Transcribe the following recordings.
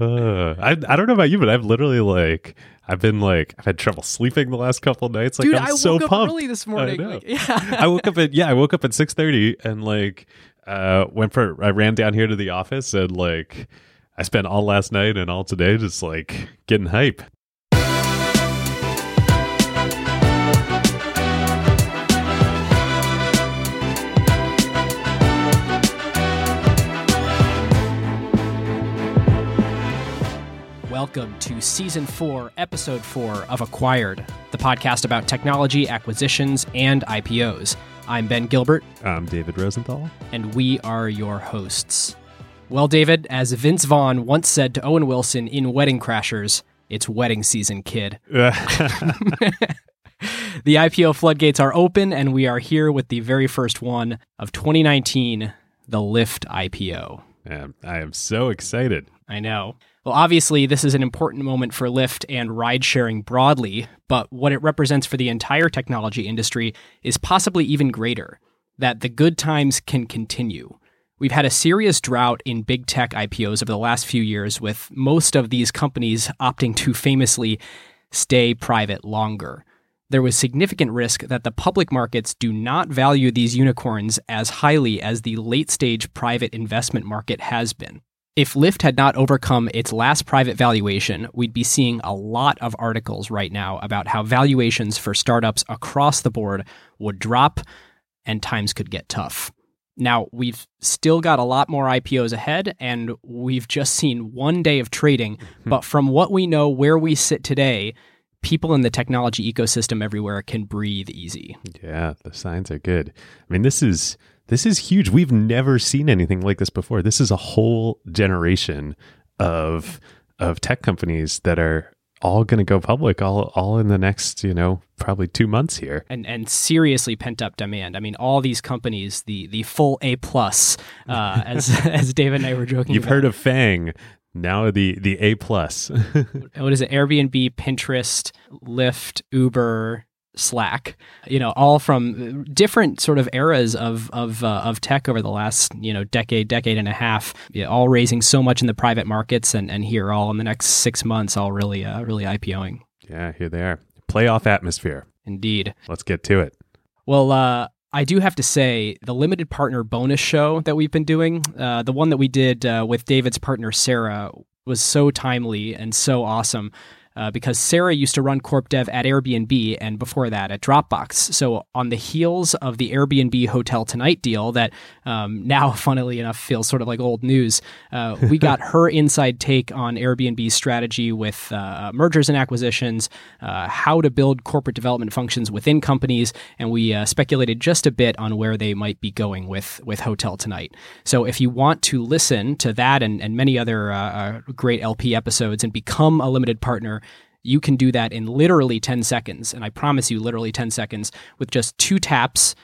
Uh, I I don't know about you, but I've literally like I've been like I've had trouble sleeping the last couple of nights. Like Dude, I'm I so up pumped. early this I morning. know. Like, yeah. I woke up at yeah, I woke up at six thirty and like uh went for I ran down here to the office and like I spent all last night and all today just like getting hype. Welcome to season four, episode four of Acquired, the podcast about technology, acquisitions, and IPOs. I'm Ben Gilbert, I'm David Rosenthal. and we are your hosts. Well, David, as Vince Vaughn once said to Owen Wilson in Wedding Crashers, it's wedding season, kid. The IPO floodgates are open, and we are here with the very first one of 2019, the Lyft IPO. Man, I am so excited. I know. Well, obviously, this is an important moment for Lyft and ride sharing broadly, but what it represents for the entire technology industry is possibly even greater that the good times can continue. We've had a serious drought in big tech IPOs over the last few years, with most of these companies opting to famously stay private longer. There was significant risk that the public markets do not value these unicorns as highly as the late stage private investment market has been. If Lyft had not overcome its last private valuation, we'd be seeing a lot of articles right now about how valuations for startups across the board would drop and times could get tough. Now, we've still got a lot more IPOs ahead, and we've just seen one day of trading. Mm-hmm. but from what we know where we sit today, people in the technology ecosystem everywhere can breathe easy. Yeah, the signs are good. I mean, this is this is huge. We've never seen anything like this before. This is a whole generation of of tech companies that are all going to go public all all in the next, you know, probably 2 months here. and and seriously pent up demand. I mean, all these companies, the the full A plus, uh, as as David and I were joking. You've about. heard of Fang, now the the A plus. what is it? Airbnb, Pinterest, Lyft, Uber, Slack. You know, all from different sort of eras of of uh, of tech over the last you know decade, decade and a half. Yeah, all raising so much in the private markets, and and here all in the next six months, all really uh, really IPOing. yeah, here they are. Playoff atmosphere. Indeed. Let's get to it. Well, uh, I do have to say the limited partner bonus show that we've been doing, uh, the one that we did uh, with David's partner Sarah, was so timely and so awesome. Uh, because Sarah used to run corp dev at Airbnb and before that at Dropbox. So on the heels of the Airbnb Hotel Tonight deal, that um, now, funnily enough, feels sort of like old news, uh, we got her inside take on Airbnb's strategy with uh, mergers and acquisitions, uh, how to build corporate development functions within companies, and we uh, speculated just a bit on where they might be going with with Hotel Tonight. So if you want to listen to that and, and many other uh, great LP episodes and become a limited partner, you can do that in literally 10 seconds. And I promise you, literally 10 seconds with just two taps.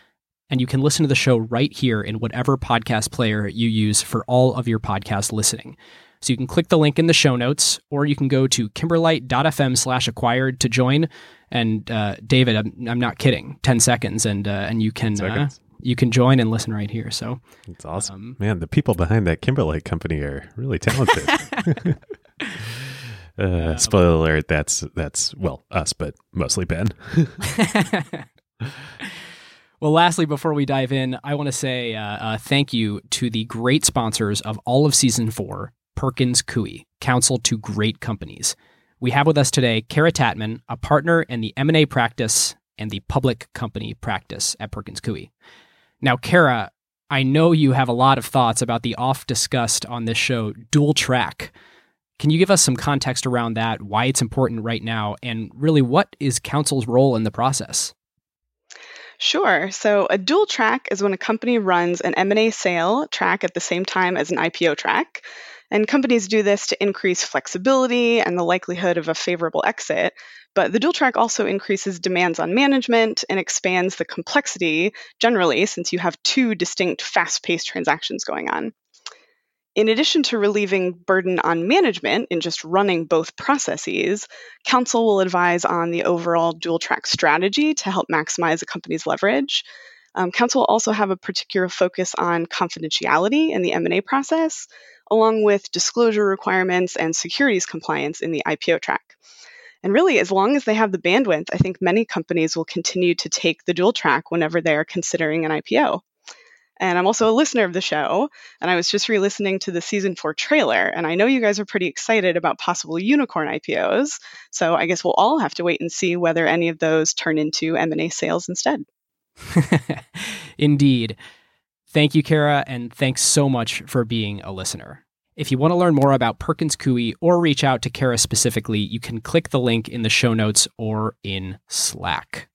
And you can listen to the show right here in whatever podcast player you use for all of your podcast listening. So you can click the link in the show notes, or you can go to kimberlite.fm slash acquired to join. And uh, David, I'm, I'm not kidding, 10 seconds, and uh, and you can uh, you can join and listen right here. So It's awesome. Um, Man, the people behind that Kimberlite company are really talented. uh, spoiler alert, that's that's well, us, but mostly Ben. Well, lastly, before we dive in, I want to say uh, uh, thank you to the great sponsors of all of season four Perkins Coie, Counsel to Great Companies. We have with us today Kara Tatman, a partner in the M&A practice and the public company practice at Perkins Coie. Now, Kara, I know you have a lot of thoughts about the oft discussed on this show dual track. Can you give us some context around that, why it's important right now, and really what is counsel's role in the process? Sure. So a dual track is when a company runs an M&A sale track at the same time as an IPO track. And companies do this to increase flexibility and the likelihood of a favorable exit. But the dual track also increases demands on management and expands the complexity generally, since you have two distinct fast paced transactions going on. In addition to relieving burden on management in just running both processes, counsel will advise on the overall dual track strategy to help maximize a company's leverage. Um, counsel will also have a particular focus on confidentiality in the M&A process, along with disclosure requirements and securities compliance in the IPO track. And really, as long as they have the bandwidth, I think many companies will continue to take the dual track whenever they are considering an IPO. And I'm also a listener of the show. And I was just re listening to the season four trailer. And I know you guys are pretty excited about possible unicorn IPOs. So I guess we'll all have to wait and see whether any of those turn into M&A sales instead. Indeed. Thank you, Kara. And thanks so much for being a listener. If you want to learn more about Perkins Coie or reach out to Kara specifically, you can click the link in the show notes or in Slack.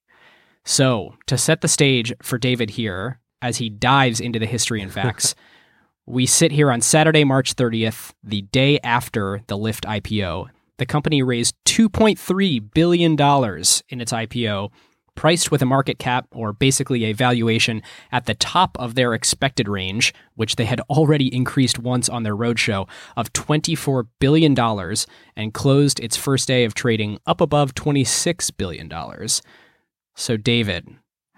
So, to set the stage for David here, as he dives into the history and facts. we sit here on Saturday, March 30th, the day after the Lyft IPO. The company raised $2.3 billion in its IPO, priced with a market cap, or basically a valuation, at the top of their expected range, which they had already increased once on their roadshow, of $24 billion, and closed its first day of trading up above $26 billion. So, David,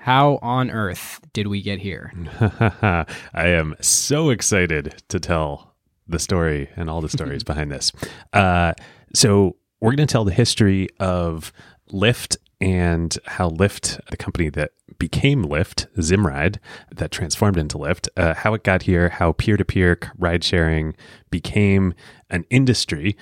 how on earth did we get here? I am so excited to tell the story and all the stories behind this. Uh, so, we're going to tell the history of Lyft and how Lyft, the company that became Lyft, Zimride, that transformed into Lyft, uh, how it got here, how peer to peer ride sharing became an industry.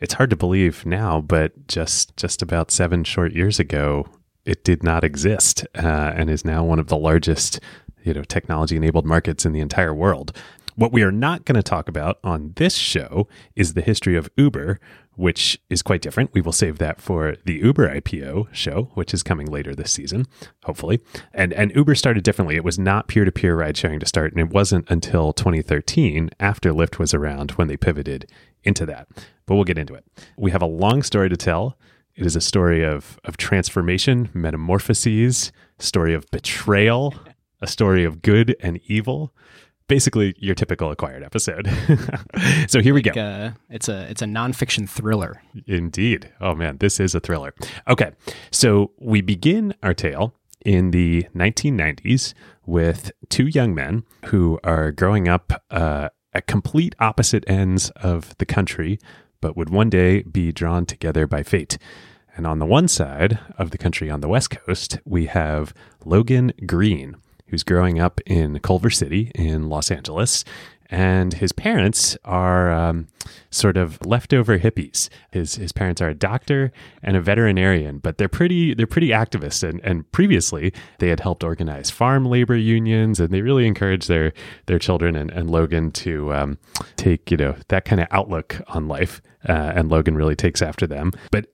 It's hard to believe now, but just just about seven short years ago, it did not exist uh, and is now one of the largest you know technology enabled markets in the entire world. What we are not going to talk about on this show is the history of Uber, which is quite different. We will save that for the Uber IPO show, which is coming later this season, hopefully. And and Uber started differently. It was not peer-to-peer ride sharing to start, and it wasn't until 2013, after Lyft was around, when they pivoted into that. But we'll get into it. We have a long story to tell. It is a story of of transformation, metamorphoses, story of betrayal, a story of good and evil. Basically, your typical acquired episode. so here we go. Uh, it's a it's a nonfiction thriller. Indeed. Oh man, this is a thriller. Okay, so we begin our tale in the 1990s with two young men who are growing up uh, at complete opposite ends of the country but would one day be drawn together by fate. And on the one side of the country, on the West Coast, we have Logan Green, who's growing up in Culver City in Los Angeles. And his parents are um, sort of leftover hippies. His his parents are a doctor and a veterinarian, but they're pretty they're pretty activists. And, and previously they had helped organize farm labor unions, and they really encourage their their children and, and Logan to um, take you know that kind of outlook on life. Uh, and Logan really takes after them. But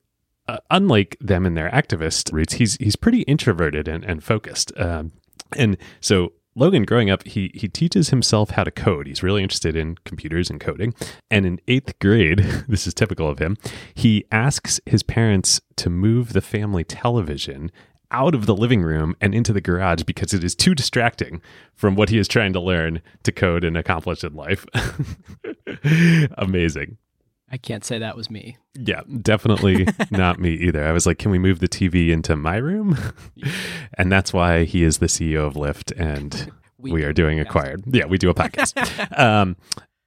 uh, unlike them and their activist roots, he's he's pretty introverted and, and focused. Um, and so Logan, growing up, he he teaches himself how to code. He's really interested in computers and coding. And in eighth grade, this is typical of him, he asks his parents to move the family television out of the living room and into the garage because it is too distracting from what he is trying to learn to code and accomplish in life. Amazing. I can't say that was me. Yeah, definitely not me either. I was like, can we move the TV into my room? and that's why he is the CEO of Lyft and we, we are doing acquired. Yeah, we do a podcast. um,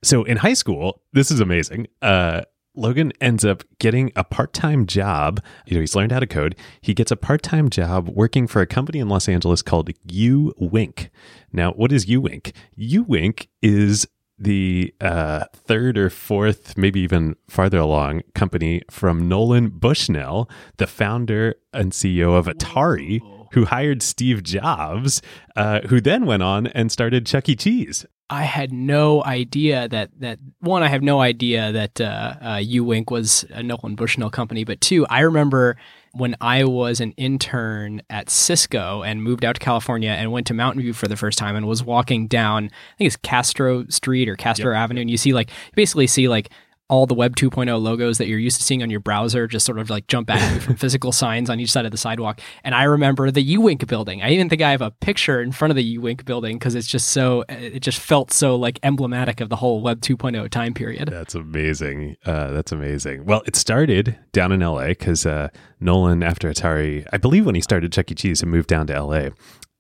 so in high school, this is amazing. Uh, Logan ends up getting a part time job. You know, he's learned how to code. He gets a part time job working for a company in Los Angeles called U Wink. Now, what is U Wink? U Wink is the uh, third or fourth, maybe even farther along company from Nolan Bushnell, the founder and CEO of Atari, who hired Steve Jobs, uh, who then went on and started Chuck E. Cheese. I had no idea that that one. I have no idea that uh, uh, Uwink was a Nolan Bushnell company, but two, I remember when I was an intern at Cisco and moved out to California and went to Mountain View for the first time and was walking down, I think it's Castro Street or Castro yep. Avenue, and you see like you basically see like all the Web 2.0 logos that you're used to seeing on your browser just sort of like jump at you from physical signs on each side of the sidewalk. And I remember the Uwink building. I even think I have a picture in front of the Uwink building because it's just so, it just felt so like emblematic of the whole Web 2.0 time period. That's amazing. Uh, that's amazing. Well, it started down in LA because uh, Nolan, after Atari, I believe when he started Chuck E. Cheese, and moved down to LA.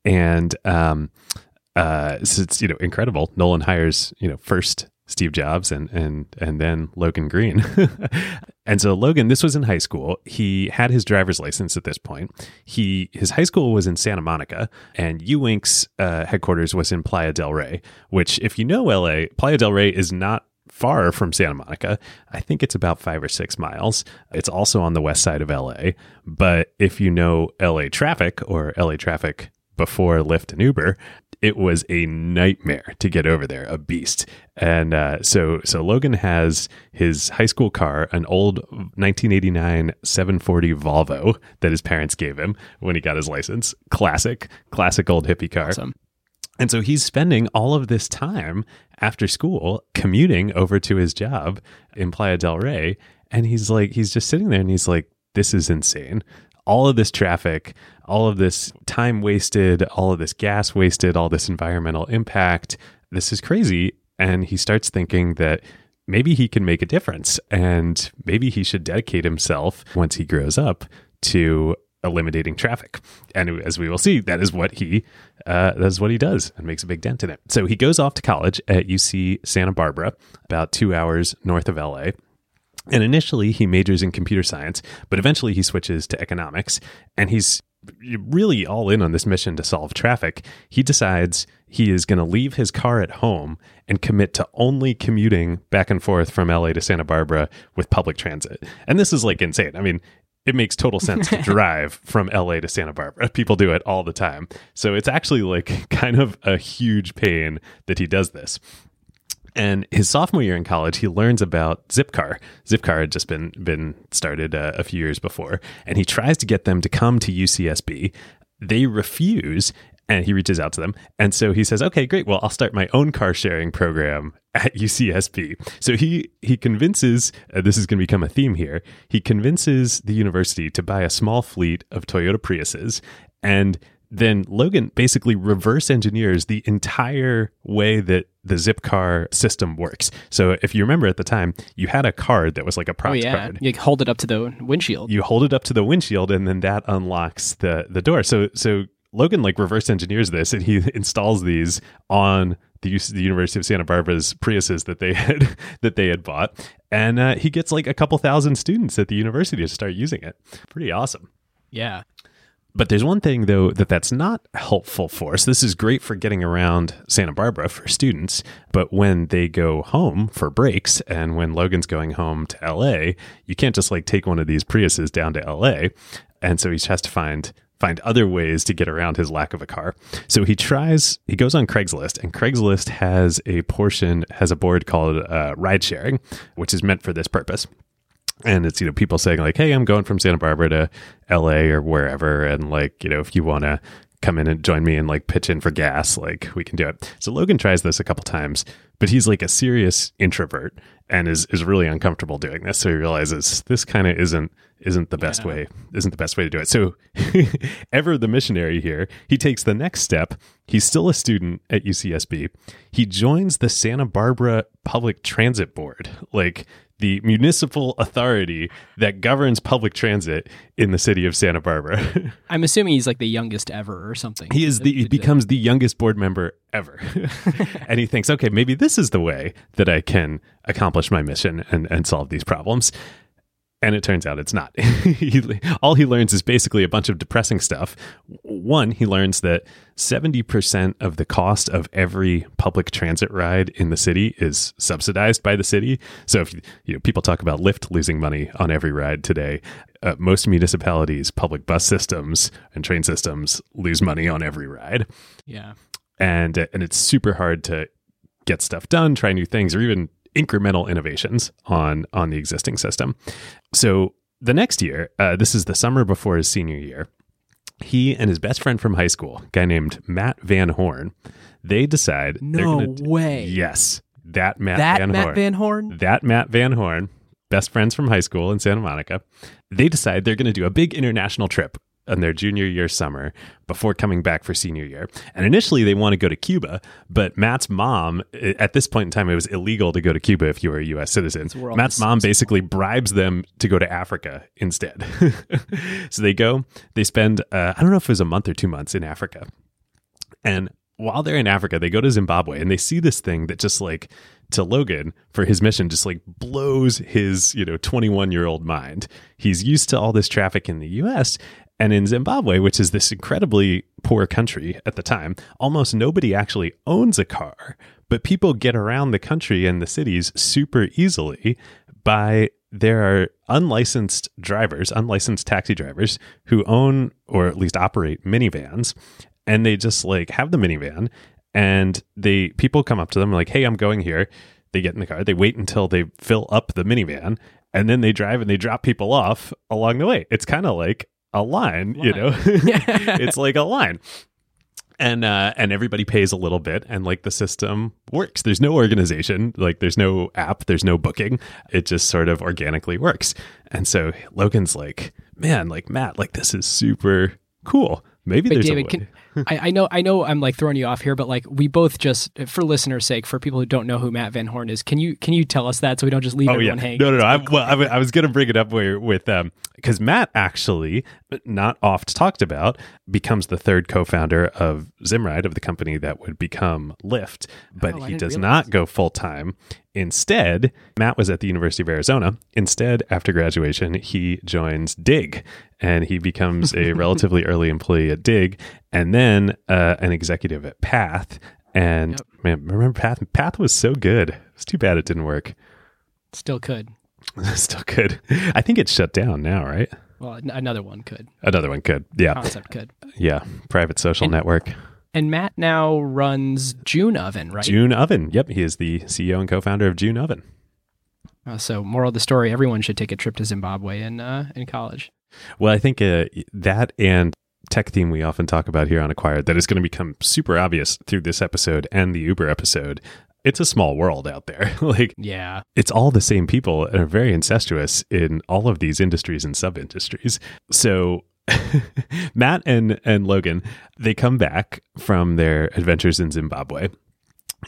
And, um, uh, so it's you know incredible. Nolan hires you know first Steve Jobs and and and then Logan Green. and so Logan, this was in high school. He had his driver's license at this point. He his high school was in Santa Monica, and Uwink's uh, headquarters was in Playa del Rey. Which, if you know LA, Playa del Rey is not far from Santa Monica. I think it's about five or six miles. It's also on the west side of LA. But if you know LA traffic or LA traffic before Lyft and Uber, it was a nightmare to get over there, a beast. And uh, so, so Logan has his high school car, an old 1989 740 Volvo that his parents gave him when he got his license. Classic, classic old hippie car. Awesome. And so he's spending all of this time after school commuting over to his job in Playa del Rey. And he's like, he's just sitting there and he's like, this is insane. All of this traffic, all of this time wasted, all of this gas wasted, all this environmental impact. This is crazy. And he starts thinking that maybe he can make a difference and maybe he should dedicate himself once he grows up to eliminating traffic. And as we will see, that is what he uh, that is what he does and makes a big dent in it. So he goes off to college at UC Santa Barbara, about two hours north of LA. And initially, he majors in computer science, but eventually he switches to economics. And he's really all in on this mission to solve traffic. He decides he is going to leave his car at home and commit to only commuting back and forth from LA to Santa Barbara with public transit. And this is like insane. I mean, it makes total sense to drive from LA to Santa Barbara. People do it all the time. So it's actually like kind of a huge pain that he does this. And his sophomore year in college, he learns about Zipcar. Zipcar had just been been started uh, a few years before, and he tries to get them to come to UCSB. They refuse, and he reaches out to them. And so he says, "Okay, great. Well, I'll start my own car sharing program at UCSB." So he he convinces uh, this is going to become a theme here. He convinces the university to buy a small fleet of Toyota Priuses and then Logan basically reverse engineers the entire way that the Zipcar system works. So if you remember at the time, you had a card that was like a props oh, yeah. card. You hold it up to the windshield. You hold it up to the windshield and then that unlocks the the door. So so Logan like reverse engineers this and he installs these on the, the University of Santa Barbara's Priuses that they had that they had bought, and uh, he gets like a couple thousand students at the university to start using it. Pretty awesome. Yeah. But there's one thing though that that's not helpful for us. This is great for getting around Santa Barbara for students, but when they go home for breaks and when Logan's going home to LA, you can't just like take one of these Priuses down to LA. And so he has to find find other ways to get around his lack of a car. So he tries, he goes on Craigslist, and Craigslist has a portion, has a board called uh, ride sharing, which is meant for this purpose. And it's, you know, people saying, like, hey, I'm going from Santa Barbara to LA or wherever. And, like, you know, if you want to come in and join me and like pitch in for gas, like, we can do it. So Logan tries this a couple times, but he's like a serious introvert and is is really uncomfortable doing this. So he realizes this kind of isn't isn't the best Yeah. way isn't the best way to do it. So ever the missionary here, he takes the next step. He's still a student at UCSB. He joins the Santa Barbara Public Transit Board, like the municipal authority that governs public transit in the city of Santa Barbara. I'm assuming he's like the youngest ever or something. He is the he becomes the youngest board member ever. and he thinks, okay, maybe this is the way that I can accomplish my mission and, and solve these problems. And it turns out it's not. he, all he learns is basically a bunch of depressing stuff. One, he learns that 70% of the cost of every public transit ride in the city is subsidized by the city. So if you know people talk about Lyft losing money on every ride today, uh, most municipalities, public bus systems and train systems lose money on every ride yeah. and and it's super hard to get stuff done, try new things, or even incremental innovations on on the existing system. So the next year, uh, this is the summer before his senior year, he and his best friend from high school, a guy named Matt Van Horn, they decide No gonna way. yes, that Matt that Van Matt Horn, Van Horn? that Matt Van Horn, best friends from high school in Santa Monica, they decide they're going to do a big international trip in their junior year summer before coming back for senior year. And initially they want to go to Cuba, but Matt's mom, at this point in time, it was illegal to go to Cuba if you were a U.S. citizen. Matt's mom basically bribes them to go to Africa instead. so they go, they spend, uh, I don't know if it was a month or two months in Africa. And while they're in Africa, they go to Zimbabwe and they see this thing that just like to Logan for his mission just like blows his, you know, 21 year old mind. He's used to all this traffic in the US and in Zimbabwe, which is this incredibly poor country at the time, almost nobody actually owns a car, but people get around the country and the cities super easily by there are unlicensed drivers, unlicensed taxi drivers who own or at least operate minivans and they just like have the minivan and they people come up to them like, "Hey, I'm going here." They get in the car. They wait until they fill up the minivan, and then they drive and they drop people off along the way. It's kind of like a line, line. you know. it's like a line. And uh, and everybody pays a little bit, and like the system works. There's no organization, like there's no app, there's no booking. It just sort of organically works. And so Logan's like, man, like Matt, like this is super cool. Maybe Wait, there's David, a way. Can, I, I, know I know I'm like throwing you off here, but like we both just for listeners' sake, for people who don't know who Matt Van Horn is, can you can you tell us that so we don't just leave oh, everyone yeah. hanging? No, no, no. I, well, I, I was going to bring it up where, with um because Matt actually not oft talked about becomes the third co-founder of Zimride of the company that would become Lyft, but oh, he does realize. not go full time. Instead, Matt was at the University of Arizona. Instead, after graduation, he joins Digg and he becomes a relatively early employee at Digg and then uh, an executive at Path. And yep. man, remember Path? Path was so good. It's too bad it didn't work. Still could. Still could. I think it's shut down now, right? Well, another one could. Another one could. Yeah. Concept could. Yeah. Private social and, network. And Matt now runs June Oven, right? June Oven. Yep. He is the CEO and co founder of June Oven. Uh, so, moral of the story everyone should take a trip to Zimbabwe in, uh, in college. Well, I think uh, that and tech theme we often talk about here on Acquired that is going to become super obvious through this episode and the Uber episode. It's a small world out there. like, yeah, it's all the same people and are very incestuous in all of these industries and sub industries. So, Matt and and Logan, they come back from their adventures in Zimbabwe.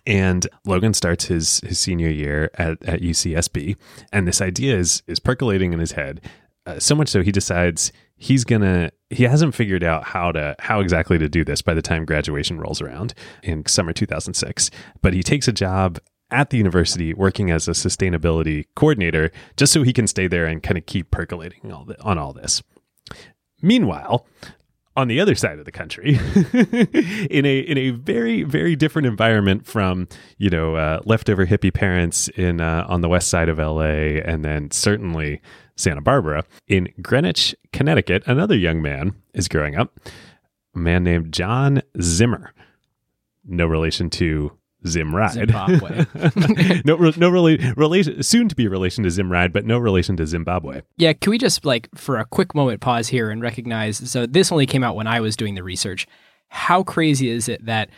And Logan starts his his senior year at, at UCSB, and this idea is is percolating in his head. Uh, so much so he decides he's gonna he hasn't figured out how to how exactly to do this by the time graduation rolls around in summer 2006 but he takes a job at the university working as a sustainability coordinator just so he can stay there and kind of keep percolating all the, on all this Meanwhile, on the other side of the country, in a in a very very different environment from you know uh, leftover hippie parents in uh, on the west side of L.A. and then certainly Santa Barbara, in Greenwich, Connecticut, another young man is growing up, a man named John Zimmer, no relation to Zimride. Zimbabwe. no, no rela- relation, soon to be relation to Zimride, but no relation to Zimbabwe. Yeah, can we just like for a quick moment pause here and recognize? So this only came out when I was doing the research. How crazy is it that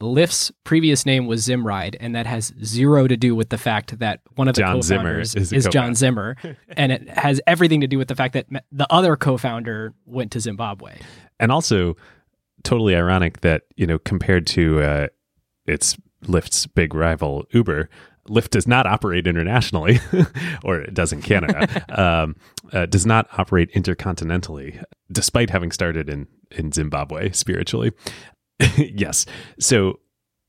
Lyft's previous name was Zimride, and that has zero to do with the fact that one of the John co-founders Zimmer is, is John Zimmer, and it has everything to do with the fact that the other co-founder went to Zimbabwe. And also, totally ironic that you know compared to uh, its Lyft's big rival Uber, Lyft does not operate internationally, or it does in Canada, um, uh, does not operate intercontinentally, despite having started in, in Zimbabwe spiritually. yes. So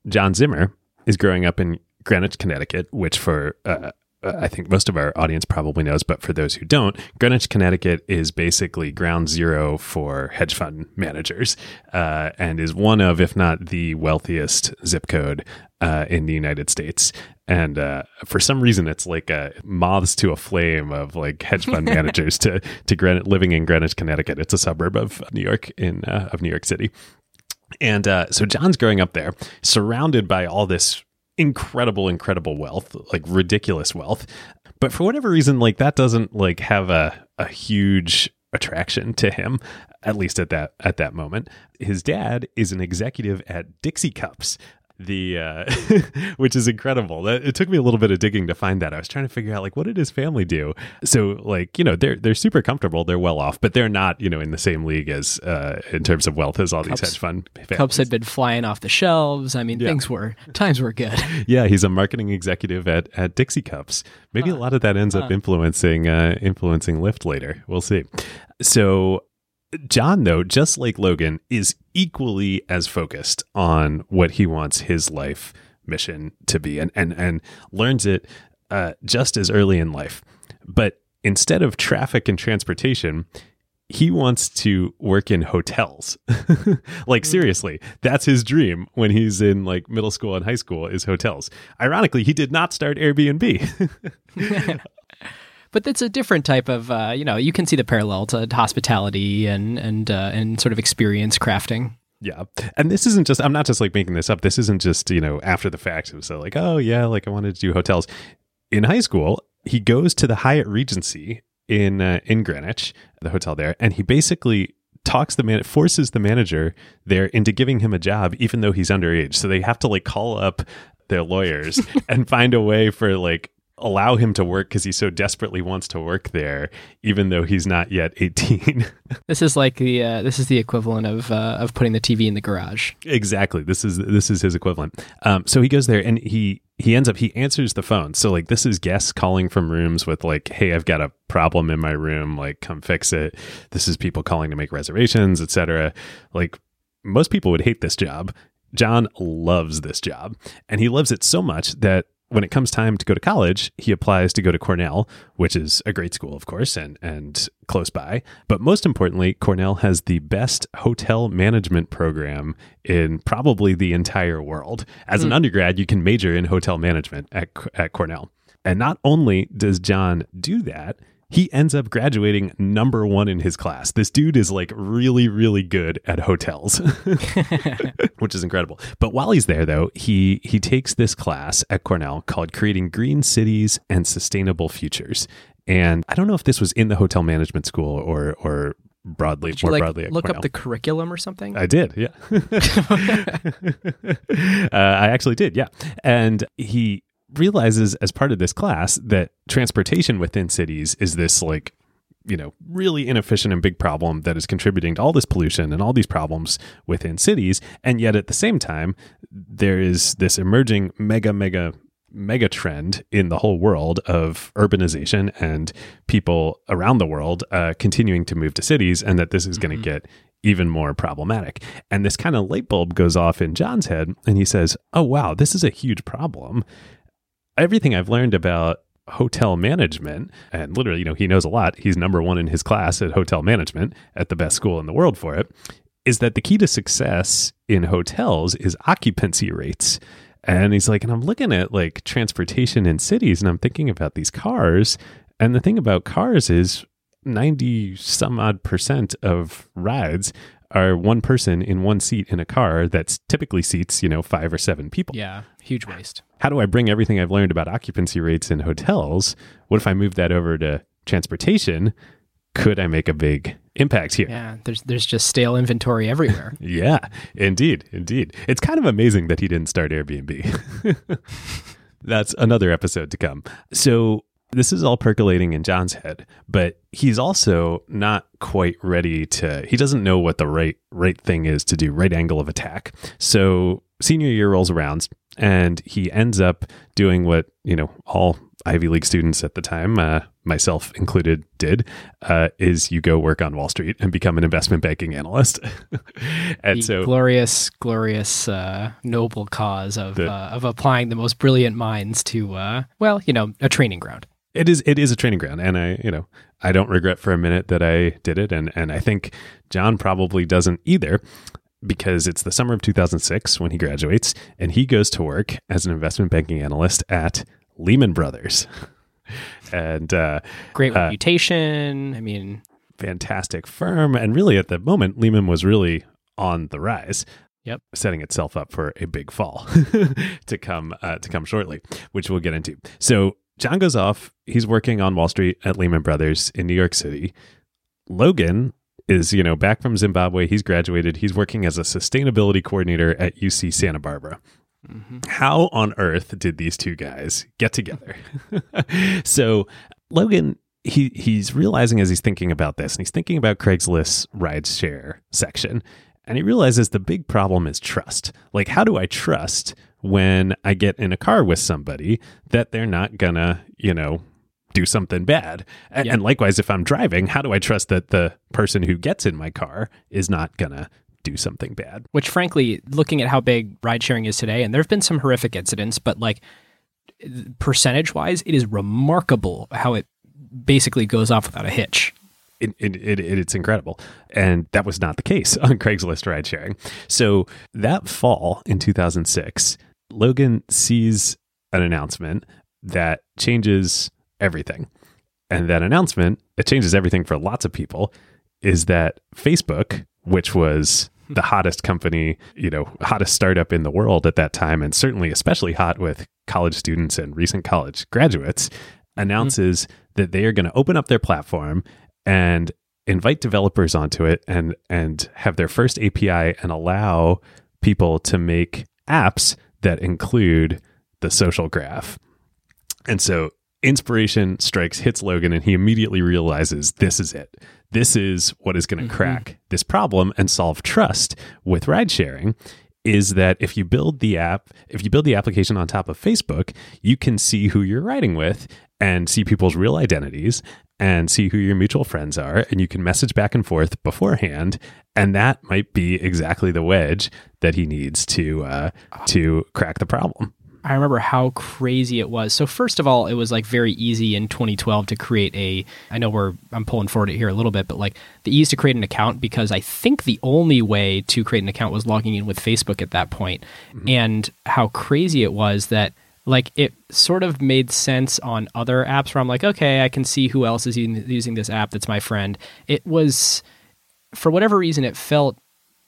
John Zimmer is growing up in Greenwich, Connecticut, which for uh, I think most of our audience probably knows, but for those who don't, Greenwich, Connecticut is basically ground zero for hedge fund managers uh, and is one of, if not the wealthiest zip code uh, in the United States. And uh, for some reason, it's like a moths to a flame of like hedge fund managers to to Greenwich, living in Greenwich, Connecticut. It's a suburb of New York in uh, of New York City. And uh, so John's growing up there, surrounded by all this incredible, incredible wealth, like ridiculous wealth. But for whatever reason, like that doesn't like have a, a huge attraction to him, at least at that at that moment. His dad is an executive at Dixie Cups, the uh, which is incredible. It took me a little bit of digging to find that. I was trying to figure out like what did his family do. So like you know they're they're super comfortable, they're well off, but they're not you know in the same league as uh, in terms of wealth as all these hedge fund. Families. Cups had been flying off the shelves. I mean yeah. things were times were good. yeah, he's a marketing executive at at Dixie Cups. Maybe uh, a lot of that ends up influencing uh, influencing Lyft later. We'll see. So John, though, just like Logan, is equally as focused on what he wants his life mission to be and and, and learns it uh, just as early in life. But instead of traffic and transportation, he wants to work in hotels. like seriously, that's his dream when he's in like middle school and high school is hotels. Ironically, he did not start Airbnb. but it's a different type of uh, you know you can see the parallel to hospitality and and uh, and sort of experience crafting yeah. And this isn't just, I'm not just like making this up. This isn't just, you know, after the fact. It was so like, oh, yeah, like I wanted to do hotels. In high school, he goes to the Hyatt Regency in uh, in Greenwich, the hotel there, and he basically talks the man forces the manager there into giving him a job even though he's underage so they have to like call up their lawyers and find a way for like allow him to work because he so desperately wants to work there, even though he's not yet 18. this is like the uh, this is the equivalent of uh, of putting the TV in the garage. Exactly. This is this is his equivalent. Um, so he goes there and he he ends up he answers the phone. So like this is guests calling from rooms with like, hey, I've got a problem in my room. Like, come fix it. This is people calling to make reservations, etc. Like most people would hate this job. John loves this job, and he loves it so much that when it comes time to go to college, he applies to go to Cornell, which is a great school, of course, and and close by. But most importantly, Cornell has the best hotel management program in probably the entire world. As mm. an hmm. undergrad, you can major in hotel management at at Cornell. And not only does John do that, he ends up graduating number one in his class. This dude is like really, really good at hotels, which is incredible. But while he's there, though, he he takes this class at Cornell called "Creating Green Cities and Sustainable Futures." And I don't know if this was in the hotel management school or or broadly did more like, broadly look Cornell. up the curriculum or something i did yeah uh, i actually did yeah and he realizes as part of this class that transportation within cities is this like you know really inefficient and big problem that is contributing to all this pollution and all these problems within cities. And yet at the same time there is this emerging mega mega mega trend in the whole world of urbanization and people around the world uh, continuing to move to cities and that this is going to mm-hmm. get even more problematic. And this kind of light bulb goes off in john's head and he says oh wow this is a huge problem everything I've learned about hotel management, and literally, you know, he knows a lot. He's number one in his class at hotel management at the best school in the world for it. Is that the key to success in hotels is occupancy rates. And he's like, and I'm looking at like transportation in cities and I'm thinking about these cars. And the thing about cars is 90 some odd percent of rides are one person in one seat in a car that's typically seats, you know, five or seven people. Yeah, huge waste. How do I bring everything I've learned about occupancy rates in hotels? What if I move that over to transportation? Could I make a big impact here? Yeah, there's there's just stale inventory everywhere. yeah, indeed, indeed. It's kind of amazing that he didn't start Airbnb. That's another episode to come. So this is all percolating in John's head, but he's also not quite ready to he doesn't know what the right right thing is to do, right angle of attack. So senior year rolls around and he ends up doing what, you know, all Ivy League students at the time, uh, myself included, did uh, is you go work on Wall Street and become an investment banking analyst. and the so, glorious, glorious, uh, noble cause of the, uh, of applying the most brilliant minds to, uh, well, you know, a training ground it is it is a training ground. And i you know i don't regret for a minute that i did it. And and i think john probably doesn't either because it's the summer of 2006 when he graduates and he goes to work as an investment banking analyst at lehman brothers. And uh, great uh, reputation. Uh, i mean fantastic firm. And really at the moment lehman was really on the rise Yep, setting itself up for a big fall to come uh, to come shortly, which we'll get into. So John goes off. He's working on Wall Street at Lehman Brothers in New York City. Logan is, you know, back from Zimbabwe. He's graduated. He's working as a sustainability coordinator at UC Santa Barbara. Mm-hmm. How on earth did these two guys get together? so Logan, he he's realizing as he's thinking about this, and he's thinking about Craigslist's rideshare section, and he realizes the big problem is trust. Like, how do I trust when I get in a car with somebody that they're not gonna, you know, do something bad. And likewise, if I'm driving, how do I trust that the person who gets in my car is not gonna do something bad. Which, frankly, looking at how big ride sharing is today, and there have been some horrific incidents, but like percentage wise, it is remarkable how it basically goes off without a hitch. It, it, it, it's incredible. And that was not the case on Craigslist ride sharing. So that fall in 2006, Logan sees an announcement that changes everything. And that announcement, it changes everything for lots of people, is that Facebook, which was the hottest company, you know, hottest startup in the world at that time, and certainly especially hot with college students and recent college graduates, announces mm-hmm. that they are going to open up their platform and invite developers onto it and and have their first API and allow people to make apps that include the social graph. And so inspiration strikes hits Logan and he immediately realizes this is it. This is what is going to mm-hmm. crack this problem and solve trust with ride sharing is that if you build the app, if you build the application on top of Facebook, you can see who you're riding with and see people's real identities and see who your mutual friends are and you can message back and forth beforehand and that might be exactly the wedge that he needs to uh, to crack the problem I remember how crazy it was. So first of all, it was like very easy in 2012 to create a. I know we're I'm pulling forward it here a little bit, but like the ease to create an account because I think the only way to create an account was logging in with Facebook at that point. Mm-hmm. and how crazy it was that like it sort of made sense on other apps where I'm like, okay, I can see who else is using this app that's my friend. It was, for whatever reason, it felt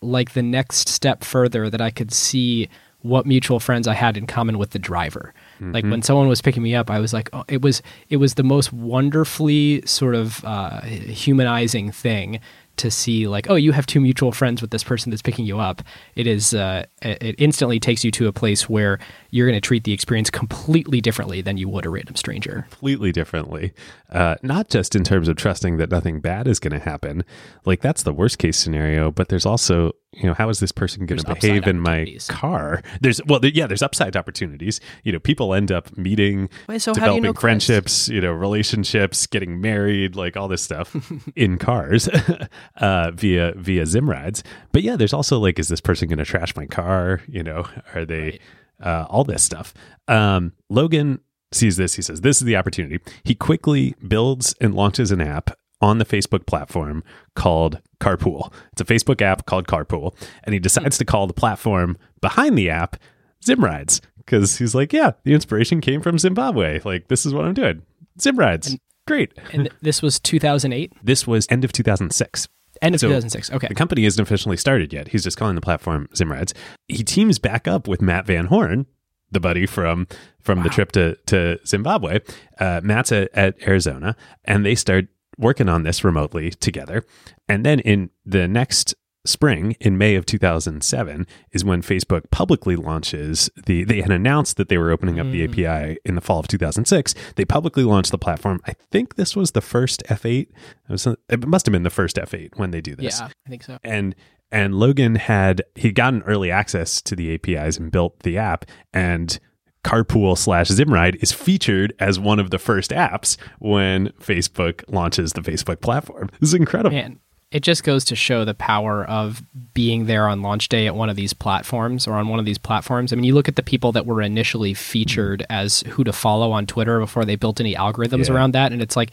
like the next step further that I could see what mutual friends I had in common with the driver. Mm-hmm. Like when someone was picking me up, I was like, oh, it was it was the most wonderfully sort of uh, humanizing thing to see like oh you have two mutual friends with this person that's picking you up it is uh, it instantly takes you to a place where you're going to treat the experience completely differently than you would a random stranger. Completely differently. Uh, not just in terms of trusting that nothing bad is going to happen like that's the worst case scenario but there's also you know how is this person going to behave in my car? There's well there, yeah there's upside opportunities. You know people end up meeting Wait, so developing you know friendships you know relationships getting married like all this stuff in cars uh, via via Zimrides. But yeah there's also like is this person going to trash my car? You know are they right. Uh, all this stuff um, logan sees this he says this is the opportunity he quickly builds and launches an app on the Facebook platform called Carpool. It's a Facebook app called Carpool. And he decides to call the platform behind the app Zimrides because he's like, yeah, the inspiration came from Zimbabwe. Like, this is what I'm doing. Zimrides. And, Great. and this was 2008? This was end of 2006. End of so 2006. Okay. The company isn't officially started yet. He's just calling the platform Zimrides. He teams back up with Matt Van Horn, the buddy from from wow. the trip to to Zimbabwe. Uh, Matt's at, at Arizona, and they start working on this remotely together. And then in the next spring, in May of 2007, is when Facebook publicly launches the. They had announced that they were opening up mm. the API in the fall of 2006. They publicly launched the platform. I think this was the first F8. It, was, it must have been the first F8 when they do this. Yeah, I think so. And and Logan had he gotten early access to the APIs and built the app and Carpool slash Zimride is featured as one of the first apps when Facebook launches the Facebook platform. This is incredible. Man, it just goes to show the power of being there on launch day at one of these platforms or on one of these platforms. I mean, you look at the people that were initially featured as who to follow on Twitter before they built any algorithms yeah. around that, and it's like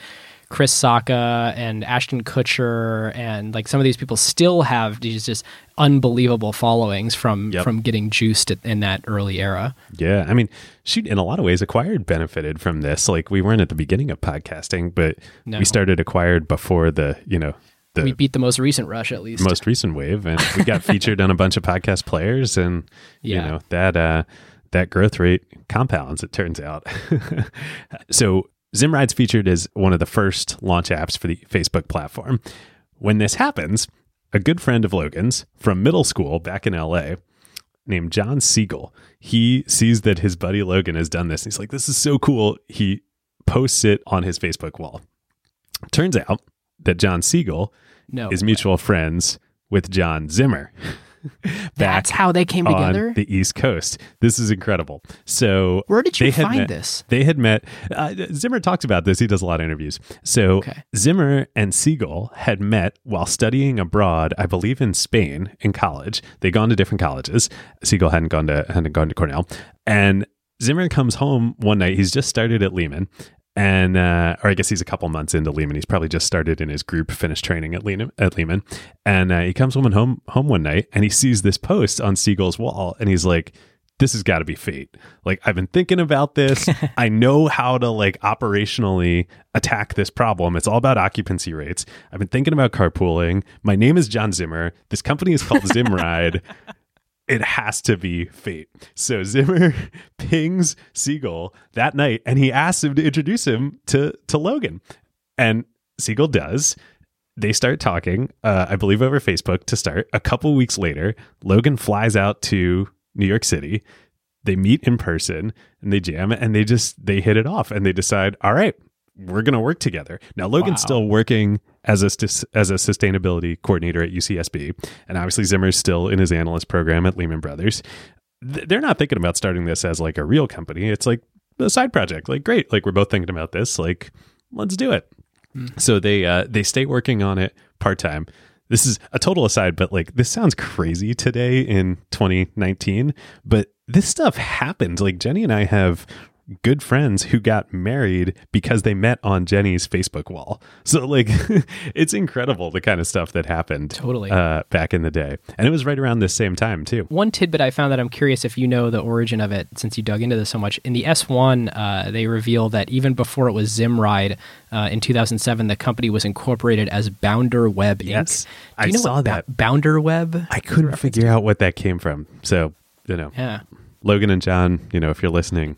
Chris Sacca and Ashton Kutcher and like some of these people still have these just unbelievable followings from yep. from getting juiced in that early era. Yeah, I mean, shoot, in a lot of ways, acquired benefited from this. Like we weren't at the beginning of podcasting, but no. we started acquired before the you know the we beat the most recent rush at least most recent wave and we got featured on a bunch of podcast players and yeah. you know that uh that growth rate compounds it turns out so Zimride's featured as one of the first launch apps for the Facebook platform. When this happens, a good friend of Logan's from middle school back in LA named John Siegel, he sees that his buddy Logan has done this. He's like, this is so cool. He posts it on his Facebook wall. Turns out that John Siegel no is mutual friends with John Zimmer. That's how they came on together. the East Coast. This is incredible. So Where did you find met- this? They had met. Uh, Zimmer talks about this. He does a lot of interviews. So Okay. Zimmer and Siegel had met while studying abroad, I believe, in Spain in college. They'd gone to different colleges. Siegel hadn't gone to hadn't gone to Cornell, and Zimmer comes home one night. He's just started at Lehman. And uh, or I guess he's a couple months into Lehman. He's probably just started in his group, finished training at Lehman. At Lehman, and uh, he comes home and home home one night, and he sees this post on Siegel's wall, and he's like, this has got to be fate. Like I've been thinking about this. I know how to like operationally attack this problem. It's all about occupancy rates. I've been thinking about carpooling. My name is John Zimmer. This company is called Zimride. It has to be fate. So Zimmer pings Siegel that night and he asks him to introduce him to to Logan. And Siegel does. They start talking, uh, I believe over Facebook to start. A couple weeks later, Logan flies out to New York City. They meet in person and they jam and they just they hit it off and they decide, all right, we're going to work together. Now Logan's Wow. still working as a as a sustainability coordinator at UCSB and obviously Zimmer's still in his analyst program at Lehman Brothers. Th- They're not thinking about starting this as like a real company. It's like a side project. Like great, like we're both thinking about this. Like let's do it. So they uh, they stay working on it part time. This is a total aside, but like this sounds crazy today in 2019. But this stuff happened. Like Jenny and I have good friends who got married because they met on Jenny's Facebook wall. So like it's incredible the kind of stuff that happened Totally. uh, back in the day, and it was right around this same time too. One tidbit I found that I'm curious if you know the origin of it, since you dug into this so much. In the S1, uh, they reveal that even before it was Zimride uh, in 2007, the company was incorporated as Bounder Web Inc. Yes, Do I know saw that. Ba- Bounder Web? I couldn't figure out what that came from. So you know, Yeah, Logan and John, you know, if you're listening,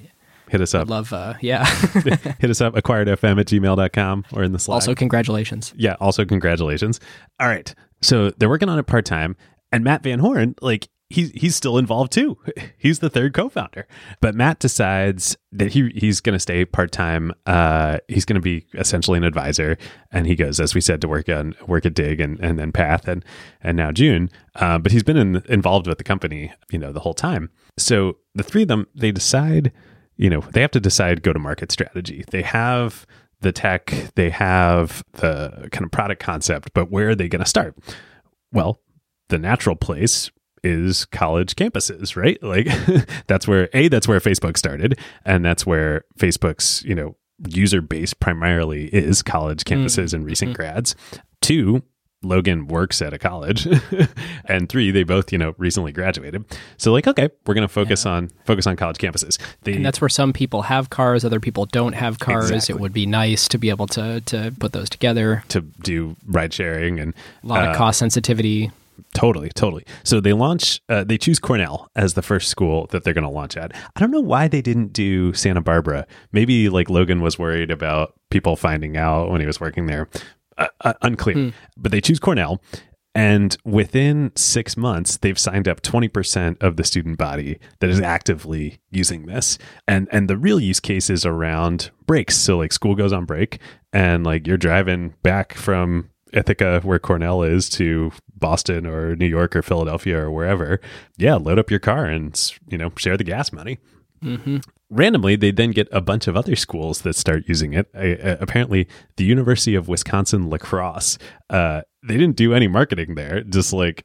hit us up. Love. Uh, yeah. hit us up acquiredfm at gmail.com or in the Slack. also, congratulations. yeah, also congratulations. All right. So they're working on it part time. And Matt Van Horn, like, he's he's still involved too. He's the third co-founder. But Matt decides that he he's gonna stay part-time. Uh he's gonna be essentially an advisor. And he goes, as we said, to work on work at Digg and, and then Path and and now June. Uh, but he's been in, involved with the company, you know, the whole time. So the three of them, they decide you know, they have to decide go to market strategy. They have the tech, they have the kind of product concept, but where are they going to start? Well, the natural place is college campuses, right? Like that's where A, that's where Facebook started, and that's where Facebook's, you know, user base primarily is college hmm. campuses and recent hmm. grads. Two, Logan works at a college, and three, they both you know recently graduated. So like, okay, we're gonna focus on focus on college campuses. They, And that's where some people have cars, other people don't have cars. Exactly. It would be nice to be able to to put those together. to do ride sharing and A lot uh, of cost sensitivity. Totally, totally. So they launch, uh, they choose Cornell as the first school that they're going to launch at. I don't know why they didn't do Santa Barbara. Maybe like Logan was worried about people finding out when he was working there. Uh, uh, unclear. But they choose Cornell. And within six months, they've signed up 20% of the student body that is actively using this. And and the real use case is around breaks. So like school goes on break and like you're driving back from Ithaca, where Cornell is, to Boston or New York or Philadelphia or wherever, yeah, load up your car and you know share the gas money. hmm Randomly, they then get a bunch of other schools that start using it. Uh, uh, apparently, the University of Wisconsin La Crosse. Uh, they didn't do any marketing there; just like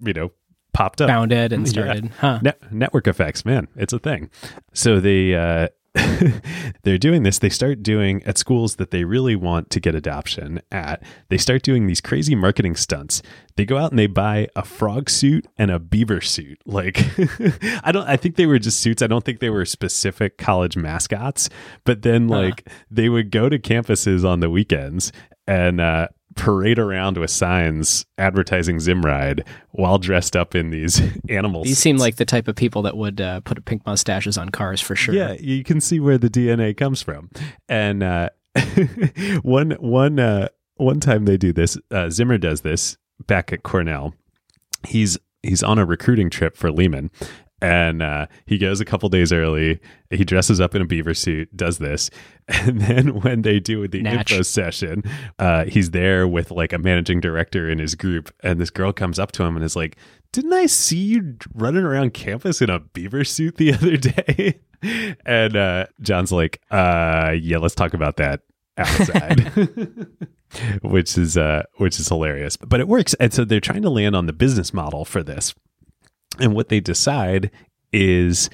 you know, popped up. Found it and Yeah. started. Huh. Net- network effects, man, it's a thing. So they uh, they're doing this. They start doing at schools that they really want to get adoption at. They start doing these crazy marketing stunts. They go out and they buy a frog suit and a beaver suit. Like I don't. I think they were just suits. I don't think they were specific college mascots. But then Huh. like they would go to campuses on the weekends and. uh parade around with signs advertising Zimride while dressed up in these animals. These seem like the type of people that would uh, put pink mustaches on cars for sure. Yeah, you can see where the DNA comes from. And uh, one one uh, one time they do this. Uh, Zimmer does this back at Cornell. He's he's on a recruiting trip for Lehman, and uh, he goes a couple days early. He dresses up in a beaver suit, does this, and then when they do the Natch. info session, uh, he's there with like a managing director in his group, and this girl comes up to him and is like, "Didn't I see you running around campus in a beaver suit the other day?" and uh, John's like, "Uh, yeah, let's talk about that outside." which is uh which is hilarious but it works and so they're trying to land on the business model for this and what they decide is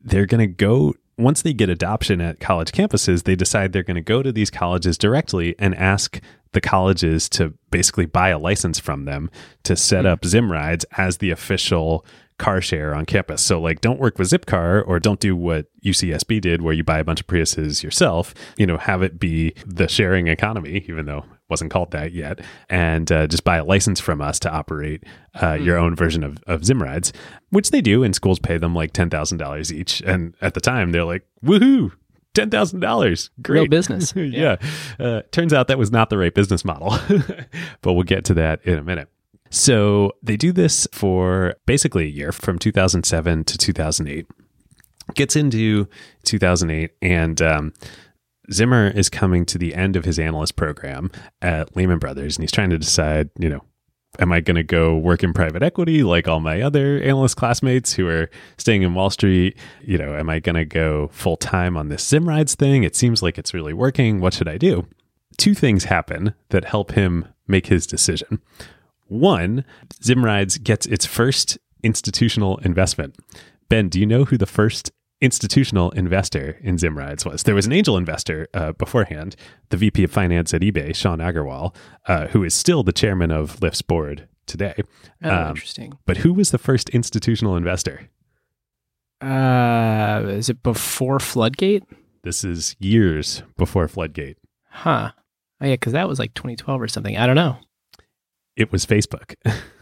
they're going to go once they get adoption at college campuses, they decide they're going to go to these colleges directly and ask the colleges to basically buy a license from them to set hmm. up Zim rides as the official car share on campus. So like don't work with Zipcar or don't do what UCSB did where you buy a bunch of Priuses yourself, you know, have it be the sharing economy even though wasn't called that yet and uh, just buy a license from us to operate uh, your own version of, of Zim rides, which they do and schools pay them like $10,000 each and at the time they're like woohoo ten thousand dollars. Great Real business. yeah. Uh, turns out that was not the right business model, but we'll get to that in a minute. So they do this for basically a year from 2007 to 2008. Gets into 2008, and um, Zimmer is coming to the end of his analyst program at Lehman Brothers, and he's trying to decide, you know, am I going to go work in private equity like all my other analyst classmates who are staying in Wall Street? You know, am I going to go full time on this Zim rides thing? It seems like it's really working. What should I do? Two things happen that help him make his decision. One, Zim rides gets its first institutional investment. Ben, do you know who the first institutional investor in Zim rides was? There was an angel investor uh, beforehand, the VP of finance at eBay, Sean Aggarwal, uh, who is still the chairman of Lyft's board today. Oh, Um, interesting. But who was the first institutional investor? Uh, is it before Floodgate? This is years before Floodgate. Huh. Oh yeah, because that was like 2012 or something. I don't know. It was Facebook.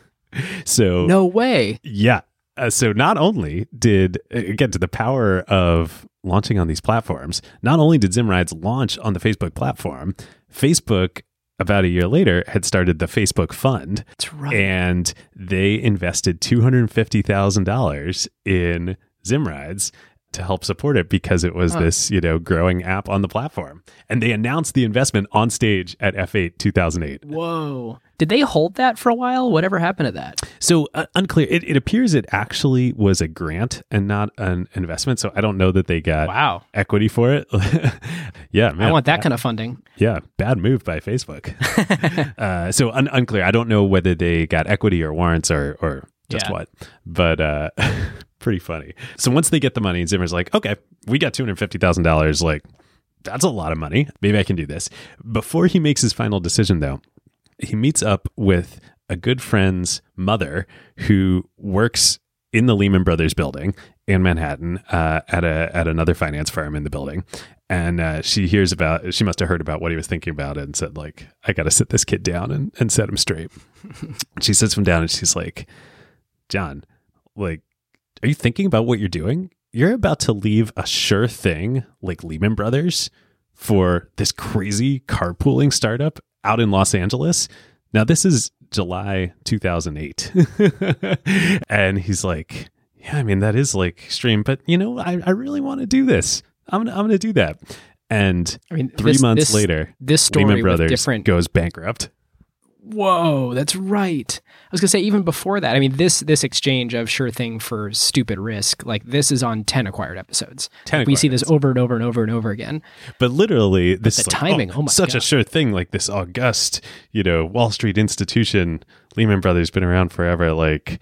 so No way. Yeah. Uh, so not only did again to the power of launching on these platforms, not only did Zimrides launch on the Facebook platform, Facebook about a year later had started the Facebook Fund, That's right. and they invested two hundred fifty thousand dollars in Zimrides to help support it because it was Huh. this you know growing app on the platform, and they announced the investment on stage at F8 two thousand eight. Whoa. Did they hold that for a while? Whatever happened to that? So uh, unclear. It, it appears it actually was a grant and not an investment. So I don't know that they got Wow. equity for it. yeah, man. I want that kind of funding. Yeah, bad move by Facebook. uh, so un- unclear. I don't know whether they got equity or warrants or or just Yeah. what. But uh, pretty funny. So once they get the money, Zimmer's like, okay, we got two hundred fifty thousand dollars. Like that's a lot of money. Maybe I can do this. Before he makes his final decision, though, he meets up with a good friend's mother who works in the Lehman Brothers building in Manhattan uh, at a at another finance firm in the building, and uh, she hears about. She must have heard about what he was thinking about and said, like, I got to sit this kid down and, and set him straight. she sits him down and she's like, John, like, are you thinking about what you're doing? You're about to leave a sure thing like Lehman Brothers for this crazy carpooling startup out in Los Angeles. Now, this is July 2008. and he's like, Yeah, I mean, that is like extreme, but you know, I, I really want to do this. I'm gonna, I'm gonna do that. And I mean, three this- months this- later, this story Lehman Brothers different. goes bankrupt. Whoa, that's right. I was gonna say even before that. I mean, this this exchange of sure thing for stupid risk, like this is on ten acquired episodes. 10 we see acquired this over and over and over and over again. But literally, this the is like, timing, oh, oh my such a sure thing. Like this august, you know, Wall Street institution, Lehman Brothers been around forever. Like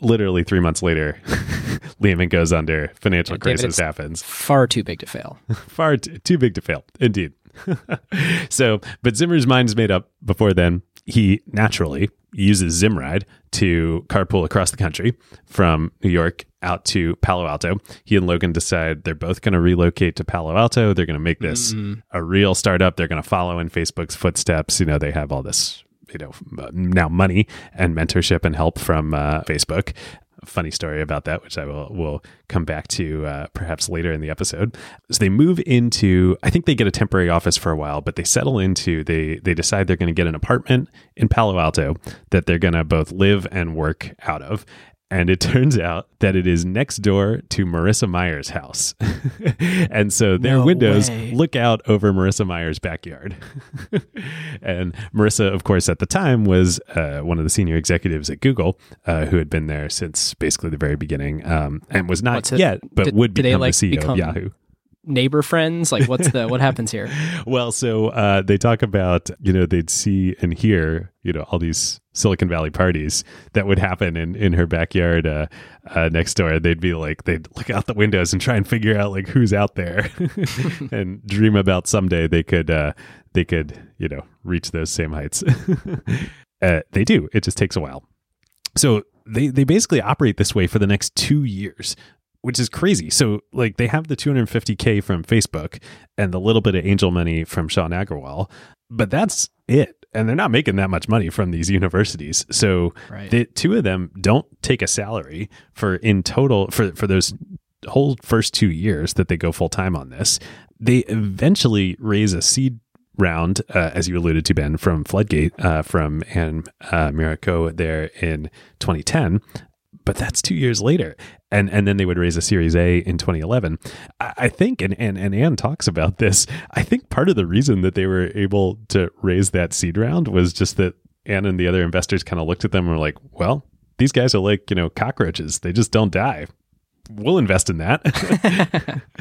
literally three months later, Lehman goes under. Financial Yeah, David, crisis it's- happens. Far too big to fail. Far t- too big to fail, indeed. so, but Zimmer's mind is made up before then. He naturally uses Zimride to carpool across the country from New York out to Palo Alto. He and Logan decide they're both going to relocate to Palo Alto. They're going to make this Mm. a real startup. They're going to follow in Facebook's footsteps. You know, they have all this, you know, now money and mentorship and help from uh, Facebook. Funny story about that, which I will will come back to uh, perhaps later in the episode. So they move into. I think they get a temporary office for a while, but they settle into. They they decide they're going to get an apartment in Palo Alto that they're going to both live and work out of. And it turns out that it is next door to Marissa Mayer's house. and so their No windows way. look out over Marissa Mayer's backyard. and Marissa, of course, at the time was uh, one of the senior executives at Google uh, who had been there since basically the very beginning um, and was not it- yet, but did- would did they, become like, the CEO become- of Yahoo. Neighbor friends? Like, what's the what happens here? Well, so uh, they talk about, you know, they'd see and hear, you know, all these Silicon Valley parties that would happen in, in her backyard uh, uh, next door. They'd be like, they'd look out the windows and try and figure out like who's out there and dream about someday they could, uh, they could, you know, reach those same heights. uh, they do. It just takes a while. So they, they basically operate this way for the next two years which is crazy. So like they have the 250k from Facebook and the little bit of angel money from Sean Aggarwal, but that's it. And they're not making that much money from these universities. So Right. the two of them don't take a salary for in total for for those whole first 2 years that they go full time on this. They eventually raise a seed round, uh, as you alluded to, Ben, from Floodgate, uh, from Ann uh, Miura-Ko there in 2010 but that's two years later. And and then they would raise a Series A in 2011. I, I think, and, and and Ann talks about this. I think part of the reason that they were able to raise that seed round was just that Ann and the other investors kind of looked at them and were like, "Well, these guys are like you know cockroaches; they just don't die." We'll invest in that.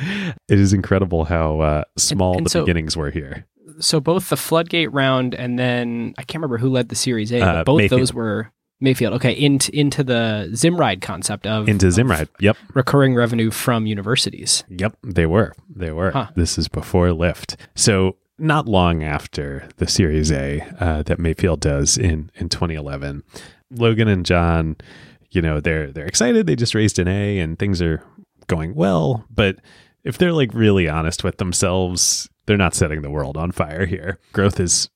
it is incredible how uh, small and the so- beginnings were here. so both the Floodgate round and then I can't remember who led the Series A, Uh, both Mayfield. those were Mayfield. Okay, into into the Zimride concept of Into of Zimride. Yep. recurring revenue from universities. Yep, they were. They were. Huh. This is before Lyft. So not long after the Series A uh, that Mayfield does in in 2011, Logan and John, you know, they're they're excited. They just raised an A and things are going well. But if they're like really honest with themselves, they're not setting the world on fire here. Growth is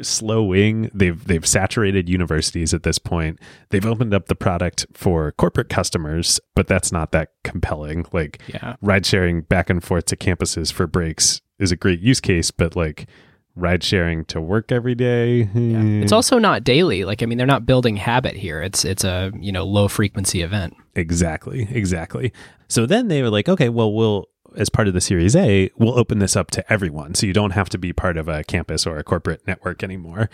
slowing. They've they've saturated universities at this point. They've opened up the product for corporate customers, but that's not that compelling. Like Yeah. ride sharing back and forth to campuses for breaks is a great use case, but like ride sharing to work every day. hmm, It's also not daily. Like I mean, they're not building habit here. It's it's a you know low frequency event. Exactly, exactly. So then they were like, okay, well, we'll as part of the Series A, we'll open this up to everyone, so you don't have to be part of a campus or a corporate network anymore.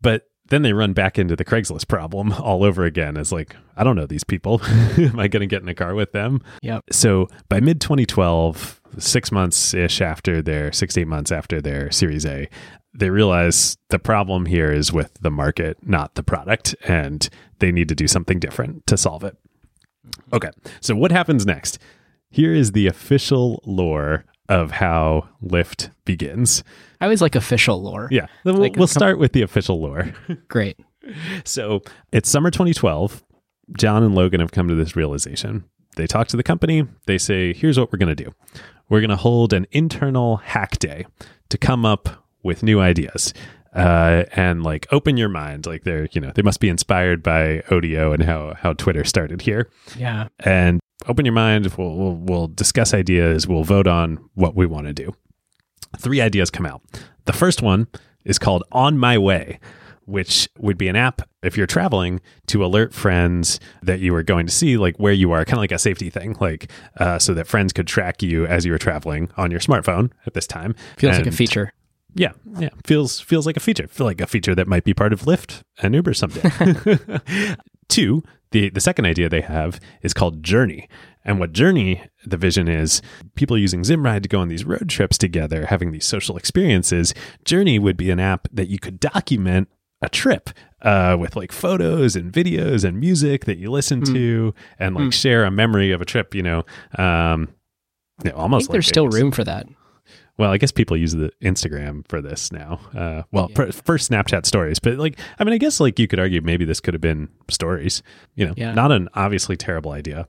But then they run back into the Craigslist problem all over again. It's like, I don't know these people. Am I going to get in a car with them? Yep. So by mid 2012, six months ish after their six eight months after their Series A, they realize the problem here is with the market, not the product, and they need to do something different to solve it. Mm-hmm. Okay, so what happens next? Here is the official lore of how Lyft begins. I always like official lore. Yeah, we'll, Like, we'll start with the official lore. Great. So it's summer 2012. John and Logan have come to this realization. They talk to the company. They say, here's what we're going to do we're going to hold an internal hack day to come up with new ideas. Uh, and like open your mind, like they're you know they must be inspired by Odeo and how how Twitter started here Yeah. and open your mind. We'll, we'll, we'll discuss ideas. We'll vote on what we want to do. Three ideas come out. The first one is called On My Way, which would be an app if you're traveling to alert friends that you are going to see, like where you are, kind of like a safety thing, like uh, so that friends could track you as you were traveling on your smartphone at this time. Feels like a feature. Yeah, yeah. Feels feels like a feature. Feel like a feature that might be part of Lyft and Uber someday. Two, the the second idea they have is called Journey. And what Journey, the vision is people using Zimride to go on these road trips together, having these social experiences. Journey would be an app that you could document a trip uh, with like photos and videos and music that you listen to and like share a memory of a trip, you know. Um, you know, I almost like there's still room for that. Well, I guess people use the Instagram for this now. Uh, well, Yeah. for, for Snapchat stories, but like, I mean, I guess like you could argue maybe this could have been stories. You know, Yeah. not an obviously terrible idea,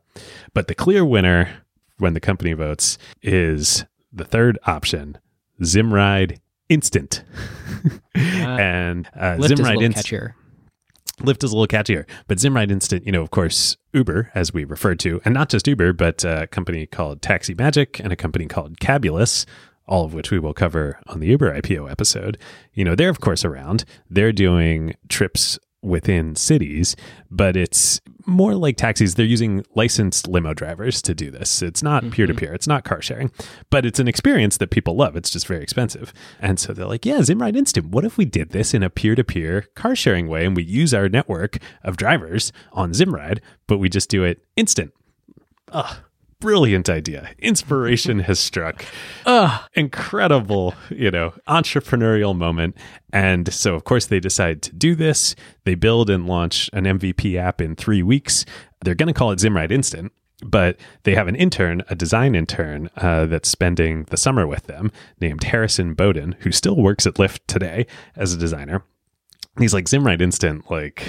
but the clear winner when the company votes is the third option, Zimride Instant, and uh, Lyft is a Zimride Instant. catchier. Lyft is a little catchier, but Zimride Instant, you know, of course, Uber, as we referred to, and not just Uber, but a company called Taxi Magic and a company called Cabulous, all of which we will cover on the Uber IPO episode. You know, they're of course around. They're doing trips within cities, but it's more like taxis. They're using licensed limo drivers to do this. It's not peer to peer, it's not car sharing, but it's an experience that people love. It's just very expensive. And so they're like, yeah, Zimride Instant, what if we did this in a peer to peer car sharing way and we use our network of drivers on Zimride, but we just do it instant? Ugh brilliant idea. Inspiration has struck. Ugh. Incredible, you know, entrepreneurial moment. And so, of course, they decide to do this. They build and launch an MVP app in three weeks. They're going to call it Zimride Instant. But they have an intern, a design intern, uh, that's spending the summer with them named Harrison Bowden, who still works at Lyft today as a designer. And he's like, Zimride Instant, like,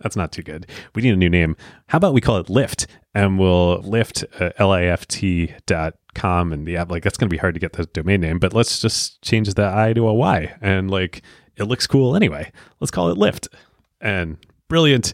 that's not too good. We need a new name. How about we call it Lift and we'll lift uh, L-I-F-T dot com and the app like that's going to be hard to get the domain name, but let's just change the I to a Y and like it looks cool anyway. Let's call it Lift. And brilliant.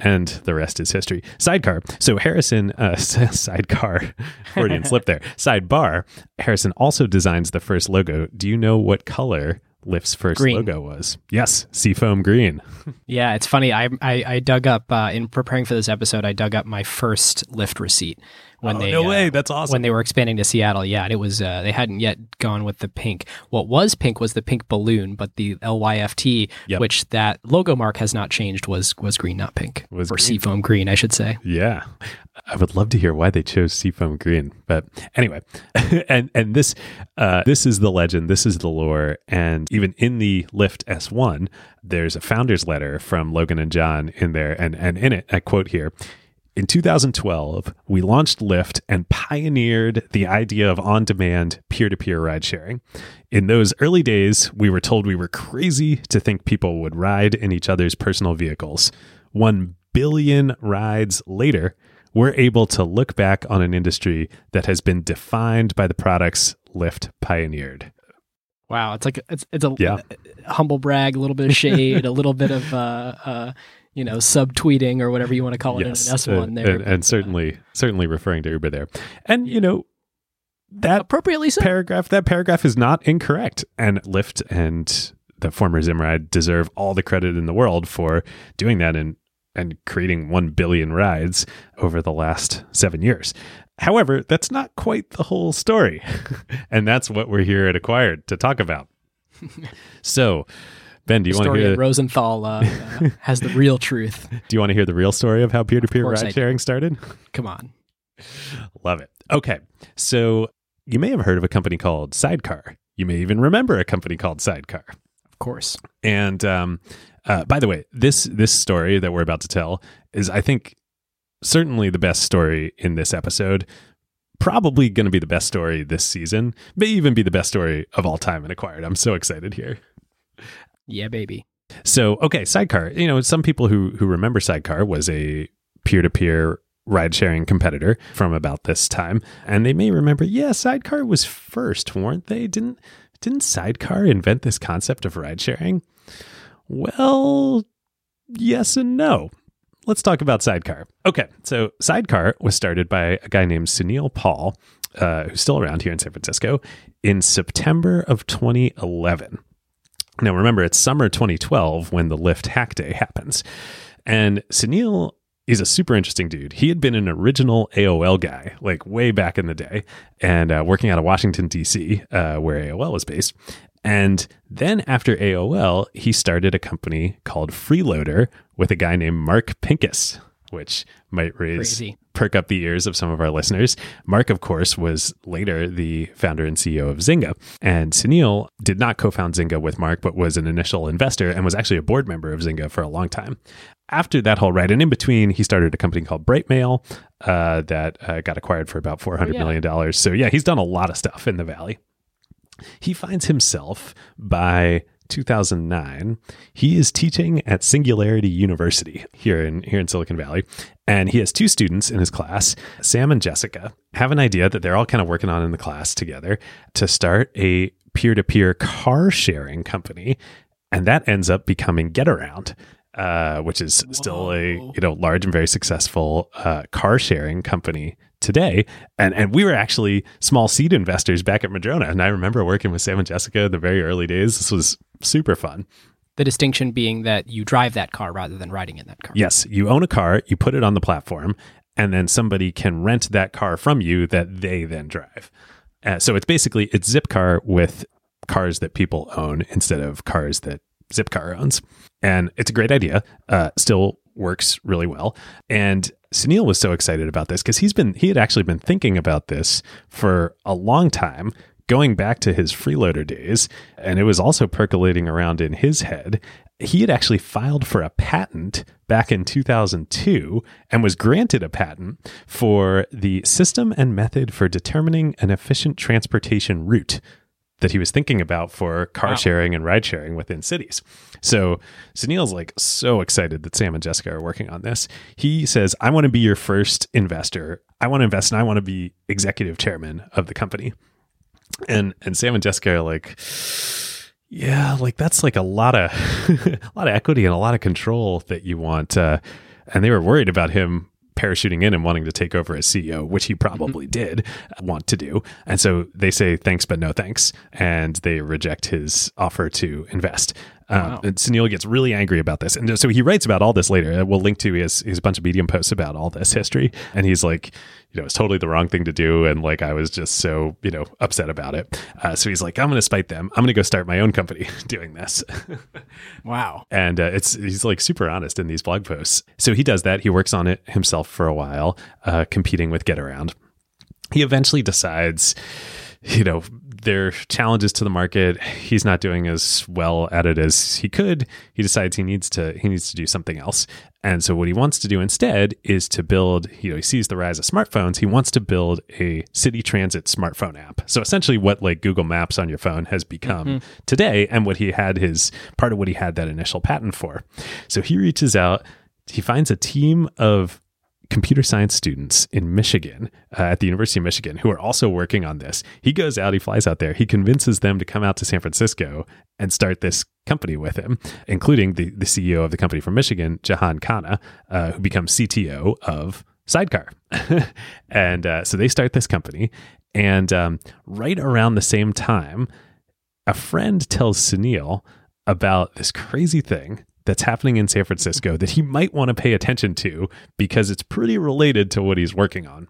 And the rest is history. Sidecar. So Harrison, uh, sidecar, Freudian slip there. Sidebar. Harrison also designs the first logo. Do you know what color Lyft's first Green. logo was. Yes, Seafoam Green. Yeah, it's funny. I I, I dug up uh, in preparing for this episode. I dug up my first Lyft receipt when oh, they no uh, way, that's awesome. when they were expanding to Seattle. Yeah, and it was uh, they hadn't yet gone with the pink. What was pink was the pink balloon, but the LYFT, Yep. which that logo mark has not changed, was was green, not pink, Was or seafoam green, I should say. Yeah. I would love to hear why they chose Seafoam Green. But anyway, and and this uh, this is the legend, this is the lore. And even in the Lyft S1, there's a founder's letter from Logan and John in there. And and in it, I quote here. In 2012, we launched Lyft and pioneered the idea of on demand peer to peer ride sharing. In those early days, we were told we were crazy to think people would ride in each other's personal vehicles. One billion rides later, we're able to look back on an industry that has been defined by the products Lyft pioneered. Wow, it's like it's it's a, Yeah. humble brag, a little bit of shade, a little bit of uh, uh, you know subtweeting or whatever you want to call it in an S one and, there, and, and certainly, certainly referring to Uber there. And you know that appropriately so. paragraph, that paragraph is not incorrect. And Lyft and the former Zimride deserve all the credit in the world for doing that and and creating one billion rides over the last seven years. However, that's not quite the whole story, and that's what we're here at Acquired to talk about. so, Ben, do you want to hear? Rosenthal uh, has the real truth. Do you want to hear the real story of how peer-to-peer ride sharing started? Come on. Love it. Okay. So you may have heard of a company called Sidecar. You may even remember a company called Sidecar. Of course. And um, uh, by the way, this this story that we're about to tell is, I think, certainly the best story in this episode. Probably going to be the best story this season. May even be the best story of all time in Acquired. I'm so excited here. Yeah, baby. So, okay, Sidecar. You know, some people who who remember Sidecar was a peer to peer ride sharing competitor from about this time, and they may remember, yeah, Sidecar was first, weren't they? Didn't didn't Sidecar invent this concept of ride sharing? Well, yes and no. Let's talk about Sidecar. Okay, so Sidecar was started by a guy named Sunil Paul, uh, who's still around here in San Francisco, in September of 2011. Now, remember, it's summer 2012 when the Lyft hack day happens. And Sunil is a super interesting dude. He had been an original AOL guy, like way back in the day, and uh, working out of Washington, D.C., uh, where AOL was based. And then after AOL, he started a company called Freeloader with a guy named Mark Pincus, which might raise Crazy. Perk up the ears of some of our listeners. Mark, of course, was later the founder and CEO of Zynga. And Sunil did not co found Zynga with Mark, but was an initial investor and was actually a board member of Zynga for a long time. After that whole ride, and in between, he started a company called Brightmail uh, that uh, got acquired for about four hundred yeah. million dollars. So, yeah, he's done a lot of stuff in the Valley. He finds himself by 2009 he is teaching at singularity university here in here in silicon valley. And he has two students in his class sam and jessica have an idea that they're all kind of working on in the class together to start a peer-to-peer car sharing company. And that ends up becoming Getaround uh, which is still a you know large and very successful uh, car sharing company today. And and we were actually small seed investors back at Madrona. And I remember working with Sam and Jessica in the very early days. This was super fun. The distinction being that you drive that car rather than riding in that car. Yes, you own a car, you put it on the platform, and then somebody can rent that car from you that they then drive. Uh, so it's basically it's Zipcar with cars that people own instead of cars that Zipcar owns, and it's a great idea. Uh, still works really well, and Sunil was so excited about this because he's been he had actually been thinking about this for a long time going back to his freeloader days, and it was also percolating around in his head. He had actually filed for a patent back in 2002 and was granted a patent for the system and method for determining an efficient transportation route that he was thinking about for car Wow. sharing and ride sharing within cities. So Sunil's like so excited that Sam and Jessica are working on this. He says, I want to be your first investor. I want to invest and I want to be executive chairman of the company. And and Sam and Jessica are like, yeah, like that's like a lot of a lot of equity and a lot of control that you want. Uh, and they were worried about him parachuting in and wanting to take over as CEO, which he mm-hmm. probably did want to do. And so they say thanks, but no thanks, and they reject his offer to invest. Um, Wow. And Sunil gets really angry about this, and so he writes about all this later. We'll link to his his bunch of Medium posts about all this history, and he's like, you know, it's totally the wrong thing to do, and like I was just so you know upset about it. Uh, so he's like, I'm going to spite them. I'm going to go start my own company doing this. Wow. and uh, it's he's like super honest in these blog posts. So he does that. He works on it himself for a while, uh, competing with Getaround. He eventually decides, you know, there are challenges to the market. He's not doing as well at it as he could. He decides he needs to he needs to do something else. And so what he wants to do instead is to build, you know, he sees the rise of smartphones. He wants to build a city transit smartphone app. So essentially what like Google Maps on your phone has become mm-hmm. today and what he had his part of what he had that initial patent for. So he reaches out, he finds a team of computer science students in Michigan uh, at the University of Michigan who are also working on this. He goes out, he flies out there, he convinces them to come out to San Francisco and start this company with him, including the, the CEO of the company from Michigan, Jahan Khanna, uh, who becomes CTO of Sidecar. and uh, so they start this company. And um, right around the same time, a friend tells Sunil about this crazy thing that's happening in San Francisco that he might want to pay attention to because it's pretty related to what he's working on.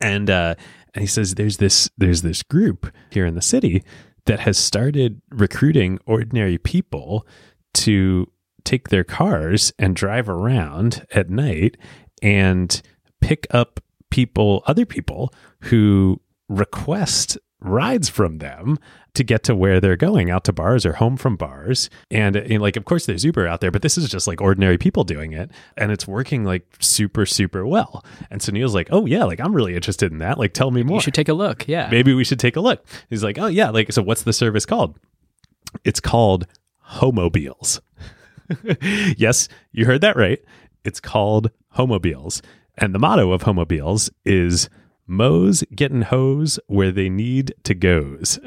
And uh, and he says there's this there's this group here in the city that has started recruiting ordinary people to take their cars and drive around at night and pick up people other people who request rides from them to get to where they're going out to bars or home from bars. And, and like of course there's uber out there but this is just like ordinary people doing it and it's working like super super well. And so neil's like oh yeah like i'm really interested in that. Like tell me more. You should take a look. Yeah. maybe we should take a look. He's like oh yeah like so what's the service called? It's called homobiles. Yes you heard that right. It's called homobiles. And the motto of homobiles is Mo's getting hose where they need to goes.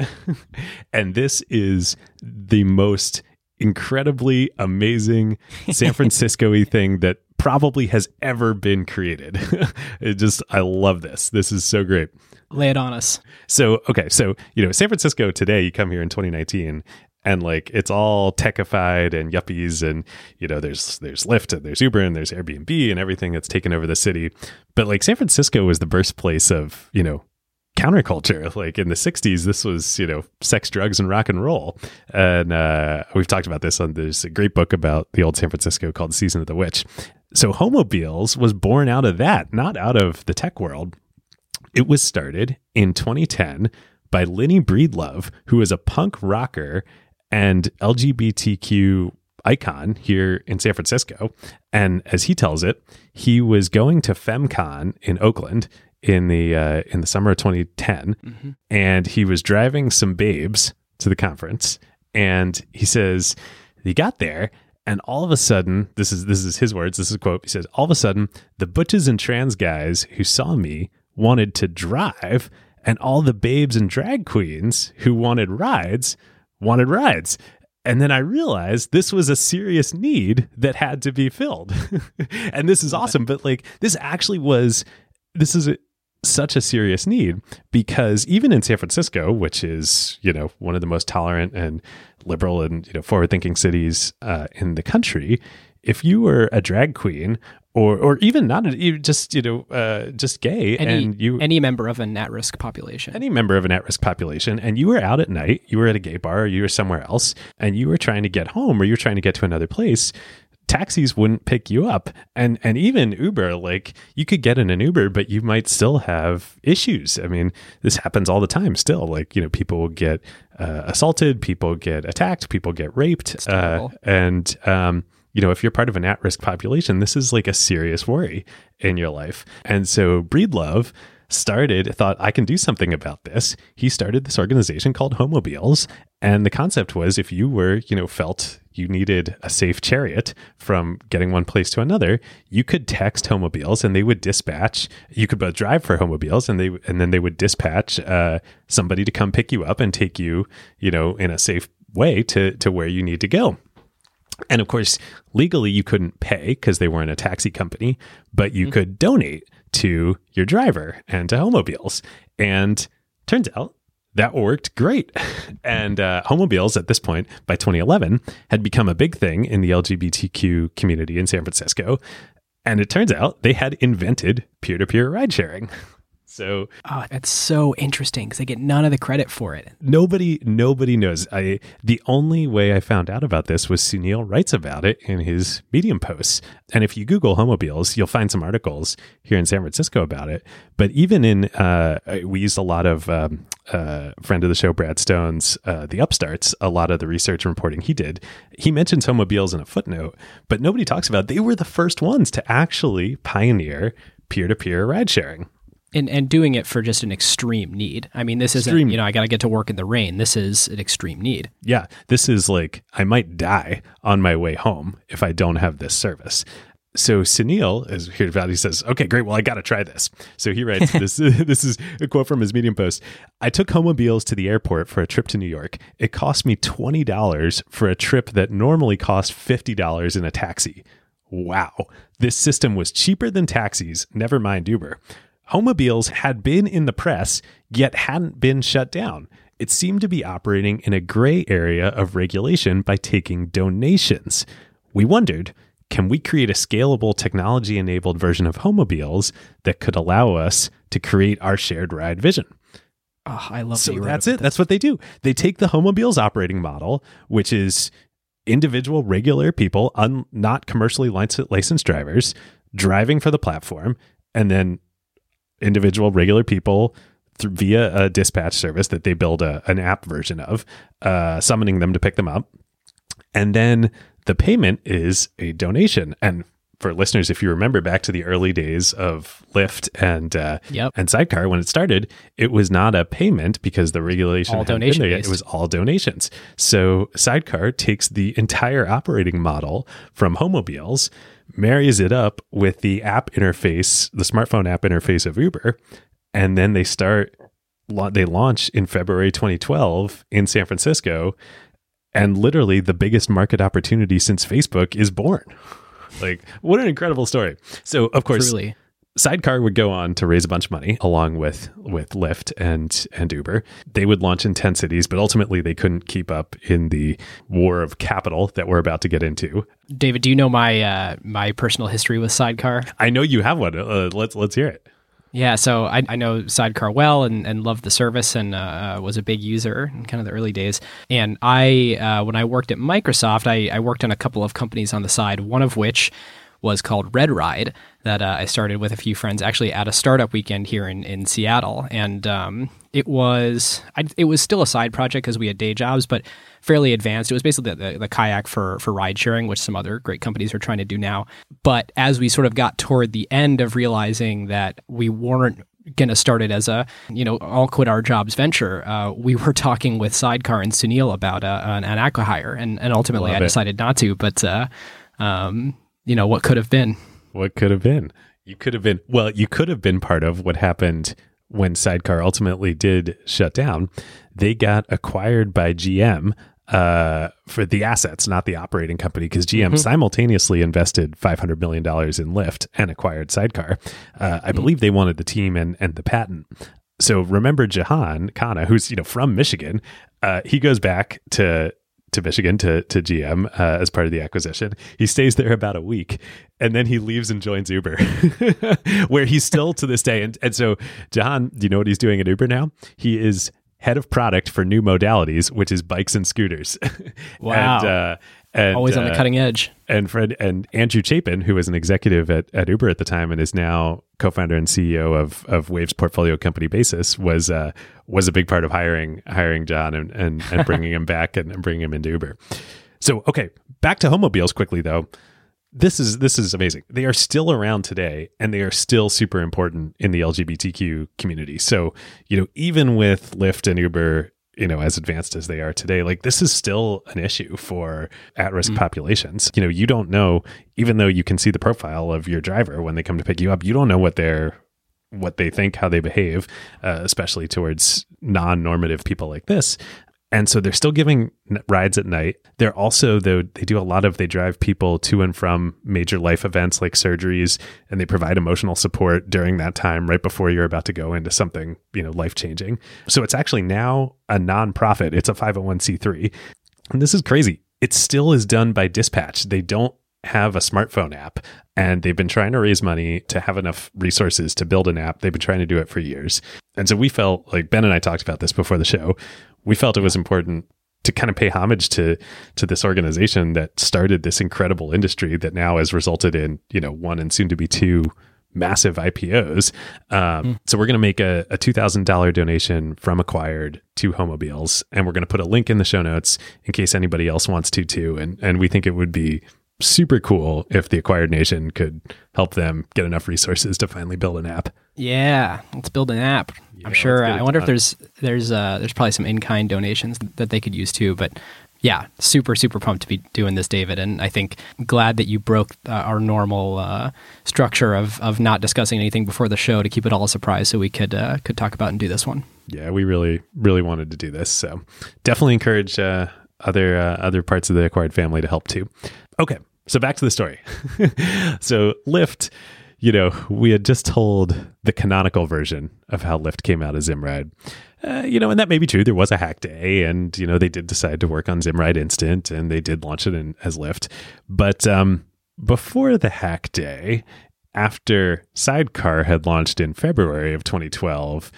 and this is the most incredibly amazing San Francisco y thing that probably has ever been created. it just, I love this. This is so great. Lay it on us. So, okay, so, you know, San Francisco today, you come here in 2019 and like it's all techified and yuppies and you know there's there's Lyft and there's Uber and there's Airbnb and everything that's taken over the city. But like San Francisco was the birthplace of, you know, counterculture. Like in the 60s, this was, you know, sex, drugs, and rock and roll. And uh, we've talked about this on there's a great book about the old San Francisco called Season of the Witch. So Homobiles was born out of that, not out of the tech world. It was started in 2010 by Lynnee Breedlove, who is a punk rocker and LGBTQ icon here in San Francisco. And as he tells it, he was going to FemCon in Oakland in the uh, in the summer of 2010, and he was driving some babes to the conference. And he says he got there, and all of a sudden, this is this is his words. This is a quote. He says, "All of a sudden, the butches and trans guys who saw me wanted to drive, and all the babes and drag queens who wanted rides wanted rides." And then I realized this was a serious need that had to be filled. and this is awesome. But like, this actually was, this is a, such a serious need because even in San Francisco, which is you know one of the most tolerant and liberal and you know forward thinking cities uh, in the country, if you were a drag queen or or even not just you know uh, just gay any, and you any member of an at risk population, any member of an at risk population, and you were out at night, you were at a gay bar, or you were somewhere else, and you were trying to get home or you were trying to get to another place, taxis wouldn't pick you up. And and even uber like you could get in an uber but you might still have issues. I mean this happens all the time still. Like you know people will get uh, assaulted people get attacked people get raped uh, and um, you know if you're part of an at-risk population this is like a serious worry in your life and so breedlove started thought I can do something about this. He started this organization called Homobiles and the concept was if you were, you know, felt you needed a safe chariot from getting one place to another, you could text Homobiles and they would dispatch. You could both drive for Homobiles and they and then they would dispatch uh, somebody to come pick you up and take you, you know, in a safe way to to where you need to go. And of course, legally you couldn't pay because they weren't a taxi company, but you mm-hmm. could donate to your driver and to Homobiles. And turns out that worked great. And uh, Homobiles at this point, by 2011, had become a big thing in the LGBTQ community in San Francisco. And it turns out they had invented peer to peer ride sharing. So oh, that's so interesting because they get none of the credit for it. Nobody, nobody knows. I the only way I found out about this was Sunil writes about it in his Medium posts. And if you Google homobiles, you'll find some articles here in San Francisco about it. But even in, uh, we used a lot of um, uh, friend of the show Brad Stone's uh, The Upstarts. A lot of the research and reporting he did, he mentions homobiles in a footnote, but nobody talks about. They were the first ones to actually pioneer peer to peer ride sharing and and doing it for just an extreme need. I mean, this isn't you know I got to get to work in the rain. This is an extreme need. Yeah, this is like I might die on my way home if I don't have this service. So Sunil is here about. He says, "Okay, great. Well, I got to try this." So he writes this. this is a quote from his Medium post. I took homobiles to the airport for a trip to New York. It cost me twenty dollars for a trip that normally cost fifty dollars in a taxi. Wow, this system was cheaper than taxis. Never mind Uber. Homobiles had been in the press, yet hadn't been shut down. It seemed to be operating in a gray area of regulation by taking donations. We wondered can we create a scalable technology enabled version of Homobiles that could allow us to create our shared ride vision? Oh, I love so that's it. That's what they do. They take the Homobiles operating model, which is individual regular people, un, not commercially licensed drivers, driving for the platform, and then individual regular people through, via a dispatch service that they build a, an app version of, uh, summoning them to pick them up. And then the payment is a donation. And for listeners, if you remember back to the early days of Lyft and uh, yep. and Sidecar when it started, it was not a payment because the regulation all donation it was all donations. So Sidecar takes the entire operating model from Homobiles marries it up with the app interface, the smartphone app interface of Uber, and then they start they launch in February 2012 in San Francisco and literally the biggest market opportunity since Facebook is born. Like what an incredible story. So of course Truly. Sidecar would go on to raise a bunch of money along with with Lyft and and Uber. They would launch in 10 cities, but ultimately they couldn't keep up in the war of capital that we're about to get into. David, do you know my uh, my personal history with Sidecar? I know you have one. Uh, let's let's hear it. Yeah, so I, I know Sidecar well and, and loved the service and uh, uh was a big user in kind of the early days. And I, uh, when I worked at Microsoft, I, I worked on a couple of companies on the side, one of which was called Red Ride that uh, I started with a few friends actually at a startup weekend here in, in Seattle. And um, it was I, it was still a side project because we had day jobs, but fairly advanced. It was basically the, the, the, kayak for, for ride sharing, which some other great companies are trying to do now. But as we sort of got toward the end of realizing that we weren't going to start it as a you know all quit our jobs venture uh, we were talking with sidecar and sunil about uh, an, an acquihire and, and ultimately i, I decided not to but uh, um, you know, what could have been. What could have been? You could have been, well, you could have been part of what happened when Sidecar ultimately did shut down. They got acquired by GM uh, for the assets, not the operating company, because GM mm-hmm. simultaneously invested five hundred million dollars in Lyft and acquired Sidecar. Uh, I mm-hmm. believe they wanted the team and and the patent. So remember Jahan Khanna, who's you know from Michigan, uh, he goes back to to Michigan to to GM uh, as part of the acquisition. He stays there about a week, and then he leaves and joins Uber, where he's still to this day. And and so Jahan, do you know what he's doing at Uber now? He is head of product for new modalities, which is bikes and scooters. Wow. and, uh, and, Always on the uh, cutting edge. And Fred and Andrew Chapin, who was an executive at, at Uber at the time and is now co-founder and CEO of of Wave's portfolio company Basis, was uh, was a big part of hiring hiring John and and, and bringing him back and, and bringing him into Uber. So okay, back to homobiles quickly though. This is this is amazing. They are still around today, and they are still super important in the LGBTQ community. So you know, even with Lyft and Uber you know as advanced as they are today like this is still an issue for at-risk mm. populations you know you don't know even though you can see the profile of your driver when they come to pick you up you don't know what they're what they think how they behave uh, especially towards non-normative people like this and so they're still giving rides at night. They're also though they do a lot of they drive people to and from major life events like surgeries and they provide emotional support during that time right before you're about to go into something, you know, life-changing. So it's actually now a nonprofit. It's a 501c3. And this is crazy. It still is done by dispatch. They don't have a smartphone app and they've been trying to raise money to have enough resources to build an app. They've been trying to do it for years. And so we felt like Ben and I talked about this before the show we felt it was important to kind of pay homage to to this organization that started this incredible industry that now has resulted in you know one and soon to be two massive IPOs. Um, mm. So we're going to make a, a two thousand dollar donation from Acquired to Homobiles, and we're going to put a link in the show notes in case anybody else wants to too. And and we think it would be super cool if the Acquired Nation could help them get enough resources to finally build an app. Yeah, let's build an app. Yeah, I'm sure. I wonder if there's there's uh, there's probably some in kind donations that they could use too. But yeah, super super pumped to be doing this, David. And I think glad that you broke uh, our normal uh, structure of of not discussing anything before the show to keep it all a surprise, so we could uh, could talk about and do this one. Yeah, we really really wanted to do this. So definitely encourage uh, other uh, other parts of the acquired family to help too. Okay, so back to the story. so Lyft you know, we had just told the canonical version of how Lyft came out of Zimride. Uh, you know, and that may be true. There was a hack day, and you know they did decide to work on Zimride Instant, and they did launch it in, as Lyft. But um, before the hack day, after Sidecar had launched in February of 2012,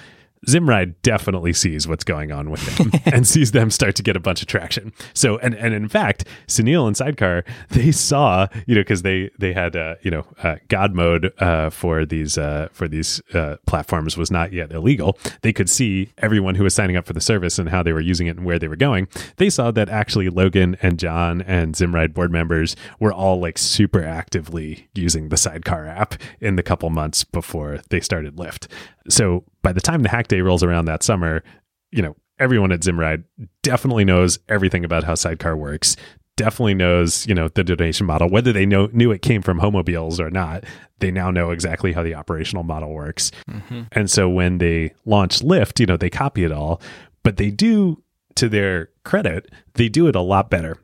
Zimride definitely sees what's going on with them and sees them start to get a bunch of traction. So, and and in fact, Sunil and Sidecar they saw you know because they they had uh, you know uh, God mode uh, for these uh, for these uh, platforms was not yet illegal. They could see everyone who was signing up for the service and how they were using it and where they were going. They saw that actually Logan and John and Zimride board members were all like super actively using the Sidecar app in the couple months before they started Lyft. So by the time the hack day rolls around that summer, you know, everyone at Zimride definitely knows everything about how Sidecar works. Definitely knows, you know, the donation model. Whether they know knew it came from Homobiles or not, they now know exactly how the operational model works. Mm-hmm. And so when they launch Lyft, you know, they copy it all, but they do, to their credit, they do it a lot better.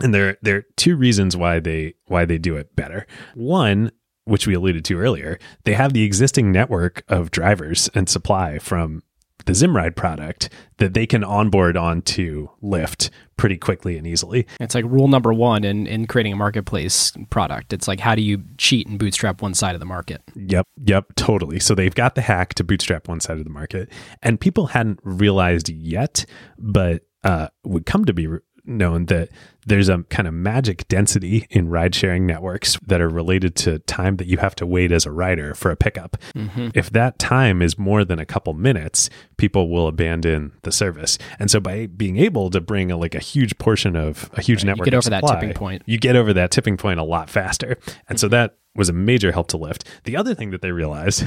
And there, there are two reasons why they why they do it better. One, which we alluded to earlier, they have the existing network of drivers and supply from the Zimride product that they can onboard onto Lyft pretty quickly and easily. It's like rule number one in, in creating a marketplace product. It's like how do you cheat and bootstrap one side of the market? Yep, yep, totally. So they've got the hack to bootstrap one side of the market, and people hadn't realized yet, but uh, would come to be known that there's a kind of magic density in ride sharing networks that are related to time that you have to wait as a rider for a pickup. Mm-hmm. If that time is more than a couple minutes, people will abandon the service. And so by being able to bring a, like a huge portion of a huge right, network, you get over supply, that tipping point. You get over that tipping point a lot faster. And so mm-hmm. that was a major help to Lyft. The other thing that they realized,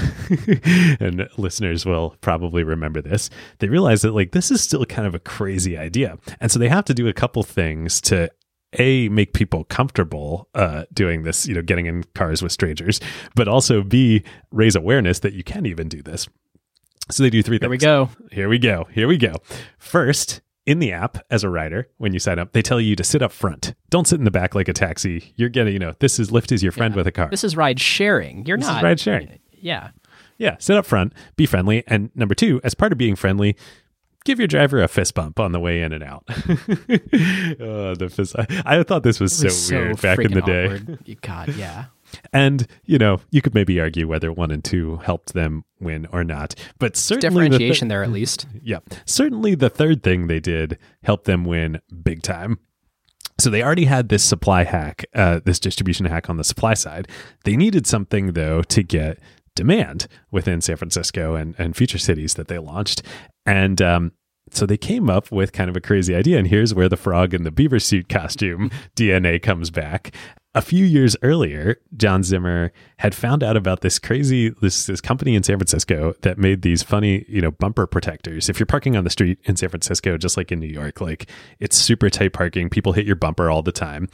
and listeners will probably remember this, they realized that like this is still kind of a crazy idea. And so they have to do a couple things to a make people comfortable uh, doing this, you know, getting in cars with strangers, but also b raise awareness that you can even do this. So they do three Here things. Here we go. Here we go. Here we go. First, in the app as a rider when you sign up they tell you to sit up front don't sit in the back like a taxi you're getting you know this is lyft is your friend Yeah. with a car This is ride sharing. You're This is not ride sharing. Yeah. yeah sit up front be friendly and number two as part of being friendly give your driver a fist bump on the way in and out oh, the fist I, I thought this was It so was weird back in the freaking day awkward. God, yeah. and you know you could maybe argue whether one and two helped them win or not but certainly the thi- Differentiation there at least. Yeah. Certainly the third thing they did helped them win big time. So they already had this supply hack, uh, this distribution hack on the supply side. They needed something though to get demand within San Francisco and, and future cities that they launched. And um, so they came up with kind of a crazy idea. And here's where the frog in the beaver suit costume DNA comes back. A few years earlier, John Zimmer had found out about this crazy this this company in San Francisco that made these funny, you know, bumper protectors. If you're parking on the street in San Francisco, just like in New York, like it's super tight parking, people hit your bumper all the time.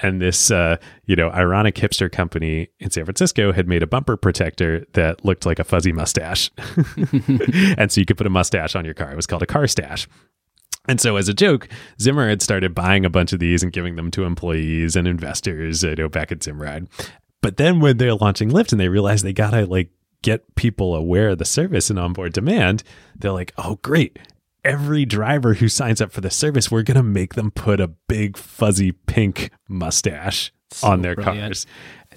And this uh, you know, ironic hipster company in San Francisco had made a bumper protector that looked like a fuzzy mustache. and so you could put a mustache on your car. It was called a car stash. And so, as a joke, Zimmer had started buying a bunch of these and giving them to employees and investors, you know, back at Zimride. But then when they're launching Lyft and they realize they gotta like get people aware of the service and onboard demand, they're like, "Oh, great! Every driver who signs up for the service, we're gonna make them put a big fuzzy pink mustache So on their brilliant. cars."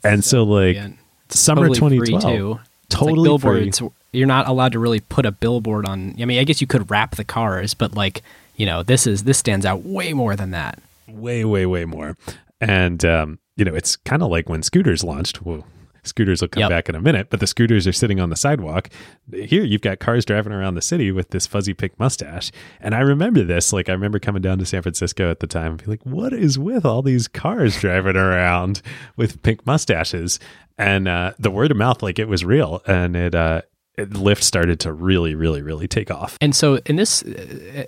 And so, like Brilliant. summer Totally free, 2012, too. It's like totally free. billboards. You're not allowed to really put a billboard on. I mean, I guess you could wrap the cars, but like, you know, this is this stands out way more than that. way way way more and um, you know it's kind of like when scooters launched well scooters will come Yep. back in a minute but the scooters are sitting on the sidewalk here you've got cars driving around the city with this fuzzy pink mustache and i remember this like i remember coming down to san francisco at the time and be like what is with all these cars driving around with pink mustaches and uh, the word of mouth like it was real and it uh it, Lyft started to really, really, really take off. And so in this uh,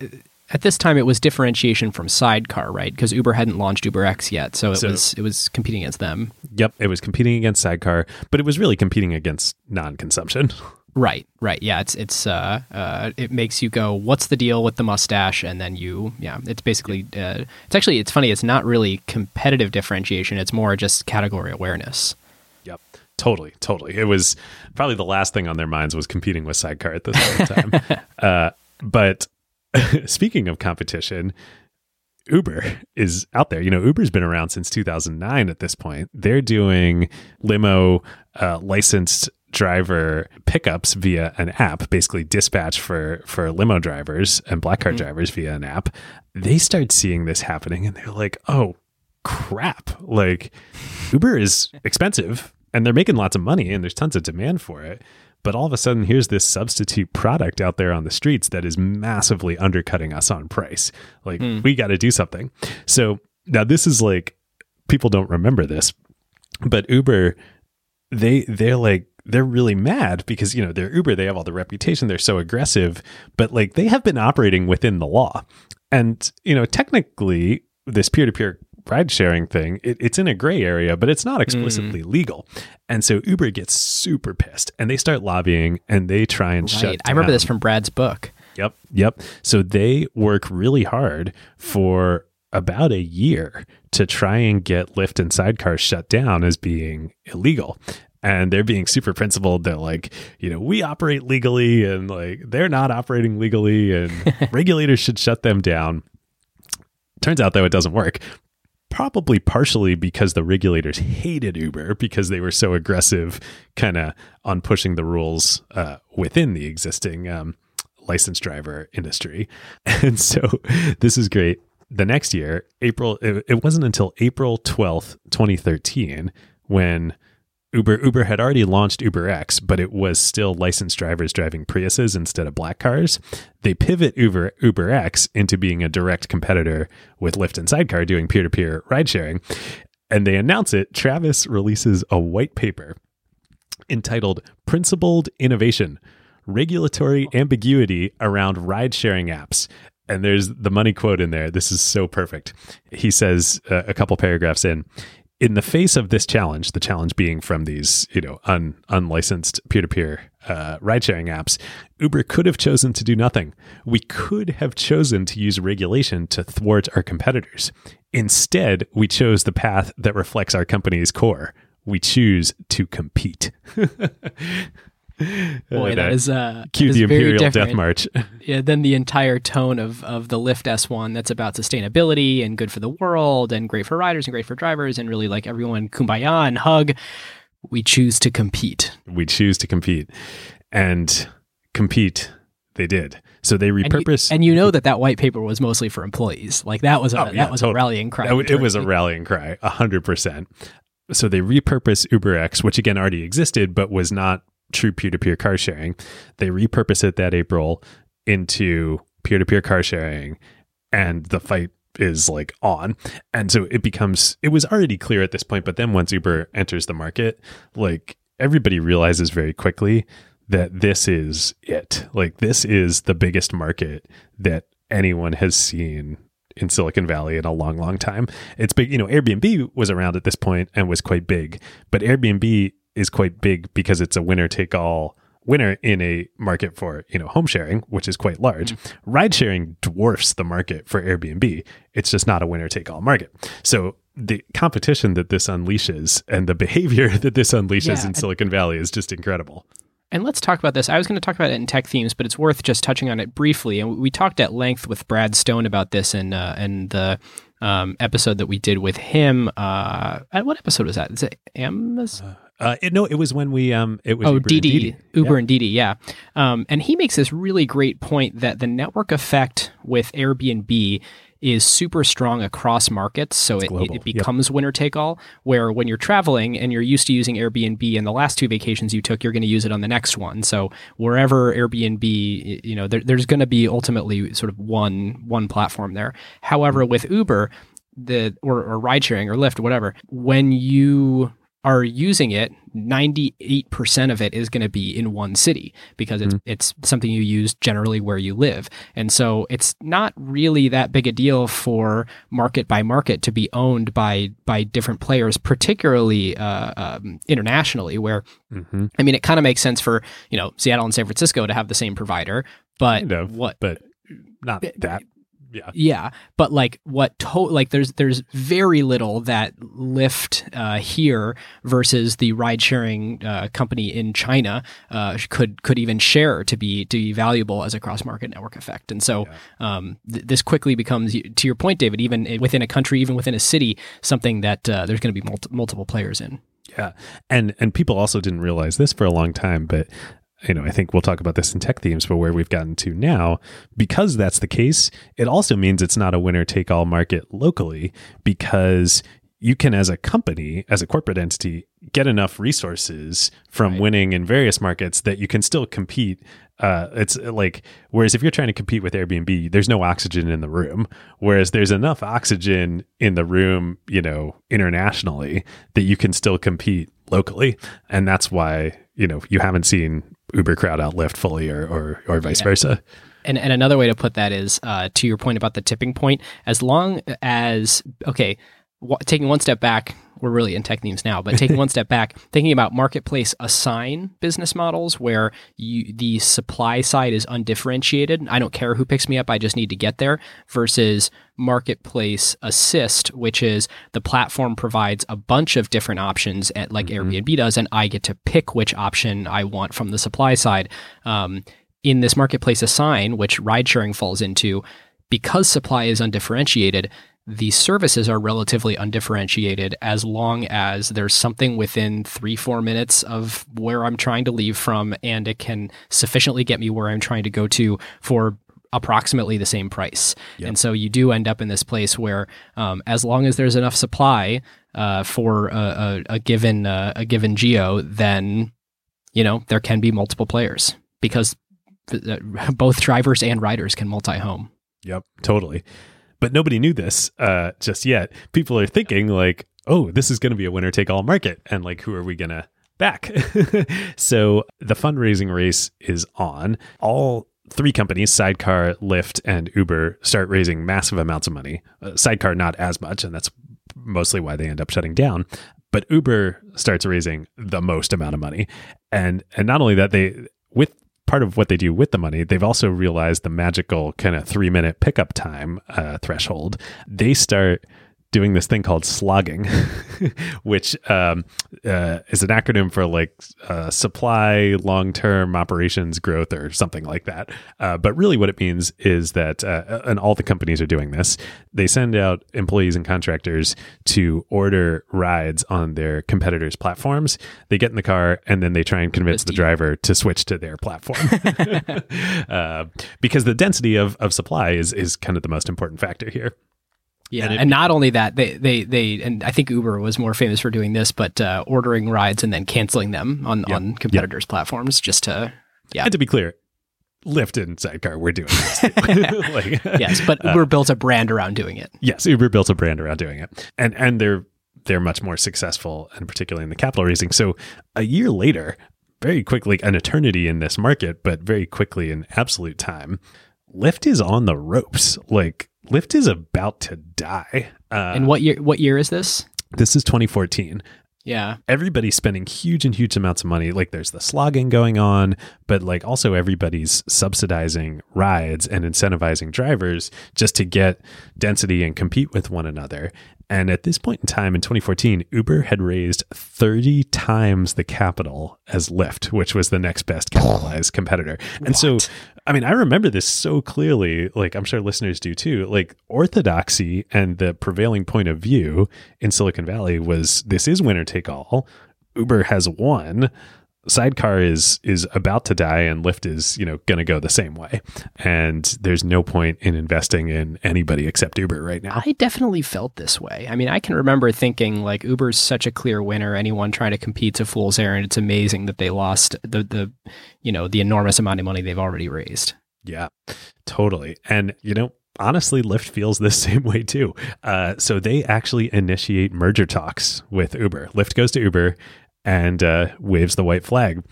at this time it was differentiation from sidecar, right? Because Uber hadn't launched UberX yet, so it So- was it was competing against them. Yep, it was competing against Sidecar, but it was really competing against non-consumption. Right, right. Yeah, it's it's uh, uh it makes you go, what's the deal with the mustache? And then you, yeah, it's basically uh, it's actually it's funny. It's not really competitive differentiation. It's more just category awareness. Yep. Totally, totally. It was probably the last thing on their minds was competing with Sidecar at this point in time. uh, but speaking of competition, Uber is out there. You know, Uber's been around since 2009 at this point. They're doing limo uh, licensed driver pickups via an app, basically dispatch for for limo drivers and black car drivers via an app. They start seeing this happening and they're like, "Oh, crap. Like Uber is expensive and they're making lots of money and there's tons of demand for it. But all of a sudden, here's this substitute product out there on the streets that is massively undercutting us on price. Like, hmm. we got to do something. So now this is like, people don't remember this, but Uber, they, they're like, they're really mad because, you know, they're Uber, they have all the reputation, they're so aggressive, but like they have been operating within the law. And, you know, technically, this peer to peer ride sharing thing, it, it's in a gray area, but it's not mm. explicitly legal. And so Uber gets super pissed and they start lobbying and they try and shut Right. I remember this from Brad's book. Yep. Yep. So they work really hard for about a year to try and get Lyft and Sidecar shut down as being illegal. And they're being super principled. They're like, you know, we operate legally and like they're not operating legally and regulators should shut them down. Turns out though it doesn't work. Probably partially because the regulators hated Uber because they were so aggressive, kind of on pushing the rules uh, within the existing um, licensed driver industry. And so this is great. The next year, April, it, it wasn't until April 12th, 2013, when Uber Uber had already launched UberX, but it was still licensed drivers driving Priuses instead of black cars. They pivot Uber UberX into being a direct competitor with Lyft and Sidecar doing peer-to-peer ride sharing. And they announce it. Travis releases a white paper entitled Principled Innovation Regulatory Ambiguity Around Ride Sharing Apps. And there's the money quote in there. This is so perfect. He says uh, a couple paragraphs in in the face of this challenge, the challenge being from these, you know, un, unlicensed peer-to-peer uh, ride-sharing apps, Uber could have chosen to do nothing. We could have chosen to use regulation to thwart our competitors. Instead, we chose the path that reflects our company's core. We choose to compete. Boy, that is uh, cue that the is Imperial Death. March. yeah, then the entire tone of, of the Lyft S1 that's about sustainability and good for the world and great for riders and great for drivers and really like everyone kumbaya and hug. We choose to compete. we choose to compete, and compete they did. So they And repurpose. and you know that that white paper was mostly for employees. Like that was a Oh, yeah, that was totally. a rallying cry. That it was a rallying cry, a hundred percent. So they repurpose UberX, which again already existed, but was not true peer-to-peer car sharing. They repurpose it that April into peer-to-peer car sharing, and the fight is like on. And so it becomes. It was already clear at this point, but then once Uber enters the market, like everybody realizes very quickly that this is it. Like this is the biggest market that anyone has seen in Silicon Valley in a long, long time. It's big, you know, Airbnb was around at this point and was quite big, but Airbnb is quite big because it's a winner take all winner in a market for, you know, home sharing, which is quite large. Ride sharing dwarfs the market for Airbnb. It's just not a winner take all market. So the competition that this unleashes and the behavior that this unleashes Yeah, in Silicon Valley is just incredible. And let's talk about this. I was going to talk about it in tech themes, but it's worth just touching on it briefly. And we talked at length with Brad Stone about this in uh, in the um, episode that we did with him. Uh, uh, what episode was that? Is it Amazon? Uh, it, no, it was when we um, it was oh, Uber and Didi, Didi. Uber and Didi, yeah. Um, and he makes this really great point that the network effect with Airbnb is super strong across markets. So it, it, it Yep. becomes winner take all, where when you're traveling and you're used to using Airbnb in the last two vacations you took, you're going to use it on the next one. So wherever Airbnb, you know, there, there's going to be ultimately sort of one one platform there. However, with Uber, the or, or ride sharing or Lyft whatever, when you are using it, 98% of it is going to be in one city because it's it's something you use generally where you live. And so it's not really that big a deal for market by market to be owned by by different players, particularly uh, um, internationally where hmm I mean it kind of makes sense for, you know, Seattle and San Francisco to have the same provider, but Kind of. what but not that. Yeah. yeah, but like what to like there's there's very little that Lyft uh, here versus the ride sharing uh, company in China uh, could could even share to be to be valuable as a cross market network effect. And so um, th- this quickly becomes to your point, David, even within a country, even within a city, something that uh, there's going to be multi- multiple players in. Yeah. And and people also didn't realize this for a long time, but you know, I think we'll talk about this in tech themes, but where we've gotten to now, because that's the case, it also means it's not a winner take all market locally because you can as a company, as a corporate entity, get enough resources from Right. winning in various markets that you can still compete. Uh, it's like whereas if you're trying to compete with Airbnb, there's no oxygen in the room. Whereas there's enough oxygen in the room, you know, internationally that you can still compete locally, and that's why you know you haven't seen Uber crowd out Lyft fully, or or, or vice Yeah. versa. And, and another way to put that is uh, to your point about the tipping point. As long as okay, w- taking one step back, we're really in tech themes now. But taking one step back, thinking about marketplace assign business models where you, the supply side is undifferentiated. I don't care who picks me up; I just need to get there. Versus marketplace assist, which is the platform provides a bunch of different options, at, like Airbnb does, and I get to pick which option I want from the supply side. Um, in this marketplace assign, which ride sharing falls into, because supply is undifferentiated, the services are relatively undifferentiated as long as there's something within three, four minutes of where I'm trying to leave from, and it can sufficiently get me where I'm trying to go to for approximately the same price. Yep. And so you do end up in this place where, um, as long as there's enough supply uh, for a, a, a given uh, a given geo, then you know there can be multiple players because uh, both drivers and riders can multi-home. Yep, totally. But nobody knew this uh, just yet. People are thinking like, "Oh, this is going to be a winner take all market," and like, who are we going to back? so the fundraising race is on. All three companies, Sidecar, Lyft, and Uber, start raising massive amounts of money. Uh, Sidecar not as much, and that's mostly why they end up shutting down. But Uber starts raising the most amount of money, and and not only that, they with part of what they do with the money, they've also realized the magical kind of three minute pickup time uh, threshold. They start doing this thing called slogging, which um, uh, is an acronym for like uh, supply long term operations growth or something like that. Uh, but really, what it means is that, uh, and all the companies are doing this, they send out employees and contractors to order rides on their competitors' platforms. They get in the car and then they try and convince the driver to switch to their platform. Uh, because the density of, of supply is, is kind of the most important factor here. Yeah, and, and, not only that, they, they they and I think Uber was more famous for doing this, but uh, ordering rides and then canceling them on yep, on competitors' yep. platforms just to yeah. And to be clear, Lyft and Sidecar we're doing this. like, yes, but uh, Uber uh, built a brand around doing it. Yes, Uber built a brand around doing it, and and they're they're much more successful, and particularly in the capital raising. So a year later, very quickly, an eternity in this market, but very quickly in absolute time, Lyft is on the ropes. Like Lyft is about to die. Uh, and what year? What year is this? This is 2014. Yeah. Everybody's spending huge and huge amounts of money. Like there's the slogging going on, but like also everybody's subsidizing rides and incentivizing drivers just to get density and compete with one another. And at this point in time in 2014, Uber had raised 30 times the capital as Lyft, which was the next best capitalized competitor. And what? so, I mean, I remember this so clearly, like I'm sure listeners do too. Like orthodoxy and the prevailing point of view in Silicon Valley was this is winner take all. Uber has won sidecar is is about to die and lyft is you know going to go the same way. And there's no point in investing in anybody except uber right now. I definitely felt this way. I mean i can remember thinking like uber's such a clear winner. Anyone trying to compete to fool's errand it's amazing that they lost the the you know the enormous amount of money they've already raised. Yeah totally. And you know honestly, Lyft feels the same way too. Uh, so they actually initiate merger talks with Uber. Lyft goes to Uber and uh, waves the white flag.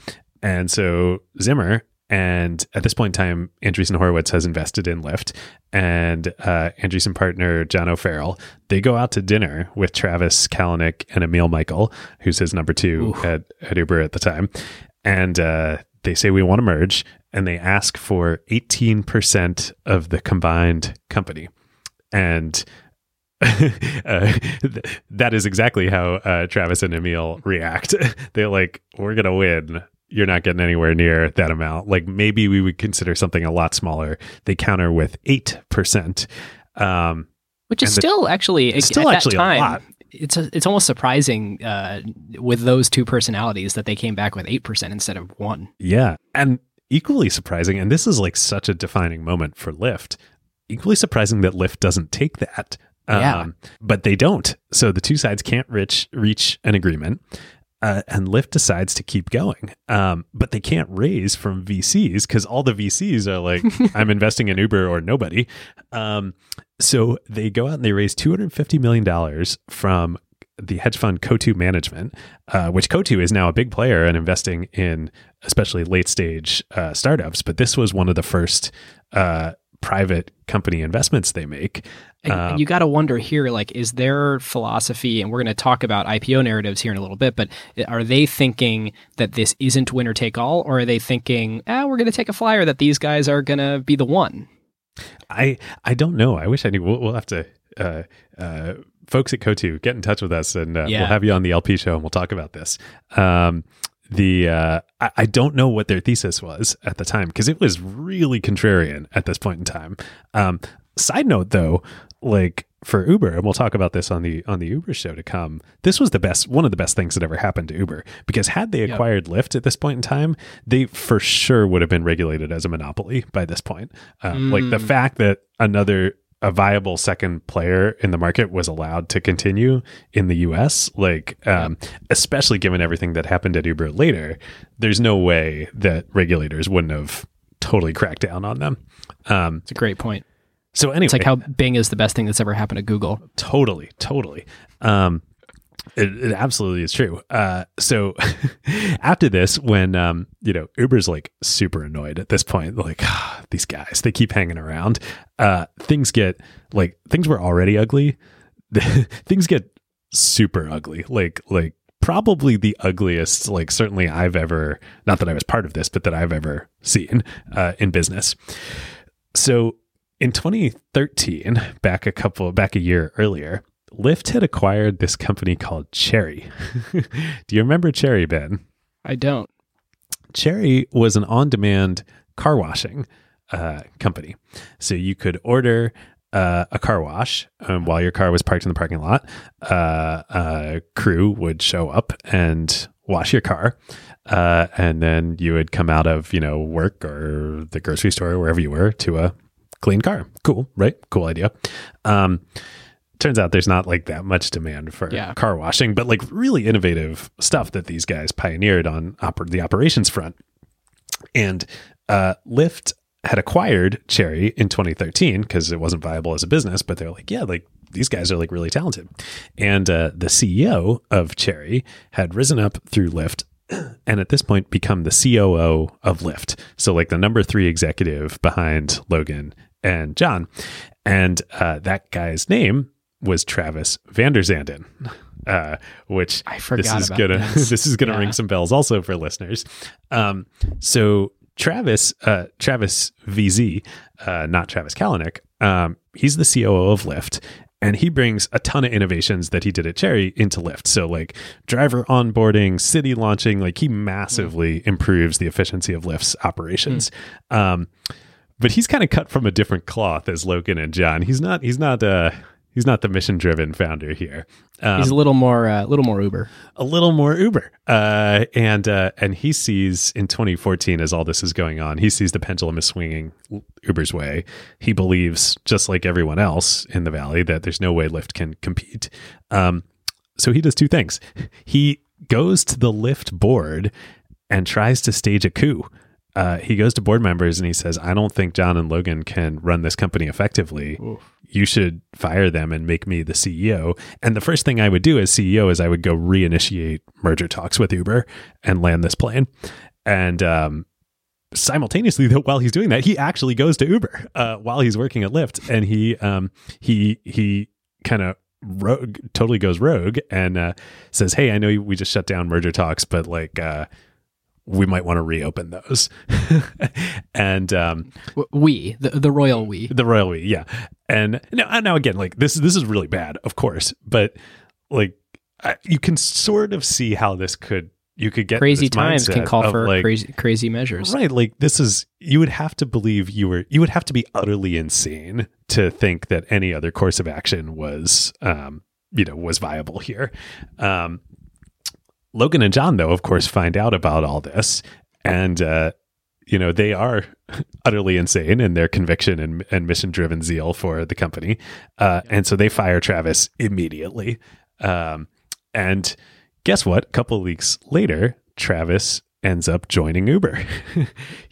And so Zimmer, and at this point in time, Andreessen Horowitz has invested in Lyft, and uh, Andreessen partner John O'Farrell. They go out to dinner with Travis Kalanick and Emil Michael, who's his number two at, at Uber at the time, and uh, they say we want to merge, and they ask for eighteen percent of the combined company, and uh, that is exactly how uh, Travis and Emil react. They're like, "We're gonna win. You're not getting anywhere near that amount. Like maybe we would consider something a lot smaller." They counter with eight percent, um, which is still the, actually still actually time, a lot. It's a, it's almost surprising uh, with those two personalities that they came back with eight percent instead of one. Yeah, and equally surprising, and this is like such a defining moment for Lyft. Equally surprising that Lyft doesn't take that yeah. Um, but they don't. So the two sides can't reach reach an agreement. Uh, and Lyft decides to keep going. Um, but they can't raise from VCs because all the VCs are like, I'm investing in Uber or nobody. Um, so they go out and they raise $250 million from the hedge fund Coatue Management, uh, which Coatue is now a big player and investing in especially late stage uh, startups. But this was one of the first uh, private company investments they make. And, um, you got to wonder here, like, is their philosophy, and we're going to talk about IPO narratives here in a little bit, but are they thinking that this isn't winner take all, or are they thinking, ah, we're going to take a flyer that these guys are going to be the one? I I don't know. I wish I knew. We'll, we'll have to. Uh, uh, folks at Coatue, get in touch with us, and uh, yeah. we'll have you on the LP show, and we'll talk about this. Um, the uh, I, I, don't know what their thesis was at the time because it was really contrarian at this point in time. Um, side note though, like for Uber, and we'll talk about this on the on the Uber show to come. This was the best, one of the best things that ever happened to Uber because had they acquired yep. Lyft at this point in time, they for sure would have been regulated as a monopoly by this point. Um, mm. Like the mm. fact that another a viable second player in the market was allowed to continue in the US, like, um, especially given everything that happened at Uber later, there's no way that regulators wouldn't have totally cracked down on them. Um, it's a great point. So anyway, it's like how Bing is the best thing that's ever happened to Google. Totally, totally. Um, it, it, absolutely is true. Uh, so after this, when um, you know Uber's like super annoyed at this point, like ah, these guys, they keep hanging around. Uh, things get like things were already ugly. things get super ugly. Like like probably the ugliest. Like certainly I've ever not that I was part of this, but that I've ever seen uh, in business. So in 2013, back a couple back a year earlier, Lyft had acquired this company called Cherry. Do you remember Cherry, Ben? I don't. Cherry was an on demand car washing uh, company. So you could order uh, a car wash um, while your car was parked in the parking lot. Uh, a crew would show up and wash your car. Uh, and then you would come out of, you know, work or the grocery store, or wherever you were, to a clean car. Cool, right? Cool idea. Um, turns out there's not like that much demand for Yeah. car washing, but like really innovative stuff that these guys pioneered on oper- the operations front. And uh, Lyft had acquired Cherry in 2013 because it wasn't viable as a business, but they're like, yeah, like these guys are like really talented. And uh, the CEO of Cherry had risen up through Lyft and at this point become the COO of Lyft. So like the number three executive behind Logan and John. And uh, that guy's name was Travis Vanderzanden. Uh, which I forgot this is gonna this. this is gonna Yeah. ring some bells also for listeners. Um, so Travis, uh, Travis VZ, uh, not Travis Kalanick, um, he's the COO of Lyft. And he brings a ton of innovations that he did at Cherry into Lyft. So, like driver onboarding, city launching, like he massively improves the efficiency of Lyft's operations. Um, but he's kind of cut from a different cloth as Logan and John. He's not. He's not. Uh, he's not the mission driven founder here. Um, He's a little more, a little more Uber. a little more Uber. Uh, and uh, and he sees in 2014 as all this is going on, he sees the pendulum is swinging Uber's way. He believes, just like everyone else in the valley, that there's no way Lyft can compete. Um, so he does two things. He goes to the Lyft board and tries to stage a coup. Uh, he goes to board members and he says, I don't think John and Logan can run this company effectively. You should fire them and make me the CEO. And the first thing I would do as CEO is I would go reinitiate merger talks with Uber and land this plane. And um, simultaneously, though, while he's doing that, he actually goes to Uber uh, while he's working at Lyft, and he um, he he kind of rogue, totally goes rogue and uh, says, "Hey, I know we just shut down merger talks, but like." We might want to reopen those. and um, We, the, the royal we. the royal we, yeah. And now, now again, like this, this is really bad, of course, but like I, you can sort of see how this could, you could get Crazy times can call for like, crazy, crazy measures. Right, like this is you would have to believe you were you would have to be utterly insane to think that any other course of action was um you know was viable here. Um Logan and John though of course find out about all this and uh you know they are utterly insane in their conviction and, and mission driven zeal for the company uh, and so they fire travis immediately um, and guess what a couple of weeks later travis ends up joining uber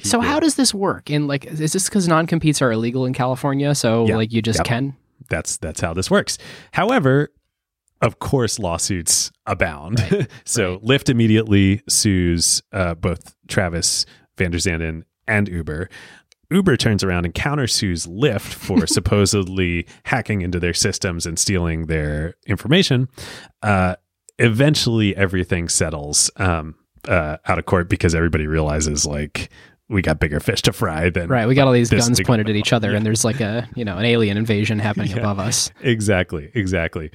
So did- how does this work? And like, is this because non-competes are illegal in California? So like, you just Yep. can. that's that's how this works. However, of course, lawsuits abound. so Lyft immediately sues uh, both Travis Vanderzanden and Uber. Uber turns around and countersues Lyft for supposedly hacking into their systems and stealing their information. Uh, eventually, everything settles um, uh, out of court because everybody realizes like we got bigger fish to fry than Right. We got all these guns big pointed at each other, yeah. and there's like a you know an alien invasion happening Yeah. above us. Exactly, exactly.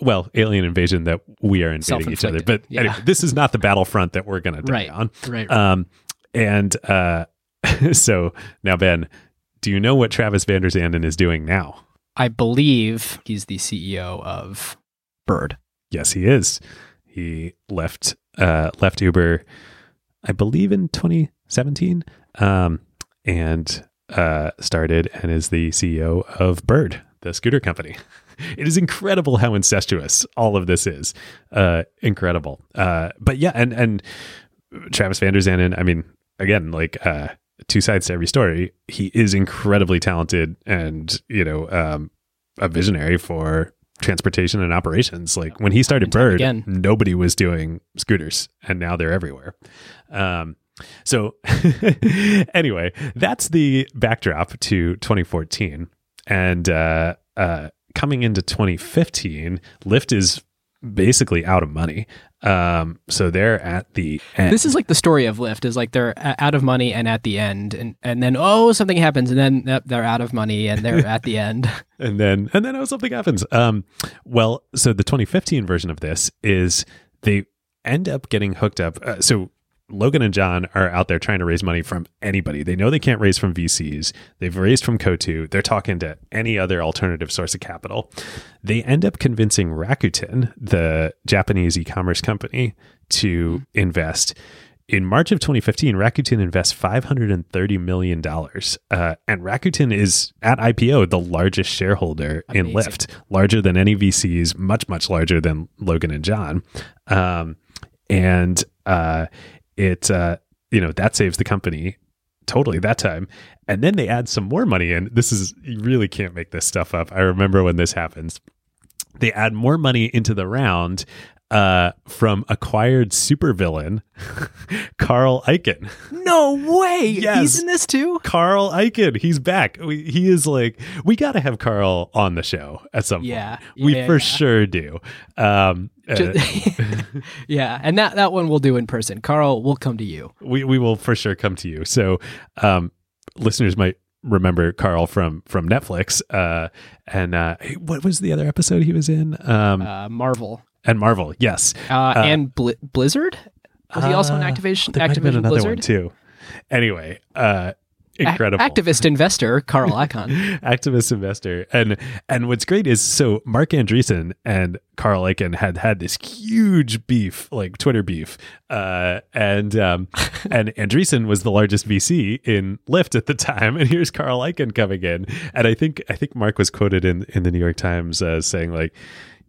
Well, alien invasion that we are invading each other. But yeah. anyway, this is not the battlefront that we're going to die Right. on. Right. Um, and uh, so now, Ben, do you know what Travis Vanderzanden is doing now? I believe he's the CEO of Bird. Yes, he is. He left uh, left Uber, I believe, in 2017, um, and uh, started and is the CEO of Bird, the scooter company. It is incredible how incestuous all of this is. Uh, incredible. Uh, but yeah, and and Travis Vanderzanden, I mean, again, like uh, two sides to every story. He is incredibly talented and you know um, a visionary for transportation and operations. Like when he started Bird, again. nobody was doing scooters, and now they're everywhere. Um, so anyway, that's the backdrop to 2014, and uh, uh, coming into 2015, Lyft is basically out of money. Um, so they're at the end. This is like the story of Lyft is like they're out of money and at the end, and and then oh something happens, and then they're out of money and they're at the end. and then and then oh something happens. Um, well, so the 2015 version of this is they end up getting hooked up. Uh, so Logan and John are out there trying to raise money from anybody. They know they can't raise from VCs. They've raised from Coatue. They're talking to any other alternative source of capital. They end up convincing Rakuten, the Japanese e-commerce company, to invest. In March of 2015, Rakuten invests $530 million. Uh, and Rakuten is at IPO the largest shareholder in Lyft, larger than any VCs, much, much larger than Logan and John. Um, and uh, it, uh, you know, that saves the company totally that time. And then they add some more money in. This is, you really can't make this stuff up. I remember when this happens. They add more money into the round uh, from acquired supervillain Carl Icahn. No way! Yes. He's in this too. Carl Icahn, he's back. We, he is like, we got to have Carl on the show at some Yeah, point. Yeah, we yeah, for yeah. sure do. Um, uh, yeah, and that that one we'll do in person. Carl, we'll come to you. we we will for sure come to you. So, um, listeners might remember Carl from from Netflix. Uh, and uh, what was the other episode he was in? Um, Uh, Marvel and Marvel. Yes, uh, and Bli- Blizzard. Was he also an Uh, Activision there might have been Activision another Blizzard? one too. Anyway, uh, A- incredible activist investor Carl Icahn. activist investor and and what's great is so marc andreessen and carl Icahn had had this huge beef like twitter beef uh and um and andreessen was the largest vc in lyft at the time and here's carl Icahn coming in and i think i think marc was quoted in in the new york times uh, saying like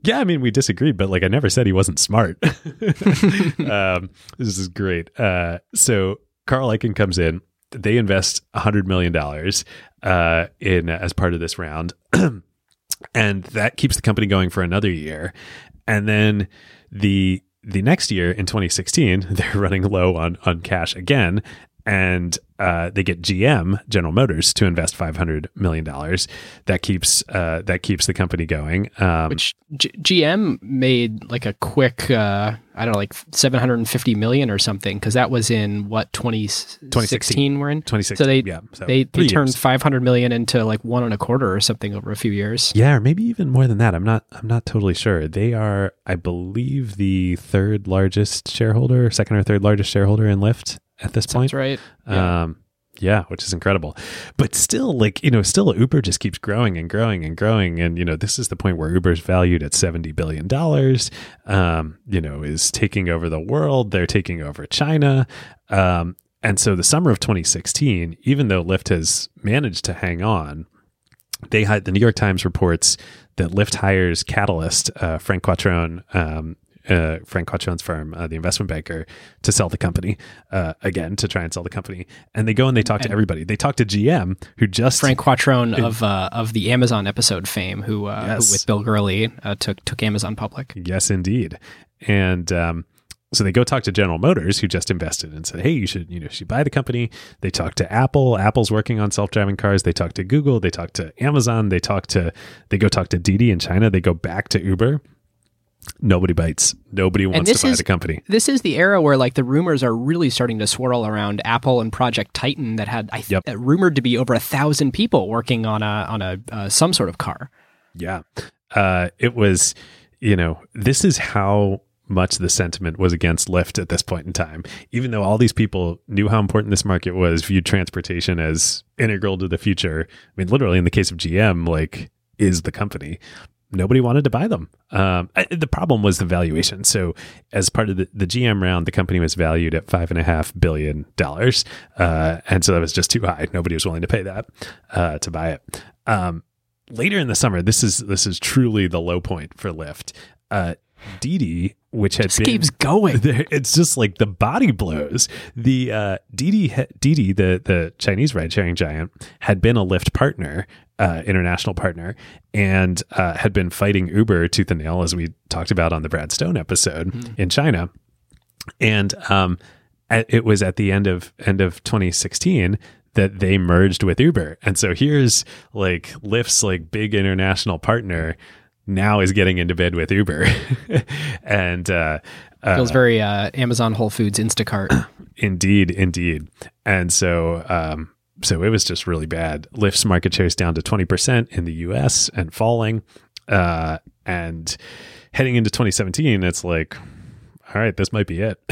yeah, I mean, we disagreed, but like I never said he wasn't smart. um, this is great. Uh, so Carl Icahn comes in. They invest $100 million uh, in as part of this round. and that keeps the company going for another year. And then the the next year in 2016, they're running low on on cash again, and uh, they get GM General Motors to invest 500 million dollars. That keeps uh, that keeps the company going. Um, which G- GM made like a quick, uh, I don't know, like 750 million or something, because that was in what 2016 we're in. 2016, So they yeah, so they, they turned years. 500 million into like one and a quarter or something over a few years. Yeah, or maybe even more than that. I'm not. I'm not totally sure. They are, I believe, the third largest shareholder, second or third largest shareholder in Lyft at this point. That's right. Yeah. Um, yeah, which is incredible. But still, like, you know, still Uber just keeps growing and growing and growing. And, you know, this is the point where Uber's valued at $70 billion, um, you know, is taking over the world. They're taking over China. Um, and so the summer of 2016, even though Lyft has managed to hang on, they had the New York Times reports that Lyft hires Qatalyst, uh, Frank Quattrone, um, uh, Frank Quattrone's firm, uh, the investment banker, to sell the company uh, again to try and sell the company. And they go and they talk to everybody. They talk to GM, who just Frank Quattrone of uh, of the Amazon episode fame, who, uh, Yes. who with Bill Gurley uh, took took Amazon public. Yes, indeed. And um, so they go talk to General Motors, who just invested and said, "Hey, you should you know you should buy the company." They talk to Apple. Apple's working on self driving cars. They talk to Google. They talk to Amazon. They talk to they go talk to Didi in China. They go back to Uber. Nobody bites. Nobody wants to buy is- the company. This is the era where like the rumors are really starting to swirl around Apple and Project Titan that had I th- Yep. rumored to be over a thousand people working on a on a uh, some sort of car. Yeah. Uh, it was, you know, this is how much the sentiment was against Lyft at this point in time. Even though all these people knew how important this market was, viewed transportation as integral to the future. I mean, literally, in the case of GM, like, is the company. Nobody wanted to buy them. Um, I- the problem was the valuation. So, as part of the, the GM round, the company was valued at five and a half billion dollars, uh, and so that was just too high. Nobody was willing to pay that uh, to buy it. Um, later in the summer, this is this is truly the low point for Lyft. Uh, Didi, which had Just been keeps going. it's just like the body blows. The uh, Didi, Didi, the the Chinese ride sharing giant, had been a Lyft partner, uh, international partner, and uh, had been fighting Uber tooth and nail, as we talked about on the Brad Stone episode in China. And um, it was at the end of end of 2016 that they merged with Uber. And so here's like Lyft's like big international partner now is getting into bed with Uber. and uh, uh, Feels very uh, Amazon Whole Foods Instacart. indeed, indeed. And so um, so it was just really bad. Lyft's market share is down to 20% in the US and falling. Uh, and heading into 2017, it's like, all right, this might be it.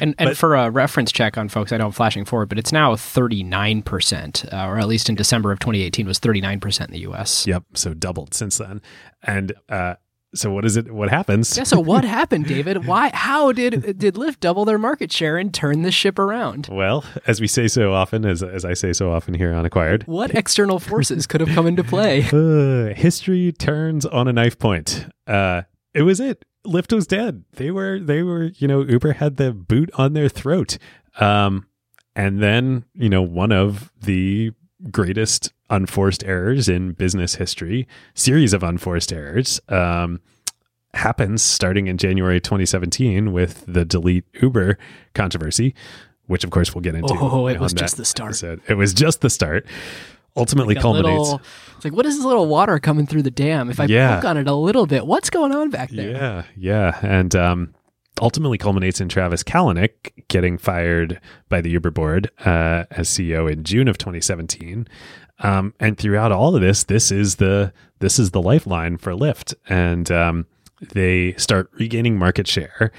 and and But- for a reference check on folks, I know I'm flashing forward, but it's now 39%, uh, or at least in December of 2018 was 39% in the US. yep. So doubled since then. And uh, so what is it? What happens? Yeah, so what happened, David? Why how did did Lyft double their market share and turn this ship around? Well, as we say so often, as, as I say so often here on Acquired, What external forces could have come into play? uh, history turns on a knife point. Uh, it was it. Lyft was dead. They were, they were, you know, Uber had the boot on their throat. Um, and then, you know, one of the greatest unforced errors in business history, series of unforced errors, um, happens starting in January 2017 with the delete Uber controversy, which of course we'll get into. Oh, it was just the start. episode. It was just the start. Ultimately Like culminates. little- it's like, what is this little water coming through the dam? If I Yeah. poke on it a little bit, what's going on back there? Yeah, yeah, and um, ultimately culminates in Travis Kalanick getting fired by the Uber board uh, as CEO in June of 2017. Um, and throughout all of this, this is the this is the lifeline for Lyft, and um, they start regaining market share.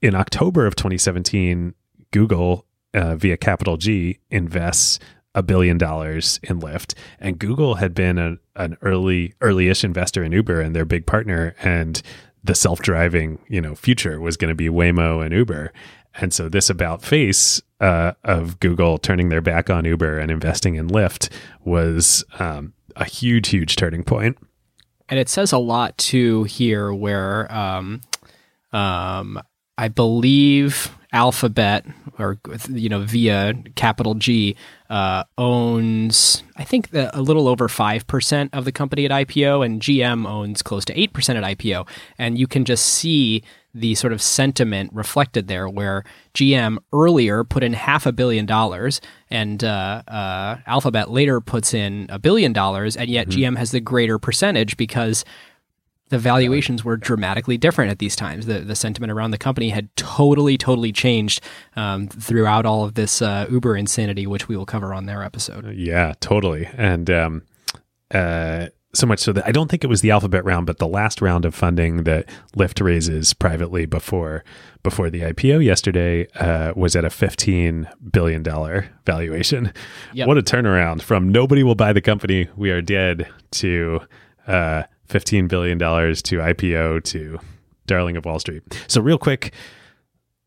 In October of 2017. Google uh, via Capital G invests a billion dollars in Lyft, and Google had been an, an early early-ish investor in Uber and their big partner, and the self-driving you know future was going to be Waymo and Uber, and so this about face uh, of Google turning their back on Uber and investing in Lyft was um, a huge, huge turning point. and it says a lot too here where um, um, I believe Alphabet or you know via capital G uh, owns I think the, a little over five percent of the company at IPO, and GM owns close to eight percent at IPO, and you can just see the sort of sentiment reflected there, where GM earlier put in half a billion dollars, and uh, uh, Alphabet later puts in a billion dollars, and yet GM has the greater percentage because the valuations were dramatically different at these times. The the sentiment around the company had totally, totally changed um, throughout all of this uh, Uber insanity, which we will cover on their episode. Yeah, totally. And um, uh, so much so that I don't think it was the Alphabet round, but the last round of funding that Lyft raises privately before before the IPO yesterday uh, was at a fifteen billion dollar valuation. Yep. What a turnaround from nobody will buy the company, we are dead to uh, fifteen billion dollars to IPO to darling of Wall Street. So real quick,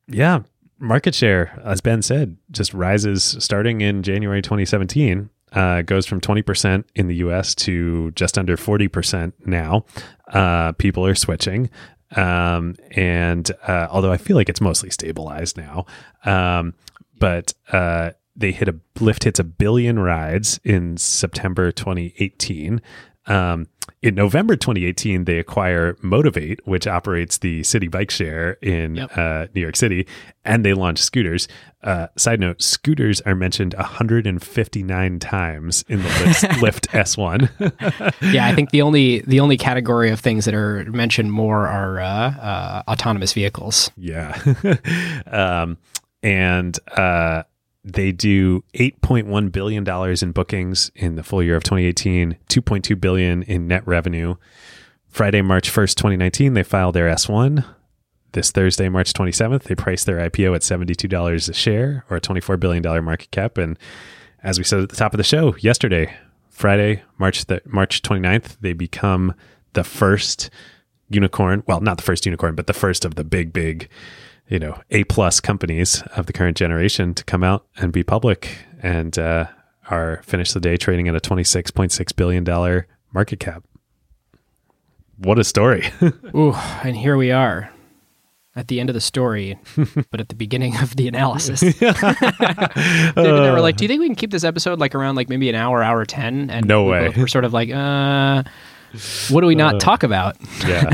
yeah, market share, as Ben said, just rises starting in January 2017. Uh, goes from 20% in the US to just under 40% now. Uh, people are switching. Um, and uh, although I feel like it's mostly stabilized now, um, but uh, they hit a Lyft hits a billion rides in September 2018. Um, in November 2018, they acquire Motivate, which operates the city bike share in Yep. uh, New York City, and they launch scooters. Uh, side note: scooters are mentioned 159 times in the Lyft, Lyft S1. yeah, I think the only the only category of things that are mentioned more are uh, uh, autonomous vehicles. Yeah. um, and uh, they do $8.1 billion in bookings in the full year of 2018, 2.2 billion in net revenue. Friday, March 1st, 2019, they filed their S1. This Thursday, March 27th, they priced their IPO at $72 a share or a $24 billion market cap. And as we said at the top of the show yesterday, Friday, March the, March 29th, they become the first unicorn. Well, not the first unicorn, but the first of the big, big, you know, A plus companies of the current generation to come out and be public and uh, are finished the day trading at a $26.6 billion market cap. What a story. Ooh, and here we are at the end of the story, but at the beginning of the analysis. they, I were like, "Do you think we can keep this episode like around like maybe an hour, hour ten? And No we way. both We're sort of like, uh, what do we not talk about? yeah.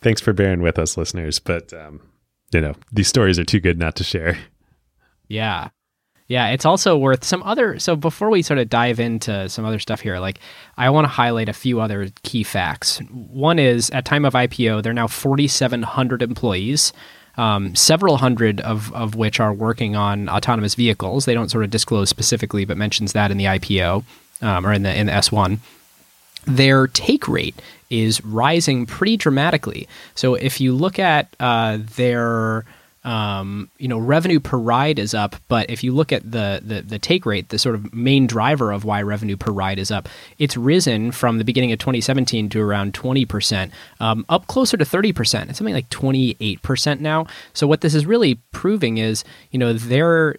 Thanks for bearing with us, listeners. But, um, you know, these stories are too good not to share. Yeah. Yeah, it's also worth some other. So before we sort of dive into some other stuff here, like I want to highlight a few other key facts. One is at time of IPO, there are now 4,700 employees. Um, several hundred of, of which are working on autonomous vehicles. They don't sort of disclose specifically, but mentions that in the IPO um, or in the in the S1. Their take rate is rising pretty dramatically. So if you look at uh, their um, you know, revenue per ride is up, but if you look at the, the the take rate, the sort of main driver of why revenue per ride is up, it's risen from the beginning of 2017 to around 20 percent, um, up closer to 30 percent. It's something like 28 percent now. So what this is really proving is, you know, they're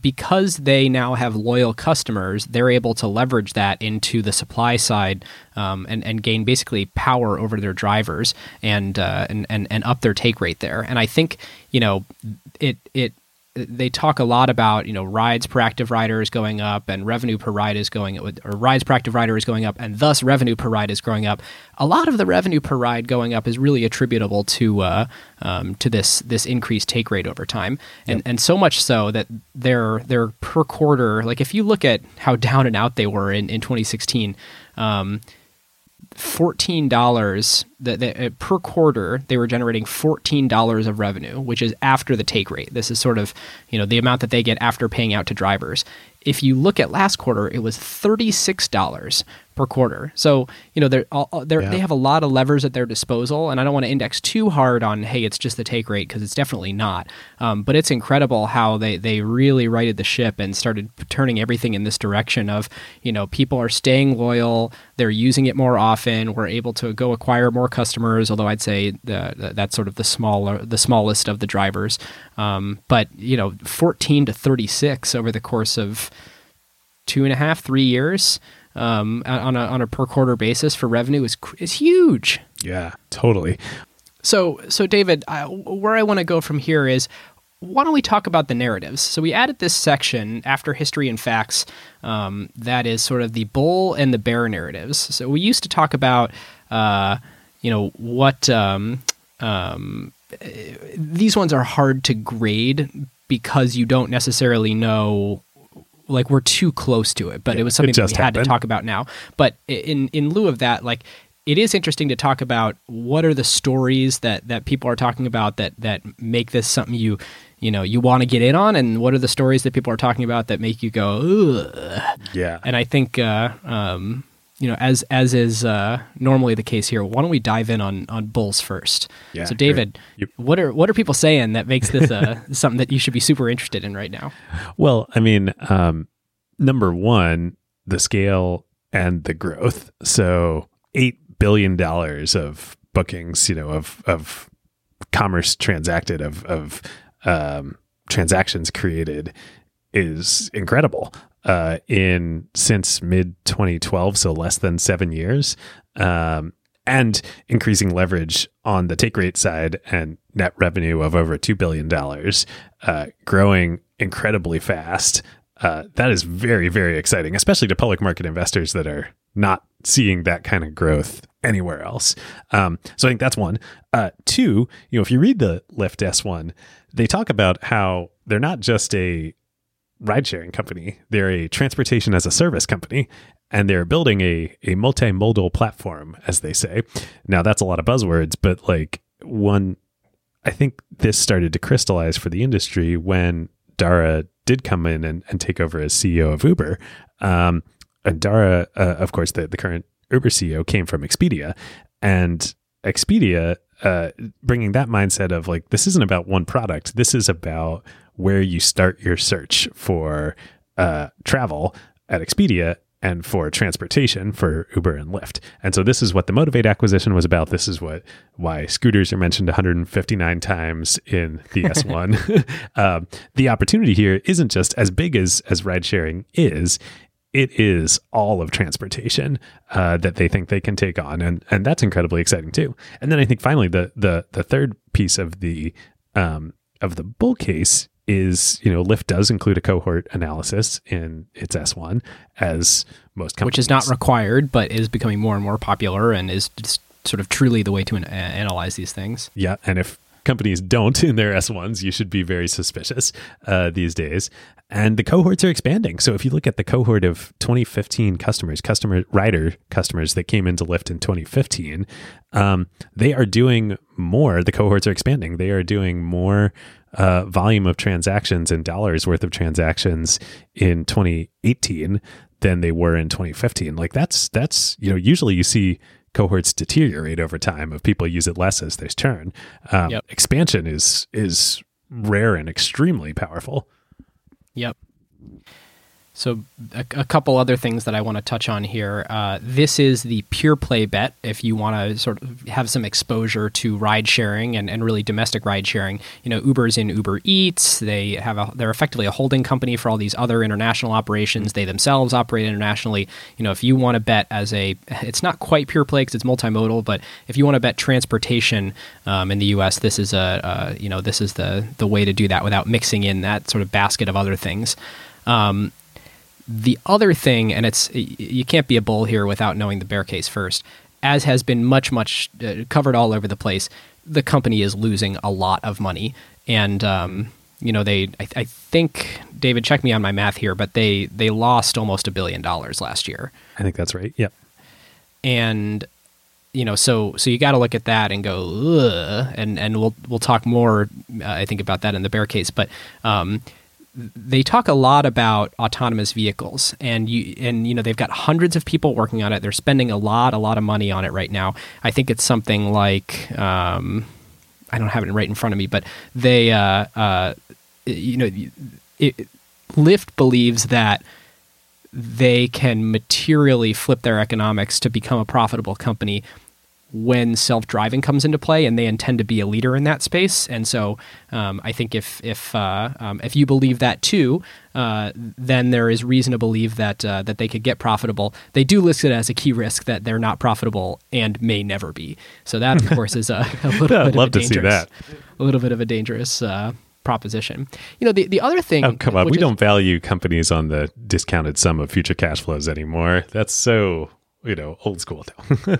because they now have loyal customers, they're able to leverage that into the supply side um, and and gain basically power over their drivers and uh, and and and up their take rate there. And I think you know it it they talk a lot about you know rides per active rider is going up and revenue per ride is going or rides per active rider is going up and thus revenue per ride is growing up. A lot of the revenue per ride going up is really attributable to uh, um, to this this increased take rate over time, and yep. and so much so that their their per quarter like if you look at how down and out they were in in 2016. Um, $14 that, uh, per quarter they were generating $14 of revenue, which is after the take rate. This is sort of, you know, the amount that they get after paying out to drivers. If you look at last quarter, it was $36 per quarter. So, you know, they're, all, they're yeah. they have a lot of levers at their disposal. And I don't want to index too hard on, hey, it's just the take rate, because it's definitely not. Um, but it's incredible how they, they really righted the ship and started turning everything in this direction of, you know, people are staying loyal, they're using it more often, we're able to go acquire more customers. Although I'd say the, the, that's sort of the smaller the smallest of the drivers. Um, but you know 14 to 36 over the course of two and a half three years um, on a on a per quarter basis for revenue is is huge. Yeah, totally. So so David, I, where I want to go from here is why don't we talk about the narratives? So we added this section after history and facts um, that is sort of the bull and the bear narratives. So we used to talk about, uh, you know, what um, um, these ones are hard to grade because you don't necessarily know like we're too close to it, but yeah, it was something it that we happened. had to talk about now. But in in lieu of that, like it is interesting to talk about what are the stories that that people are talking about that that make this something you you know you want to get in on, and what are the stories that people are talking about that make you go Ugh. yeah. And I think uh, um, you know, as as is uh, normally the case here, why don't we dive in on on bulls first? Yeah, so, David, what are what are people saying that makes this uh, something that you should be super interested in right now? Well, I mean, um, number one, the scale and the growth. So, eight billion dollars of bookings, you know, of of commerce transacted, of of um, transactions created, is incredible uh, in since mid 2012, so less than seven years, um, and increasing leverage on the take rate side and net revenue of over two billion dollars, uh, growing incredibly fast. Uh, that is very very exciting, especially to public market investors that are not seeing that kind of growth anywhere else. Um, so I think that's one. Uh, two, you know, if you read the Lyft S1, they talk about how they're not just a ride sharing company. They're a transportation as a service company, and they're building a, a multimodal platform, as they say. Now, that's a lot of buzzwords, but like one, I think this started to crystallize for the industry when Dara did come in and, and take over as CEO of Uber. Um, and Dara, uh, of course, the, the current Uber CEO came from Expedia, and Expedia uh, bringing that mindset of like this isn't about one product. This is about where you start your search for uh, travel at Expedia and for transportation for Uber and Lyft. And so this is what the Motivate acquisition was about. This is what why scooters are mentioned 159 times in the S1. um, the opportunity here isn't just as big as as ride sharing is. It is all of transportation uh, that they think they can take on, and and that's incredibly exciting too. And then I think finally the the the third piece of the um, of the bull case is you know Lyft does include a cohort analysis in its S1 as most companies. which is not required but is becoming more and more popular and is sort of truly the way to an- analyze these things. Yeah, and if companies don't in their S1s, you should be very suspicious uh, these days. And the cohorts are expanding. So if you look at the cohort of 2015 customers, customer rider customers that came into Lyft in 2015, um, they are doing more. The cohorts are expanding. They are doing more uh, volume of transactions and dollars worth of transactions in 2018 than they were in 2015. Like that's that's you know usually you see cohorts deteriorate over time if people use it less as they turn. Um, yep. Expansion is is rare and extremely powerful. Yep. So, a, a, couple other things that I want to touch on here. Uh, this is the pure play bet. If you want to sort of have some exposure to ride sharing and, and really domestic ride sharing, you know, Uber's in Uber Eats. They have a, they're effectively a holding company for all these other international operations. They themselves operate internationally. You know, if you want to bet as a, it's not quite pure play because it's multimodal, but if you want to bet transportation um, in the U.S., this is a, you know, this is the the way to do that without mixing in that sort of basket of other things. Um, the other thing, and it's you can't be a bull here without knowing the bear case first, as has been much much uh, covered all over the place. The company is losing a lot of money, and um, you know they I, I, think David check me on my math here, but they they lost almost a billion dollars last year. I think that's right. Yep. And you know, so so you got to look at that and go, Ugh, and and we'll we'll talk more, uh, I think, about that in the bear case. But um, they talk a lot about autonomous vehicles and you and you know they've got hundreds of people working on it. They're spending a lot a lot of money on it right now. I think it's something like um, i don't have it right in front of me but they uh, uh, you know it, lyft believes that they can materially flip their economics to become a profitable company when self-driving comes into play, and they intend to be a leader in that space. And so, um, I think if if uh, um, if you believe that too, uh, then there is reason to believe that uh, that they could get profitable. They do list it as a key risk that they're not profitable and may never be. So that, of course, is a, a little I'd bit love of a to see that. A little bit of a dangerous. Uh, proposition. You know, the, the other thing. Oh, come on. We is, don't value companies on the discounted sum of future cash flows anymore. That's so you know old school now.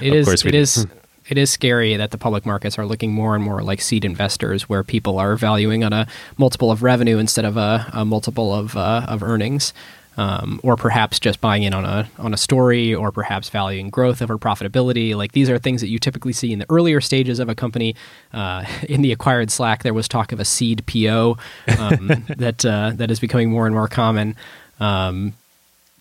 it is. It do. is. It is scary that the public markets are looking more and more like seed investors, where people are valuing on a multiple of revenue instead of a, a multiple of uh, of earnings. Um, or perhaps just buying in on a on a story, or perhaps valuing growth over profitability. Like these are things that you typically see in the earlier stages of a company. Uh, in the acquired Slack, there was talk of a seed PO um, that uh, that is becoming more and more common. Um,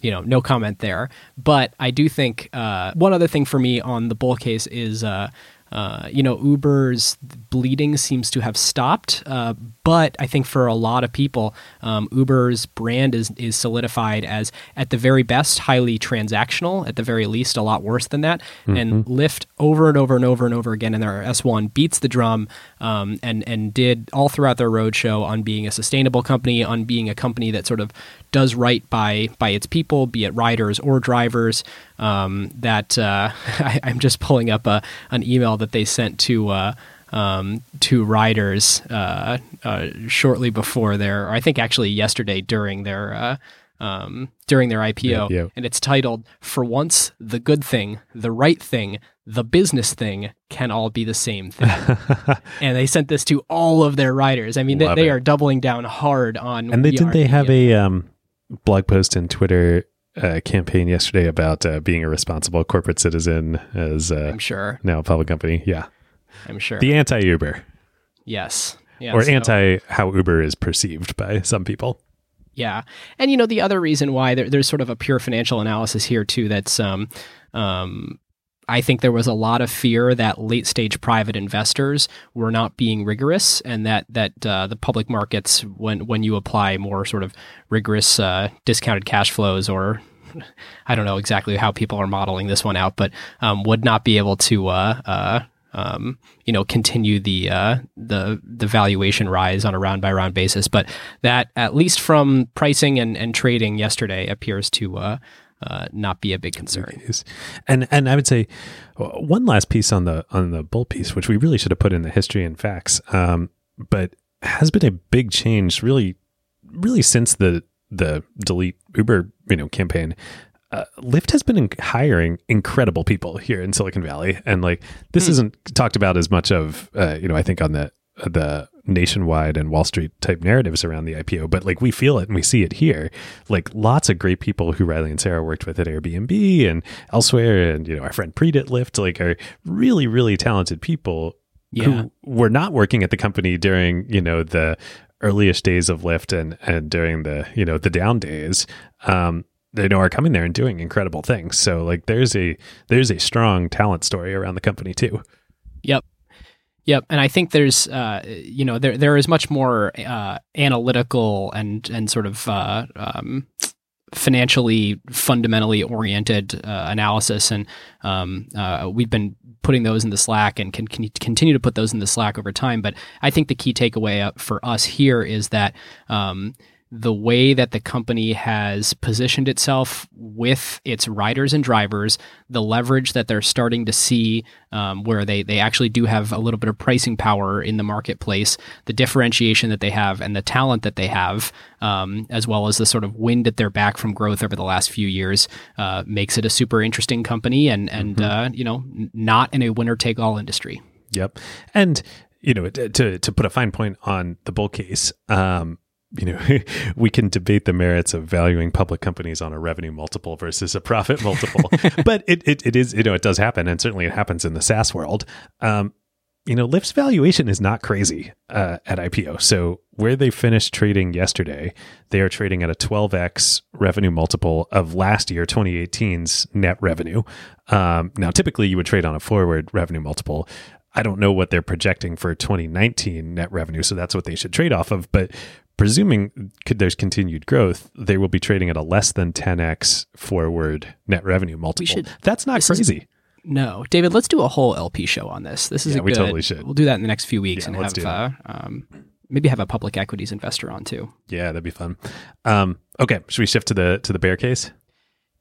you know, no comment there. But I do think uh, one other thing for me on the bull case is, uh, uh, you know, Uber's bleeding seems to have stopped, uh, but I think for a lot of people, um, Uber's brand is is solidified as at the very best highly transactional, at the very least a lot worse than that. Mm-hmm. And Lyft over and over and over and over again in their S1 beats the drum um, and and did all throughout their roadshow on being a sustainable company, on being a company that sort of does right by by its people, be it riders or drivers. Um, that uh, I, am just pulling up a, an email that they sent to. Uh, um, to riders uh, uh, shortly before their, or I think actually yesterday during their uh, um, during their IPO, yeah. and it's titled "For Once, the Good Thing, the Right Thing, the Business Thing Can All Be the Same Thing." and they sent this to all of their riders. I mean, they, they, are doubling down hard on. And they did they have a um, blog post and Twitter uh, campaign yesterday about uh, being a responsible corporate citizen as uh, I'm sure now a public company. Yeah, I'm sure. The anti Uber. Yes. yes. Or anti how Uber is perceived by some people. Yeah. And, you know, the other reason why there, there's sort of a pure financial analysis here, too, that's, um, um, I think there was a lot of fear that late stage private investors were not being rigorous, and that that uh, the public markets, when when you apply more sort of rigorous uh, discounted cash flows, or I don't know exactly how people are modeling this one out, but um, would not be able to uh, uh um, you know, continue the uh, the the valuation rise on a round by round basis. But that, at least from pricing and, and trading yesterday, appears to uh, not be a big concern. And and I would say uh, one last piece on the on the bull piece, which we really should have put in the history and facts, um, but has been a big change, really, really since the the delete Uber you know campaign uh, Lyft has been in- hiring incredible people here in Silicon Valley, and like this Hmm. isn't talked about as much of uh, you know I think on the the nationwide and Wall Street type narratives around the IPO, but like we feel it and we see it here. Like lots of great people who Riley and Sarah worked with at Airbnb and elsewhere, and you know our friend Preet at Lyft, like are really really talented people Yeah. who were not working at the company during you know the earliest days of Lyft and and during the you know the down days. Um, they know are coming there and doing incredible things. So like there's a there's a strong talent story around the company too. Yep. Yep, and I think there's, uh, you know, there there is much more uh, analytical and and sort of uh, um, financially fundamentally oriented uh, analysis, and um, uh, we've been putting those in the Slack and can, can continue to put those in the Slack over time. But I think the key takeaway uh, for us here is that. Um, the way that the company has positioned itself with its riders and drivers, the leverage that they're starting to see, um, where they they actually do have a little bit of pricing power in the marketplace, the differentiation that they have, and the talent that they have, um, as well as the sort of wind at their back from growth over the last few years, uh, makes it a super interesting company, and and uh, you know not in a winner take all industry. Yep. And you know to to put a fine point on the bull case. Um, you know, we can debate the merits of valuing public companies on a revenue multiple versus a profit multiple, but it, it, it is, you know, it does happen. And certainly it happens in the SaaS world. Um, you know, Lyft's valuation is not crazy uh, at IPO. So where they finished trading yesterday, they are trading at a 12x revenue multiple of last year, 2018's net revenue. Um, now, typically you would trade on a forward revenue multiple. I don't know what they're projecting for 2019 net revenue, so that's what they should trade off of. But presuming there's continued growth, they will be trading at a less than 10x forward net revenue multiple. should- that's not this is- crazy. No, David, let's do a whole LP show on this. This is Yeah, a we good. totally should. We'll do that in the next few weeks Yeah, and have uh, um, maybe have a public equities investor on too. Yeah, that'd be fun. Um, okay, should we shift to the to the bear case?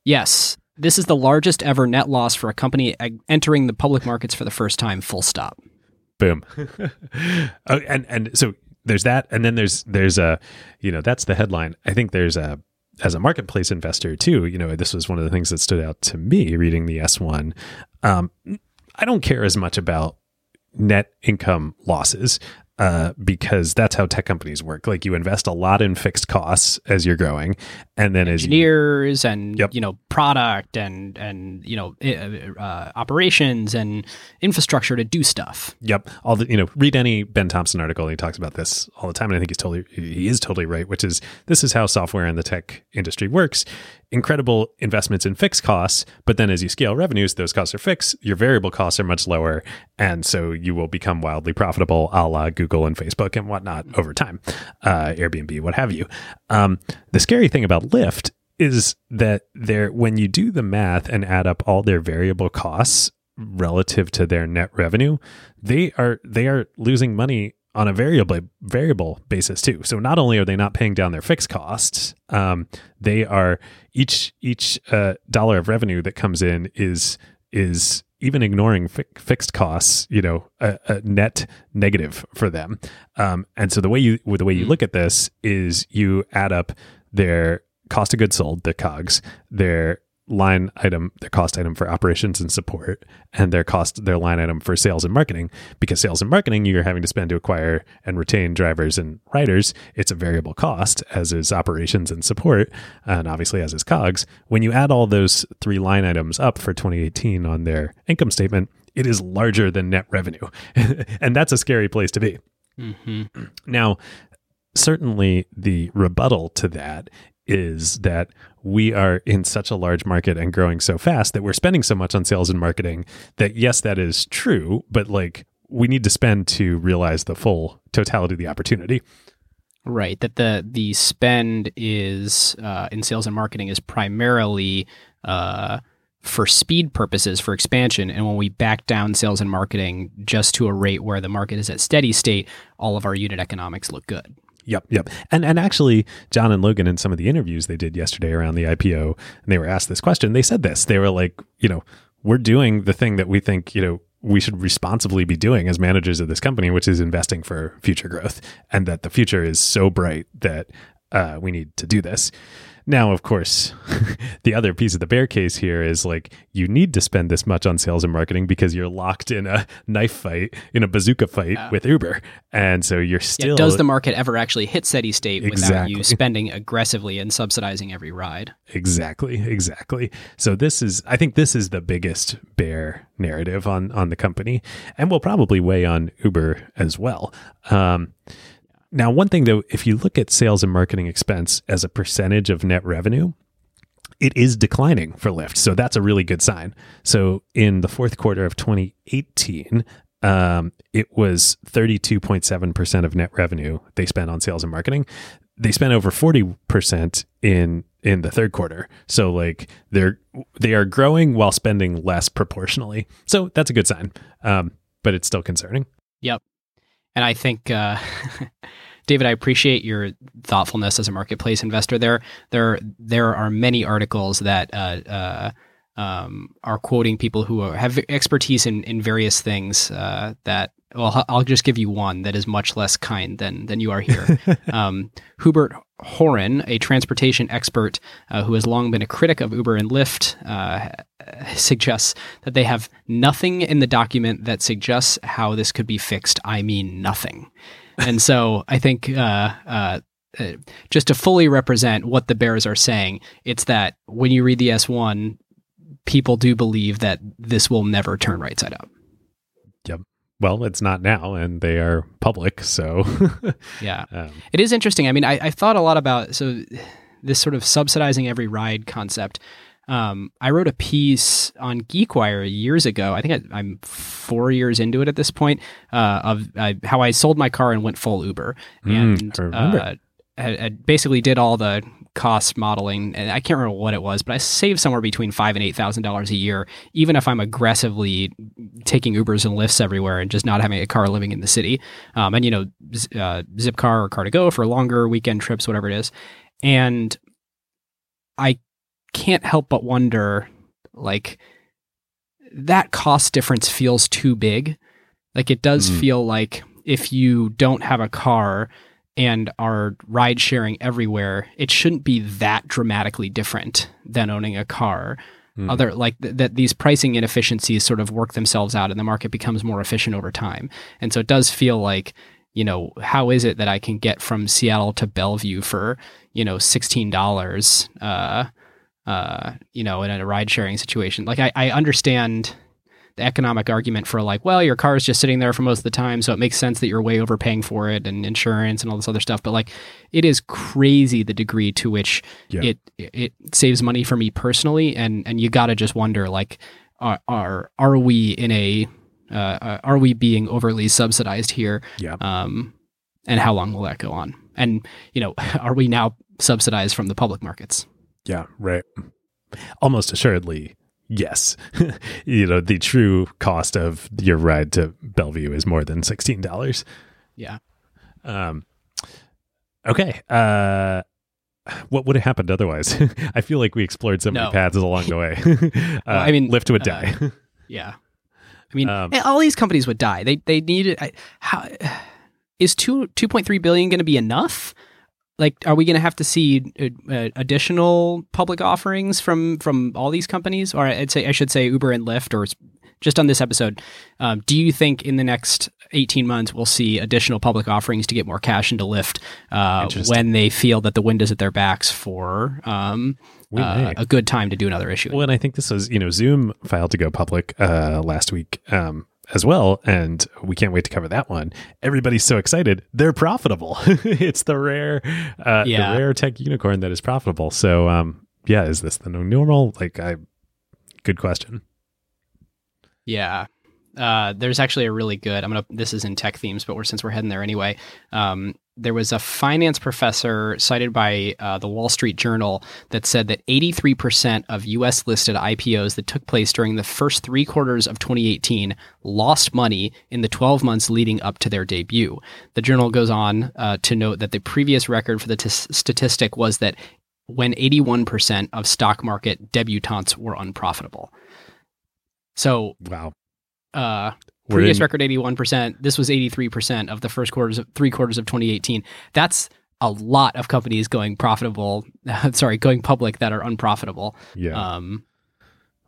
Yes, this is the largest ever net loss for a company entering the public markets for the first time. Full stop. Boom. oh, and and so there's that, and then there's there's a, you know, that's the headline. I think there's a as a marketplace investor too. You know, this was one of the things that stood out to me reading the S one. Um, I don't care as much about net income losses uh, because that's how tech companies work. Like you invest a lot in fixed costs as you're growing, and then as you, Engineers and Yep. you know product and and you know uh, operations and infrastructure to do stuff. Yep. All the you know, read any Ben Thompson article. And he talks about this all the time, and I think he's totally he is totally right. Which is this is how software and the tech industry works. Incredible investments in fixed costs, but then as you scale revenues, those costs are fixed. Your variable costs are much lower, and so you will become wildly profitable, a la Google and Facebook and whatnot over time, uh, Airbnb, what have you. Um, the scary thing about Lyft is that there, when you do the math and add up all their variable costs relative to their net revenue, they are they are losing money on a variable variable basis too. So not only are they not paying down their fixed costs, um, they are each each uh, dollar of revenue that comes in is is even ignoring fi- fixed costs, you know, a, a net negative for them. Um, and so the way you the way you look at this is you add up their cost of goods sold, the COGS, their line item, their cost item for operations and support, and their cost, their line item for sales and marketing. Because sales and marketing, you're having to spend to acquire and retain drivers and riders. It's a variable cost, as is operations and support, and obviously as is COGS. When you add all those three line items up for 2018 on their income statement, it is larger than net revenue, and that's a scary place to be. hmm Now, certainly the rebuttal to that is that we are in such a large market and growing so fast that we're spending so much on sales and marketing that yes that is true but like we need to spend to realize the full totality of the opportunity Right. That the the spend is uh, in sales and marketing is primarily uh, for speed purposes for expansion, and when we back down sales and marketing just to a rate where the market is at steady state, all of our unit economics look good. Yep, yep. And and actually, John and Logan in some of the interviews they did yesterday around the IPO, and they were asked this question. They said this. They were like, you know, we're doing the thing that we think, you know, we should responsibly be doing as managers of this company, which is investing for future growth, and that the future is so bright that uh, we need to do this. Now, of course, the other piece of the bear case here is like you need to spend this much on sales and marketing because you're locked in a knife fight, in a bazooka fight with Uber. And so you're still Yeah, does the market ever actually hit steady state without you spending aggressively and subsidizing every ride? Exactly, exactly. So this is I think this is the biggest bear narrative on on the company and will probably weigh on Uber as well. Um now one thing though if you look at sales and marketing expense as a percentage of net revenue it is declining for Lyft. So that's a really good sign. So in the fourth quarter of 2018, um, it was 32.7% of net revenue they spent on sales and marketing. They spent over 40% in in the third quarter. So like they're they are growing while spending less proportionally. So that's a good sign. Um, but it's still concerning. Yep. And I think, uh, David, I appreciate your thoughtfulness as a marketplace investor. There, there, there are many articles that uh, uh, um, are quoting people who are, have expertise in, in various things. Uh, that well, I'll just give you one that is much less kind than than you are here. um, Hubert Horan, a transportation expert uh, who has long been a critic of Uber and Lyft, uh, suggests that they have nothing in the document that suggests how this could be fixed. I mean, nothing. And so I think uh, uh, uh, just to fully represent what the Bears are saying, it's that when you read the S1, people do believe that this will never turn right side up. Yep. Well, it's not now and they are public, so Yeah. um, It is interesting. I mean, I, I thought a lot about so this sort of subsidizing every ride concept. Um, I wrote a piece on GeekWire years ago. I think I, I'm four years into it at this point. Uh, of uh, how I sold my car and went full Uber, Mm, and I uh, I, I basically did all the cost modeling, and I can't remember what it was, but I saved somewhere between five and eight thousand dollars a year, even if I'm aggressively taking Ubers and Lyfts everywhere and just not having a car living in the city. Um, and you know, Z- uh, Zipcar or car2go for longer weekend trips, whatever it is. And I can't help but wonder, like, that cost difference feels too big. Like, it does Mm. feel like if you don't have a car and are ride sharing everywhere, it shouldn't be that dramatically different than owning a car. Mm. Other like th- that, these pricing inefficiencies sort of work themselves out, and the market becomes more efficient over time. And so it does feel like, you know, how is it that I can get from Seattle to Bellevue for you know sixteen dollars? Uh, uh, you know, in a ride sharing situation. Like I, I understand the economic argument for like, well, your car is just sitting there for most of the time, so it makes sense that you're way overpaying for it and insurance and all this other stuff. But like, it is crazy the degree to which Yeah. it it saves money for me personally, and and you got to just wonder like, are are are we in a uh, uh, are we being overly subsidized here? Yeah. Um, and how long will that go on? And you know, are we now subsidized from the public markets? Yeah, right. Almost assuredly, yes. you know, the true cost of your ride to Bellevue is more than sixteen dollars. Yeah. Um. Okay. Uh. What would have happened otherwise? I feel like we explored so many No. paths along the way. uh, Well, I mean, Lyft would uh, die. Yeah, I mean, Um, eh, all these companies would die. They they needed. I, how is two two point three billion going to be enough? Like, are we going to have to see uh, uh, additional public offerings from from all these companies, or I'd say I should say Uber and Lyft, or just on this episode? Um, do you think in the next eighteen months we'll see additional public offerings to get more cash into Lyft uh, when they feel that the wind is at their backs for um, uh, a good time to do another issue? Well, and I think this was, you know, Zoom filed to go public uh, last week um, as well, and we can't wait to cover that one. Everybody's so excited; they're profitable. it's the rare, uh, Yeah. the rare tech unicorn that is profitable. So, um, yeah, is this the new normal? Like, I, good question. Yeah. Uh, there's actually a really good. I'm gonna. This is in tech themes, but we're since we're heading there anyway. Um, there was a finance professor cited by uh, the Wall Street Journal that said that 83% of U.S. listed IPOs that took place during the first three quarters of 2018 lost money in the 12 months leading up to their debut. The journal goes on uh, to note that the previous record for the t- statistic was that when 81% of stock market debutantes were unprofitable. So Wow, uh, previous in- record 81%. This was 83% of the first quarters of three quarters of 2018. That's a lot of companies going profitable, sorry, going public that are unprofitable. Yeah. Um,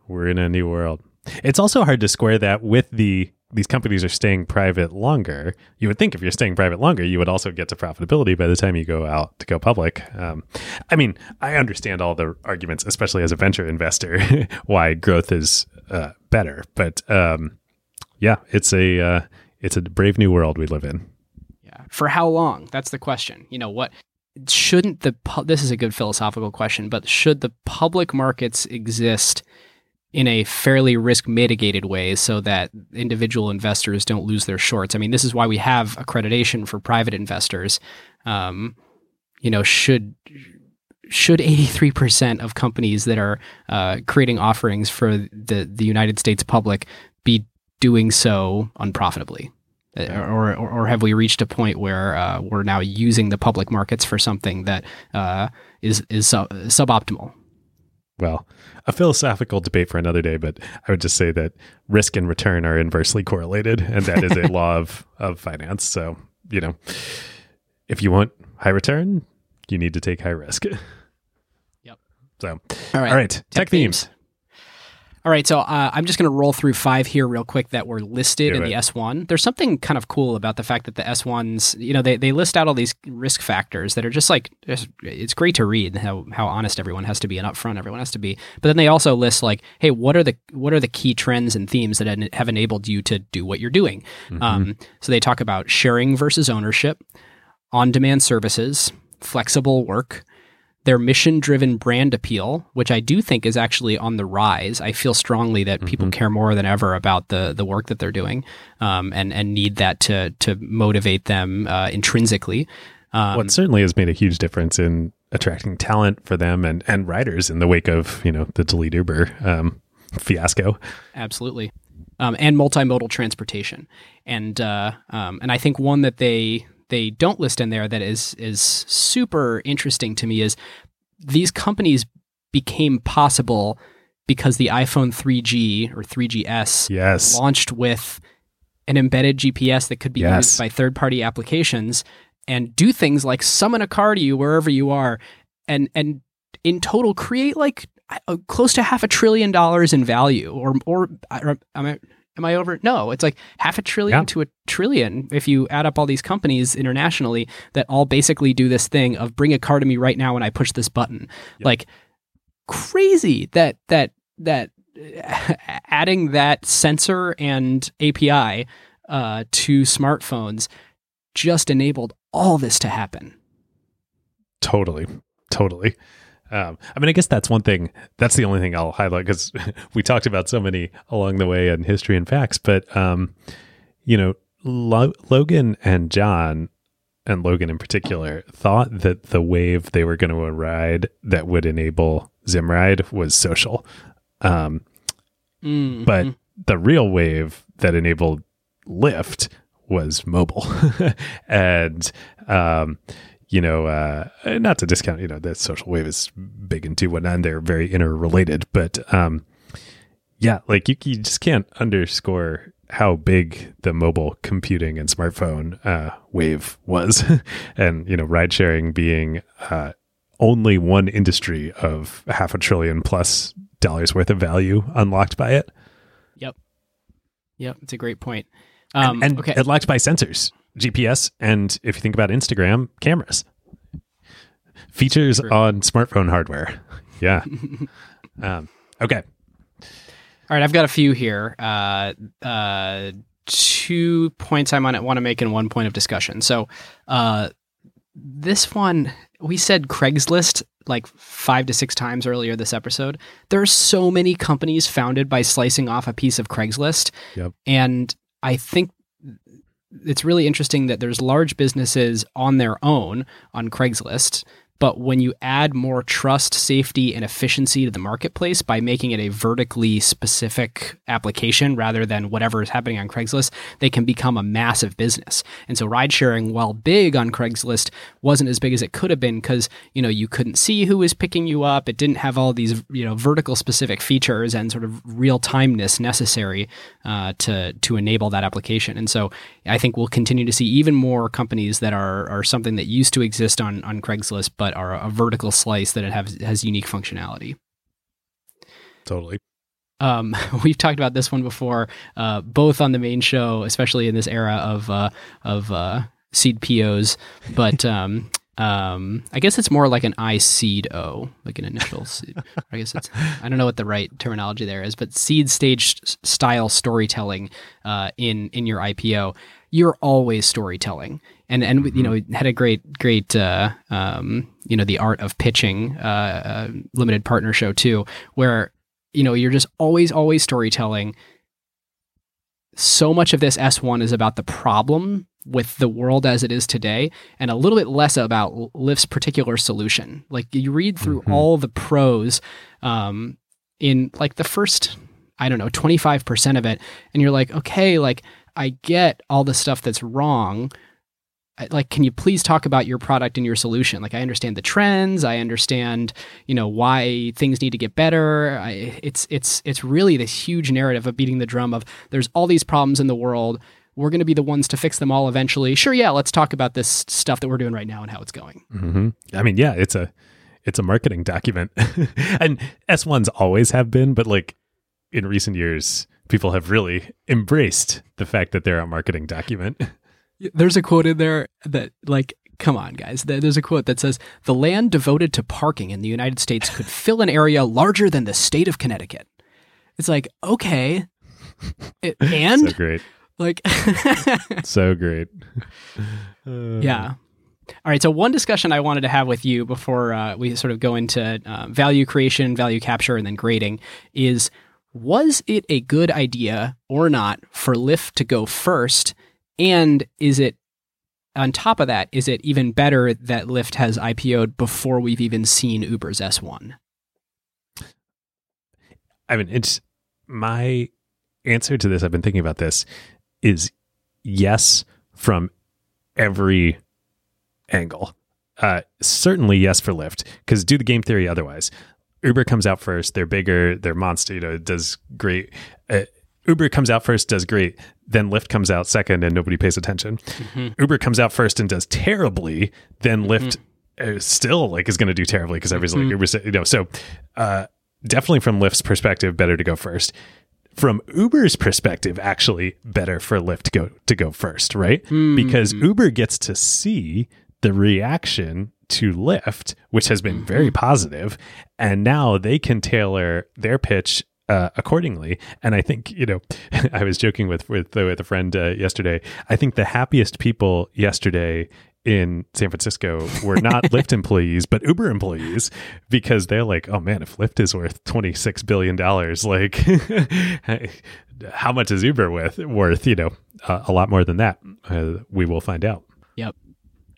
We're in a new world. It's also hard to square that with the these companies are staying private longer. You would think if you're staying private longer, you would also get to profitability by the time you go out to go public. Um, I mean, I understand all the arguments, especially as a venture investor, why growth is uh, better. But um, yeah, it's a uh, it's a brave new world we live in. yeah. For how long? That's the question. You know what? Shouldn't the pu- this is a good philosophical question, but should the public markets exist in a fairly risk mitigated way so that individual investors don't lose their shorts? I mean, this is why we have accreditation for private investors. Um, you know, should should 83% of companies that are uh, creating offerings for the, the United States public be doing so unprofitably? Uh, Or, or, or have we reached a point where uh, we're now using the public markets for something that uh, is is sub- suboptimal? Well, a philosophical debate for another day, but I would just say that risk and return are inversely correlated, and that is a law of, of finance. So, you know, if you want high return, you need to take high risk. Yep. So, All right. all right, tech, themes. All right, so uh, I'm just going to roll through five here real quick that were listed Do in it. the S1. There's something kind of cool about the fact that the S1s, you know, they, they list out all these risk factors that are just like, just, it's great to read how, how honest everyone has to be and upfront everyone has to be. But then they also list like, hey, what are the what are the key trends and themes that have enabled you to do what you're doing? Um, so they talk about sharing versus ownership, on demand services, flexible work, their mission driven brand appeal, which I do think is actually on the rise. I feel strongly that people care more than ever about the the work that they're doing, um, and and need that to to motivate them uh, intrinsically. Um, Well, it certainly has made a huge difference in attracting talent for them and, and writers in the wake of, you know, the Delete Uber um, fiasco. absolutely, um, and multimodal transportation, and uh, um, and I think one that they they don't list in there that is is super interesting to me is these companies became possible because the iPhone 3G or 3GS Yes. launched with an embedded GPS that could be Yes. used by third party applications and do things like summon a car to you wherever you are and and in total create like uh, close to half a trillion dollars in value or or or- I am I over no it's like half a trillion Yeah. to a trillion if you add up all these companies internationally that all basically do this thing of bring a car to me right now when I push this button like crazy that that that adding that sensor and API uh, to smartphones just enabled all this to happen. Totally. Totally. Um, I mean, I guess that's one thing. That's the only thing I'll highlight because we talked about so many along the way in history and facts. But, um, you know, Lo- Logan and John, and Logan in particular, thought that the wave they were going to ride that would enable Zimride was social. Um, Mm, but the real wave that enabled Lyft was mobile. and, um, you know, uh, not to discount, you know, the social wave is big and two whatnot, and they're very interrelated. But um, yeah, like you, you just can't underscore how big the mobile computing and smartphone uh, wave was. and, you know, ride sharing being uh, only one industry of half a trillion plus dollars worth of value unlocked by it. yep, yep, it's a great point. Um, and okay, it unlocked by sensors, GPS, and if you think about Instagram, cameras. Features on smartphone hardware. Yeah. um, okay. all right, I've got a few here. Uh, uh, two points I might want to make and one point of discussion. So, uh, this one we said Craigslist like five to six times earlier this episode. There are so many companies founded by slicing off a piece of Craigslist. Yep. And I think it's really interesting that there's large businesses on their own on Craigslist But when you add more trust, safety, and efficiency to the marketplace by making it a vertically specific application rather than whatever is happening on Craigslist, they can become a massive business. And so ride sharing, while big on Craigslist, wasn't as big as it could have been because, you know, you couldn't see who was picking you up. It didn't have all these, you know, vertical specific features and sort of real timeness necessary uh, to to enable that application. And so I think we'll continue to see even more companies that are are something that used to exist on on Craigslist, but are a vertical slice that it has has unique functionality. Totally. Um, we've talked about this one before, uh, both on the main show, especially in this era of uh, of uh, seed POs. But um, um, I guess it's more like an I seed O, like an initial seed. I guess it's I don't know what the right terminology there is, but seed stage style storytelling uh, in in your IPO. You're always storytelling, and and you know had a great great uh, um, you know the art of pitching uh, uh, limited partner show too, where you know you're just always always storytelling. So much of this S1 is about the problem with the world as it is today and a little bit less about Lyft's particular solution. Like you read through mm-hmm. all the prose um, in like the first, I don't know, 25% of it, and you're like, okay, like I get all the stuff that's wrong. Like, can you please talk about your product and your solution? Like, I understand the trends. I understand, you know, why things need to get better. I, it's it's it's really this huge narrative of beating the drum of there's all these problems in the world we're going to be the ones to fix them all eventually. Sure, yeah, let's talk about this stuff that we're doing right now and how it's going. Mm-hmm. I mean, yeah, it's a it's a marketing document, and S ones always have been, but like in recent years, people have really embraced the fact that they're a marketing document. There's a quote in there that like come on, guys. There's a quote that says, The land devoted to parking in the United States could fill an area larger than the state of Connecticut. It's like, okay. It, and so great. Like, so great. Uh, yeah. All right. So, one discussion I wanted to have with you before uh, we sort of go into uh, value creation, value capture, and then grading is was it a good idea or not for Lyft to go first? And is it, on top of that, is it even better that Lyft has IPO'd before we've even seen Uber's S1? I mean, it's my answer to this. I've been thinking about this is yes from every angle. Uh, certainly yes for Lyft because do the game theory otherwise. Uber comes out first. They're bigger. They're monster. You know, does great. Uh, Uber comes out first, does great. Then Lyft comes out second, and nobody pays attention. Mm-hmm. Uber comes out first and does terribly. Then mm-hmm. Lyft uh, still like is going to do terribly because everybody's mm-hmm. like Uber. You know, so uh, definitely from Lyft's perspective, better to go first from Uber's perspective, actually better for Lyft to go to go first, right? Mm-hmm. Because Uber gets to see the reaction to Lyft, which has been very hmm. positive, and now they can tailor their pitch uh, accordingly. And I think you know, I was joking with with, with a friend uh, yesterday. I think the happiest people yesterday in San Francisco were not Lyft employees, but Uber employees, because they're like, oh man, if Lyft is worth twenty six billion dollars, like how much is Uber worth? Worth, you know, uh, a lot more than that. Uh, we will find out. Yep.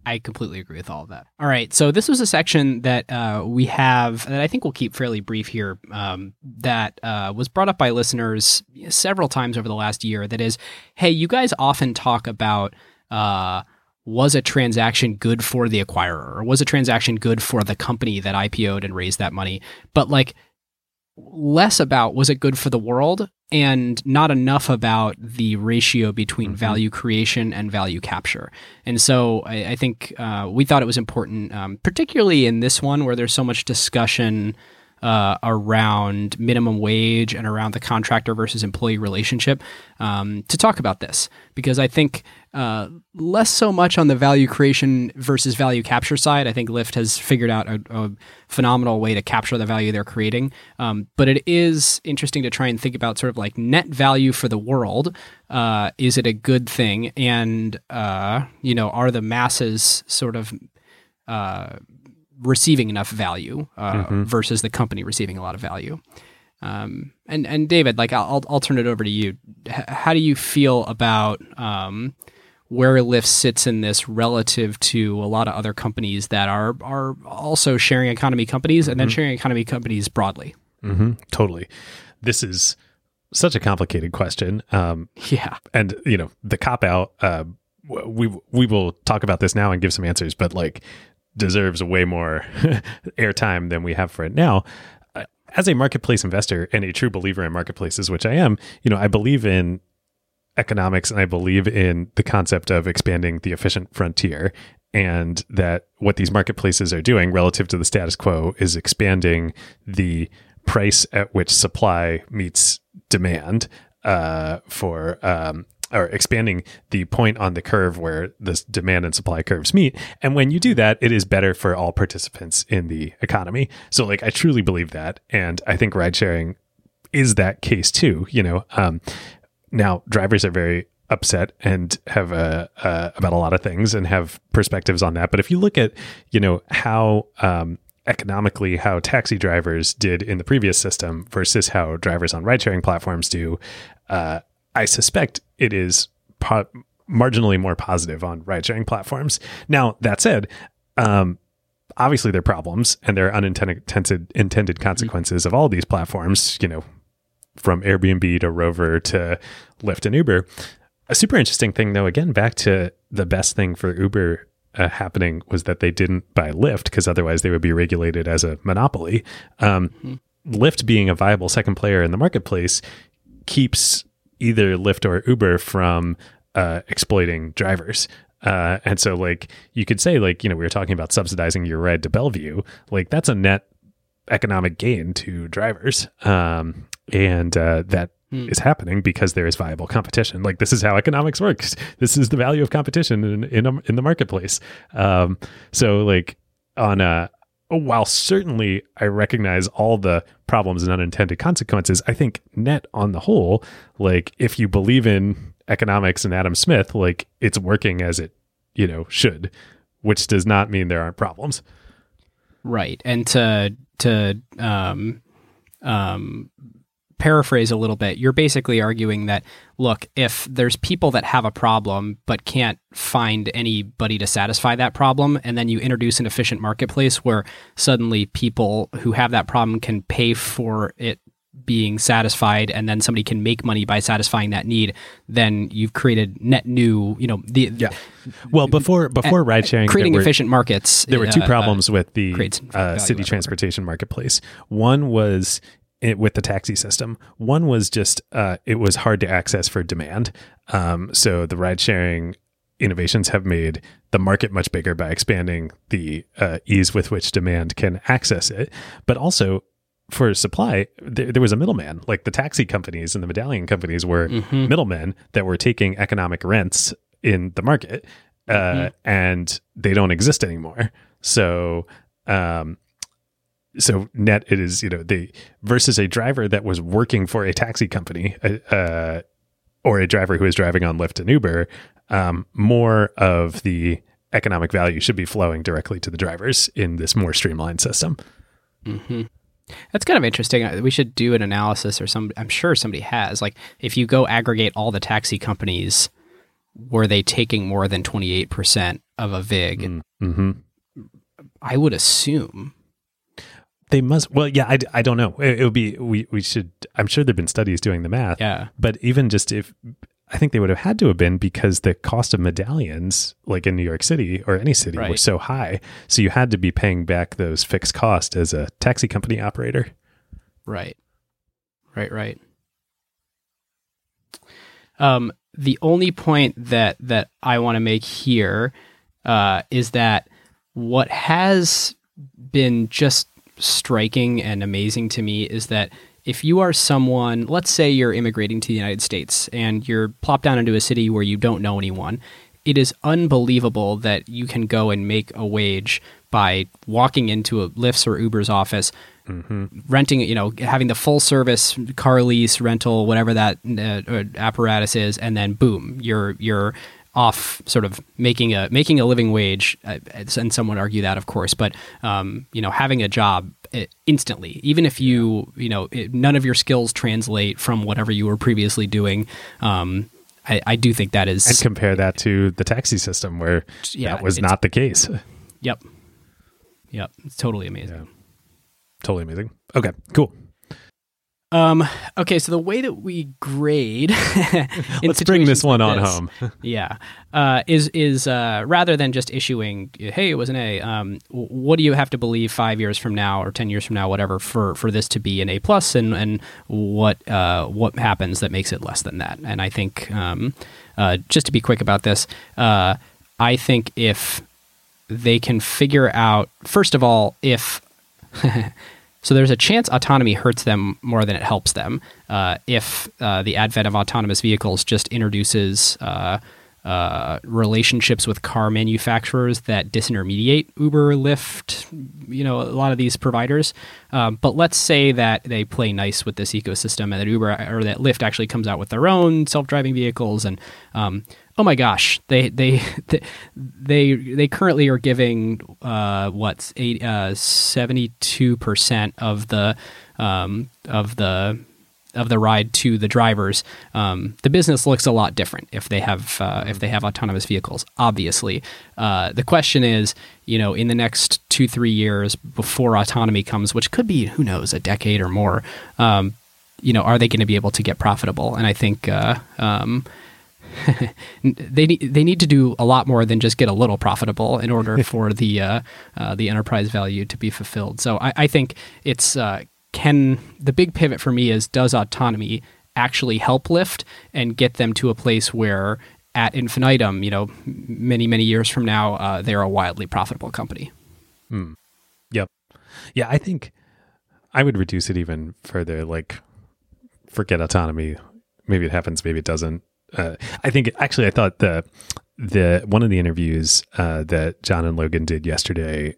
I completely agree with all of that. All right, so this was a section that uh, we have that I think we'll keep fairly brief here. Um, that uh, was brought up by listeners several times over the last year. That is, hey, you guys often talk about uh, was a transaction good for the acquirer or was a transaction good for the company that IPO'd and raised that money? But like less about was it good for the world and not enough about the ratio between mm-hmm. value creation and value capture. And so I, I think uh, we thought it was important, um, particularly in this one where there's so much discussion uh, around minimum wage and around the contractor versus employee relationship um, to talk about this because I think uh, less so much on the value creation versus value capture side. I think Lyft has figured out a, a phenomenal way to capture the value they're creating. Um, but it is interesting to try and think about sort of like net value for the world. Uh, is it a good thing? And, uh, you know, are the masses sort of uh, receiving enough value uh, mm-hmm. versus the company receiving a lot of value. Um, and and David, like I'll I'll turn it over to you. H- how do you feel about um, where Lyft sits in this relative to a lot of other companies that are are also sharing economy companies and then sharing economy companies broadly. hmm Totally. This is such a complicated question. Um, Yeah. and you know the cop out uh we we will talk about this now and give some answers but like deserves way more airtime than we have for it now Uh, as a marketplace investor and a true believer in marketplaces which i am you know i believe in economics and i believe in the concept of expanding the efficient frontier and that what these marketplaces are doing relative to the status quo is expanding the price at which supply meets demand uh, for um, or expanding the point on the curve where the demand and supply curves meet. And when you do that, it is better for all participants in the economy. So, like, I truly believe that, and I think ride sharing is that case too. You know, um, now drivers are very upset and have uh, uh, about a lot of things and have perspectives on that. But if you look at, you know, how um, economically how taxi drivers did in the previous system versus how drivers on ride sharing platforms do, uh, I suspect it is po- marginally more positive on ride sharing platforms. Now, that said, um, obviously there are problems and there are unintended intended, intended consequences of all these platforms, you know, from Airbnb to Rover to Lyft and Uber. A super interesting thing, though, again, back to the best thing for Uber uh, happening was that they didn't buy Lyft because otherwise they would be regulated as a monopoly. Um, Lyft being a viable second player in the marketplace keeps either Lyft or Uber from uh, exploiting drivers. Uh, and so, like, you could say, like, you know, we were talking about subsidizing your ride to Bellevue. Like, that's a net economic gain to drivers. Um, and uh, that is happening because there is viable competition. Like, this is how economics works. This is the value of competition in in, a, in the marketplace. Um, so, like, on a while certainly I recognize all the problems and unintended consequences, I think net on the whole, like if you believe in economics and Adam Smith, like it's working as it, you know, should, which does not mean there aren't problems. Right. And to to um, um, paraphrase a little bit, you're basically arguing that look, if there's people that have a problem but can't find anybody to satisfy that problem, and then you introduce an efficient marketplace where suddenly people who have that problem can pay for it being satisfied and then somebody can make money by satisfying that need then you've created net new you know the Yeah. Well, before before ride sharing, creating efficient markets there were two uh, problems with the uh, city transportation marketplace. One was it, with the taxi system. One was just uh, it was hard to access for demand. Um, so the ride sharing innovations have made the market much bigger by expanding the uh, ease with which demand can access it, but also. For supply, there, there was a middleman. Like the taxi companies and the medallion companies were Mhm. middlemen that were taking economic rents in the market, uh, Mhm. and they don't exist anymore. So, um, so net it is you know the versus a driver that was working for a taxi company, uh, uh, or a driver who is driving on Lyft and Uber. Um, more of the economic value should be flowing directly to the drivers in this more streamlined system. hmm That's kind of interesting. Uh, We should do an analysis, or some. I'm sure somebody has. Like, if you go aggregate all the taxi companies, were they taking more than 28 percent of a vig? Mm-hmm. I would assume. They must. Well, yeah, I, I don't know. It, it would be. We we should. I'm sure there've been studies doing the math. Yeah. But even just if I think they would have had to have been because the cost of medallions, like in New York City or any city, were so high. So you had to be paying back those fixed costs as a taxi company operator. Right. Right. Right. Um, the only point that that I want to make here uh, is that what has been just striking and amazing to me is that if you are someone, let's say you're immigrating to the United States and you're plopped down into a city where you don't know anyone, it is unbelievable that you can go and make a wage by walking into a Lyft's or Uber's office, renting, you know, having the full service car lease, rental, whatever that uh, uh, apparatus is, and then boom, you're you're off sort of making a making a living wage uh, and some would argue that of course but um, you know having a job uh, instantly even if you you know it, none of your skills translate from whatever you were previously doing um, I, I do think that is and compare that to the taxi system where Yeah, that was not the case. Yep. Yep. It's totally amazing. Yeah. Totally amazing. Okay, cool. Um, okay, so the way that we grade, Let's bring this one like on this, home. yeah, uh, is is uh, rather than just issuing, hey, it was an A. Um, what do you have to believe five years from now or ten years from now, whatever, for for this to be an A plus, and and what uh, what happens that makes it less than that? And I think, um, uh, just to be quick about this, uh, I think if they can figure out, first of all, if so there's a chance autonomy hurts them more than it helps them uh, if uh, the advent of autonomous vehicles just introduces uh, uh, relationships with car manufacturers that disintermediate Uber, Lyft, you know, a lot of these providers. Um, but let's say that they play nice with this ecosystem and that Uber or that Lyft actually comes out with their own self-driving vehicles and um, oh my gosh, they they they they currently are giving uh, what's eight seventy two percent of the um, of the of the ride to the drivers. Um, the business looks a lot different if they have uh, if they have autonomous vehicles. Obviously, uh, the question is, you know, in the next two three years before autonomy comes, which could be who knows a decade or more. Um, you know, are they going to be able to get profitable? And I think. Uh, um, they need they need to do a lot more than just get a little profitable in order for the uh, uh, the enterprise value to be fulfilled. So I, I think it's uh, can the big pivot for me is does autonomy actually help Lyft and get them to a place where at infinitum, you know, many many years from now, uh, they're a wildly profitable company. Yep. Yeah, I think I would reduce it even further. Like, forget autonomy. Maybe it happens. Maybe it doesn't. Uh, I think actually, I thought the the one of the interviews uh, that John and Logan did yesterday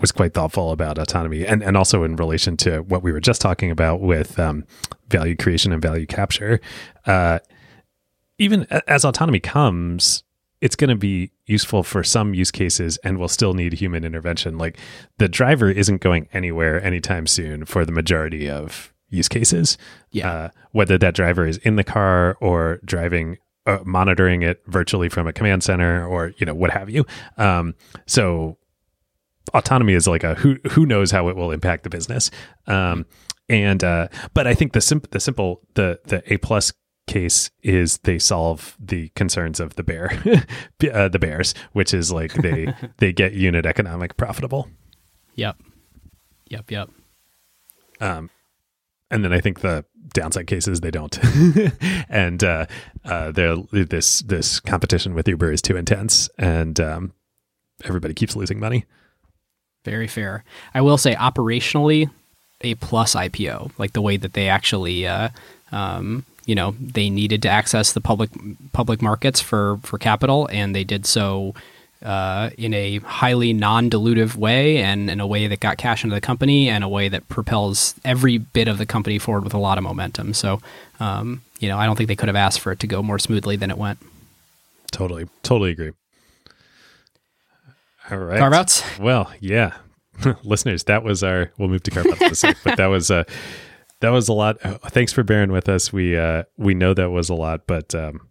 was quite thoughtful about autonomy, and and also in relation to what we were just talking about with um, value creation and value capture. Uh, even as autonomy comes, it's going to be useful for some use cases and will still need human intervention. Like the driver isn't going anywhere anytime soon for the majority of use cases. Yeah. Uh, whether that driver is in the car or driving, uh, monitoring it virtually from a command center or, you know, what have you. Um, so autonomy is like a who who knows how it will impact the business. Um, and uh, but I think the sim- the simple the the A plus case is they solve the concerns of the bear uh, the bears, which is like they they get unit economic profitable. Yep. Yep. Yep. Um, and then I think the downside cases they don't, and uh, uh, they're this this competition with Uber is too intense, and um, everybody keeps losing money. Very fair. I will say operationally, a plus IPO, like the way that they actually, uh, um, you know, they needed to access the public public markets for for capital, and they did so uh, in a highly non-dilutive way, and in a way that got cash into the company, and a way that propels every bit of the company forward with a lot of momentum. So, um, you know, I don't think they could have asked for it to go more smoothly than it went. Totally, totally agree. All right, Carve outs. Well, yeah, listeners, that was our. We'll move to carve outs in a sec, but that was uh, that was a lot. Thanks for bearing with us. We uh, we know that was a lot, but um,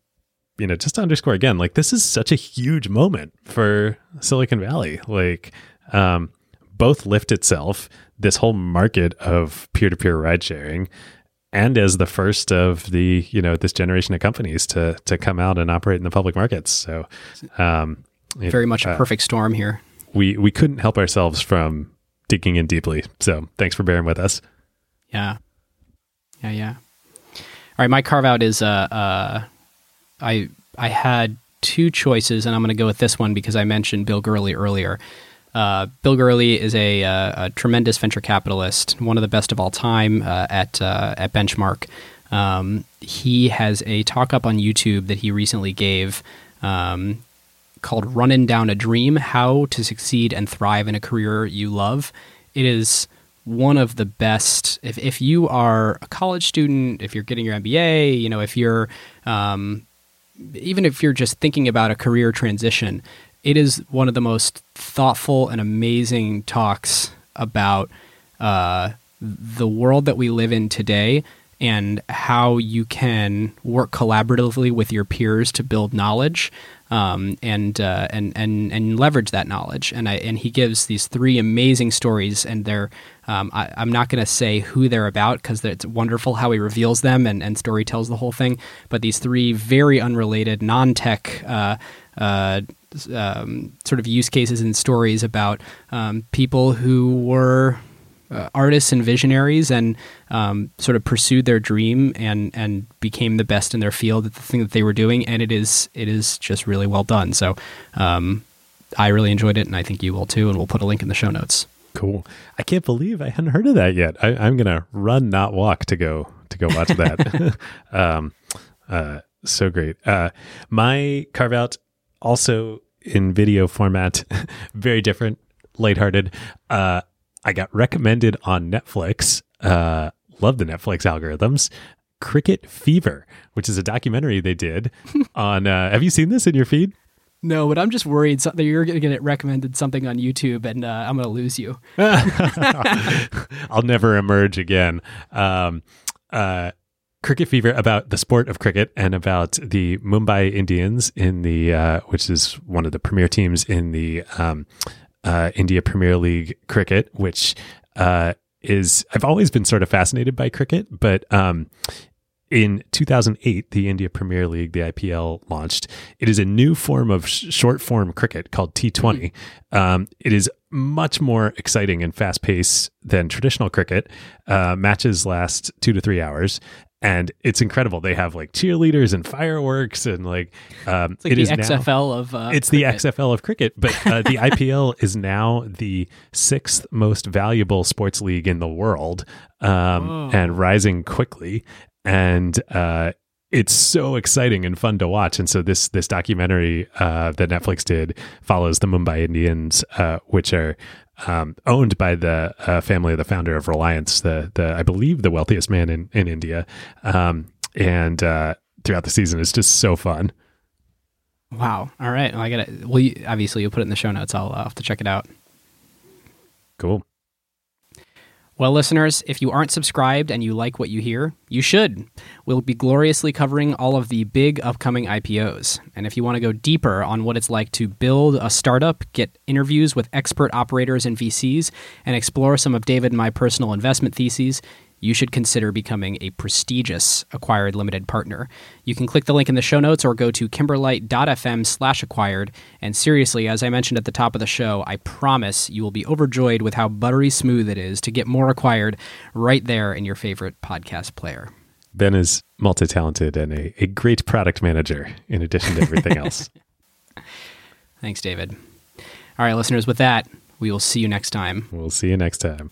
you know, just to underscore again, like this is such a huge moment for Silicon Valley. Like, um, both Lyft itself, this whole market of peer to peer ride sharing, and as the first of the you know this generation of companies to to come out and operate in the public markets. So, um, it- Very much a uh, perfect storm here. we we couldn't help ourselves from digging in deeply. So thanks for bearing with us. Yeah. Yeah, yeah. All right, my carve out is uh uh I I had two choices and I'm going to go with this one because I mentioned Bill Gurley earlier. Uh, Bill Gurley is a, uh, a tremendous venture capitalist, one of the best of all time uh, at uh, at Benchmark. Um, he has a talk up on YouTube that he recently gave um, called "Running Down a Dream: How to Succeed and Thrive in a Career You Love." It is one of the best. If if you are a college student, if you're getting your MBA, you know, if you're um, even if you're just thinking about a career transition, it is one of the most thoughtful and amazing talks about uh, the world that we live in today and how you can work collaboratively with your peers to build knowledge um, and, uh, and and and leverage that knowledge. And I and he gives these three amazing stories, and they're um, I, am not going to say who they're about because it's wonderful how he reveals them and, and story tells the whole thing. But these three very unrelated, non-tech. Uh, uh, um, sort of use cases and stories about um, people who were uh, artists and visionaries and um, sort of pursued their dream and and became the best in their field at the thing that they were doing. And it is it is just really well done. So um, I really enjoyed it and I think you will too. And we'll put a link in the show notes. Cool. I can't believe I hadn't heard of that yet. I, am gonna run not walk to go to go watch that. Um, uh, so great. Uh, my carve out also in video format very different lighthearted. Uh, I got recommended on Netflix. Uh, love the Netflix algorithms. Cricket Fever, which is a documentary they did on. Uh, have you seen this in your feed? No, but I'm just worried that you're going to get recommended something on YouTube and uh, I'm going to lose you. I'll never emerge again. Um, uh, cricket fever about the sport of cricket and about the Mumbai Indians in the uh, which is one of the premier teams in the um, uh, India Premier League cricket, which uh, is I've always been sort of fascinated by cricket, but um, in 2008, the India Premier League, the IPL, launched. It is a new form of sh- short form cricket called T20. Um, it is much more exciting and fast paced than traditional cricket. Uh, matches last two to three hours, and it's incredible. They have like cheerleaders and fireworks and like um, it's like it the is XFL now, of uh, it's cricket. the XFL of cricket, but uh, the IPL is now the sixth most valuable sports league in the world um, oh. and rising quickly. And uh, it's so exciting and fun to watch. And so this this documentary uh, that Netflix did follows the Mumbai Indians, uh, which are um, owned by the uh, family of the founder of Reliance, the the I believe the wealthiest man in in India. Um, and uh, throughout the season, it's just so fun. Wow! All right, well, I got it. Well, you, obviously you'll put it in the show notes. I'll, uh, have to check it out. Cool. Well, listeners, if you aren't subscribed and you like what you hear, you should. We'll be gloriously covering all of the big upcoming IPOs. And if you want to go deeper on what it's like to build a startup, get interviews with expert operators and VCs, and explore some of David and my personal investment theses, you should consider becoming a prestigious acquired limited partner. You can click the link in the show notes or go to kimberlite.fm slash acquired. And seriously, as I mentioned at the top of the show, I promise you will be overjoyed with how buttery smooth it is to get more acquired right there in your favorite podcast player. Ben is multi talented and a, a great product manager in addition to everything else. Thanks, David. All right, listeners, with that, we will see you next time. We'll see you next time.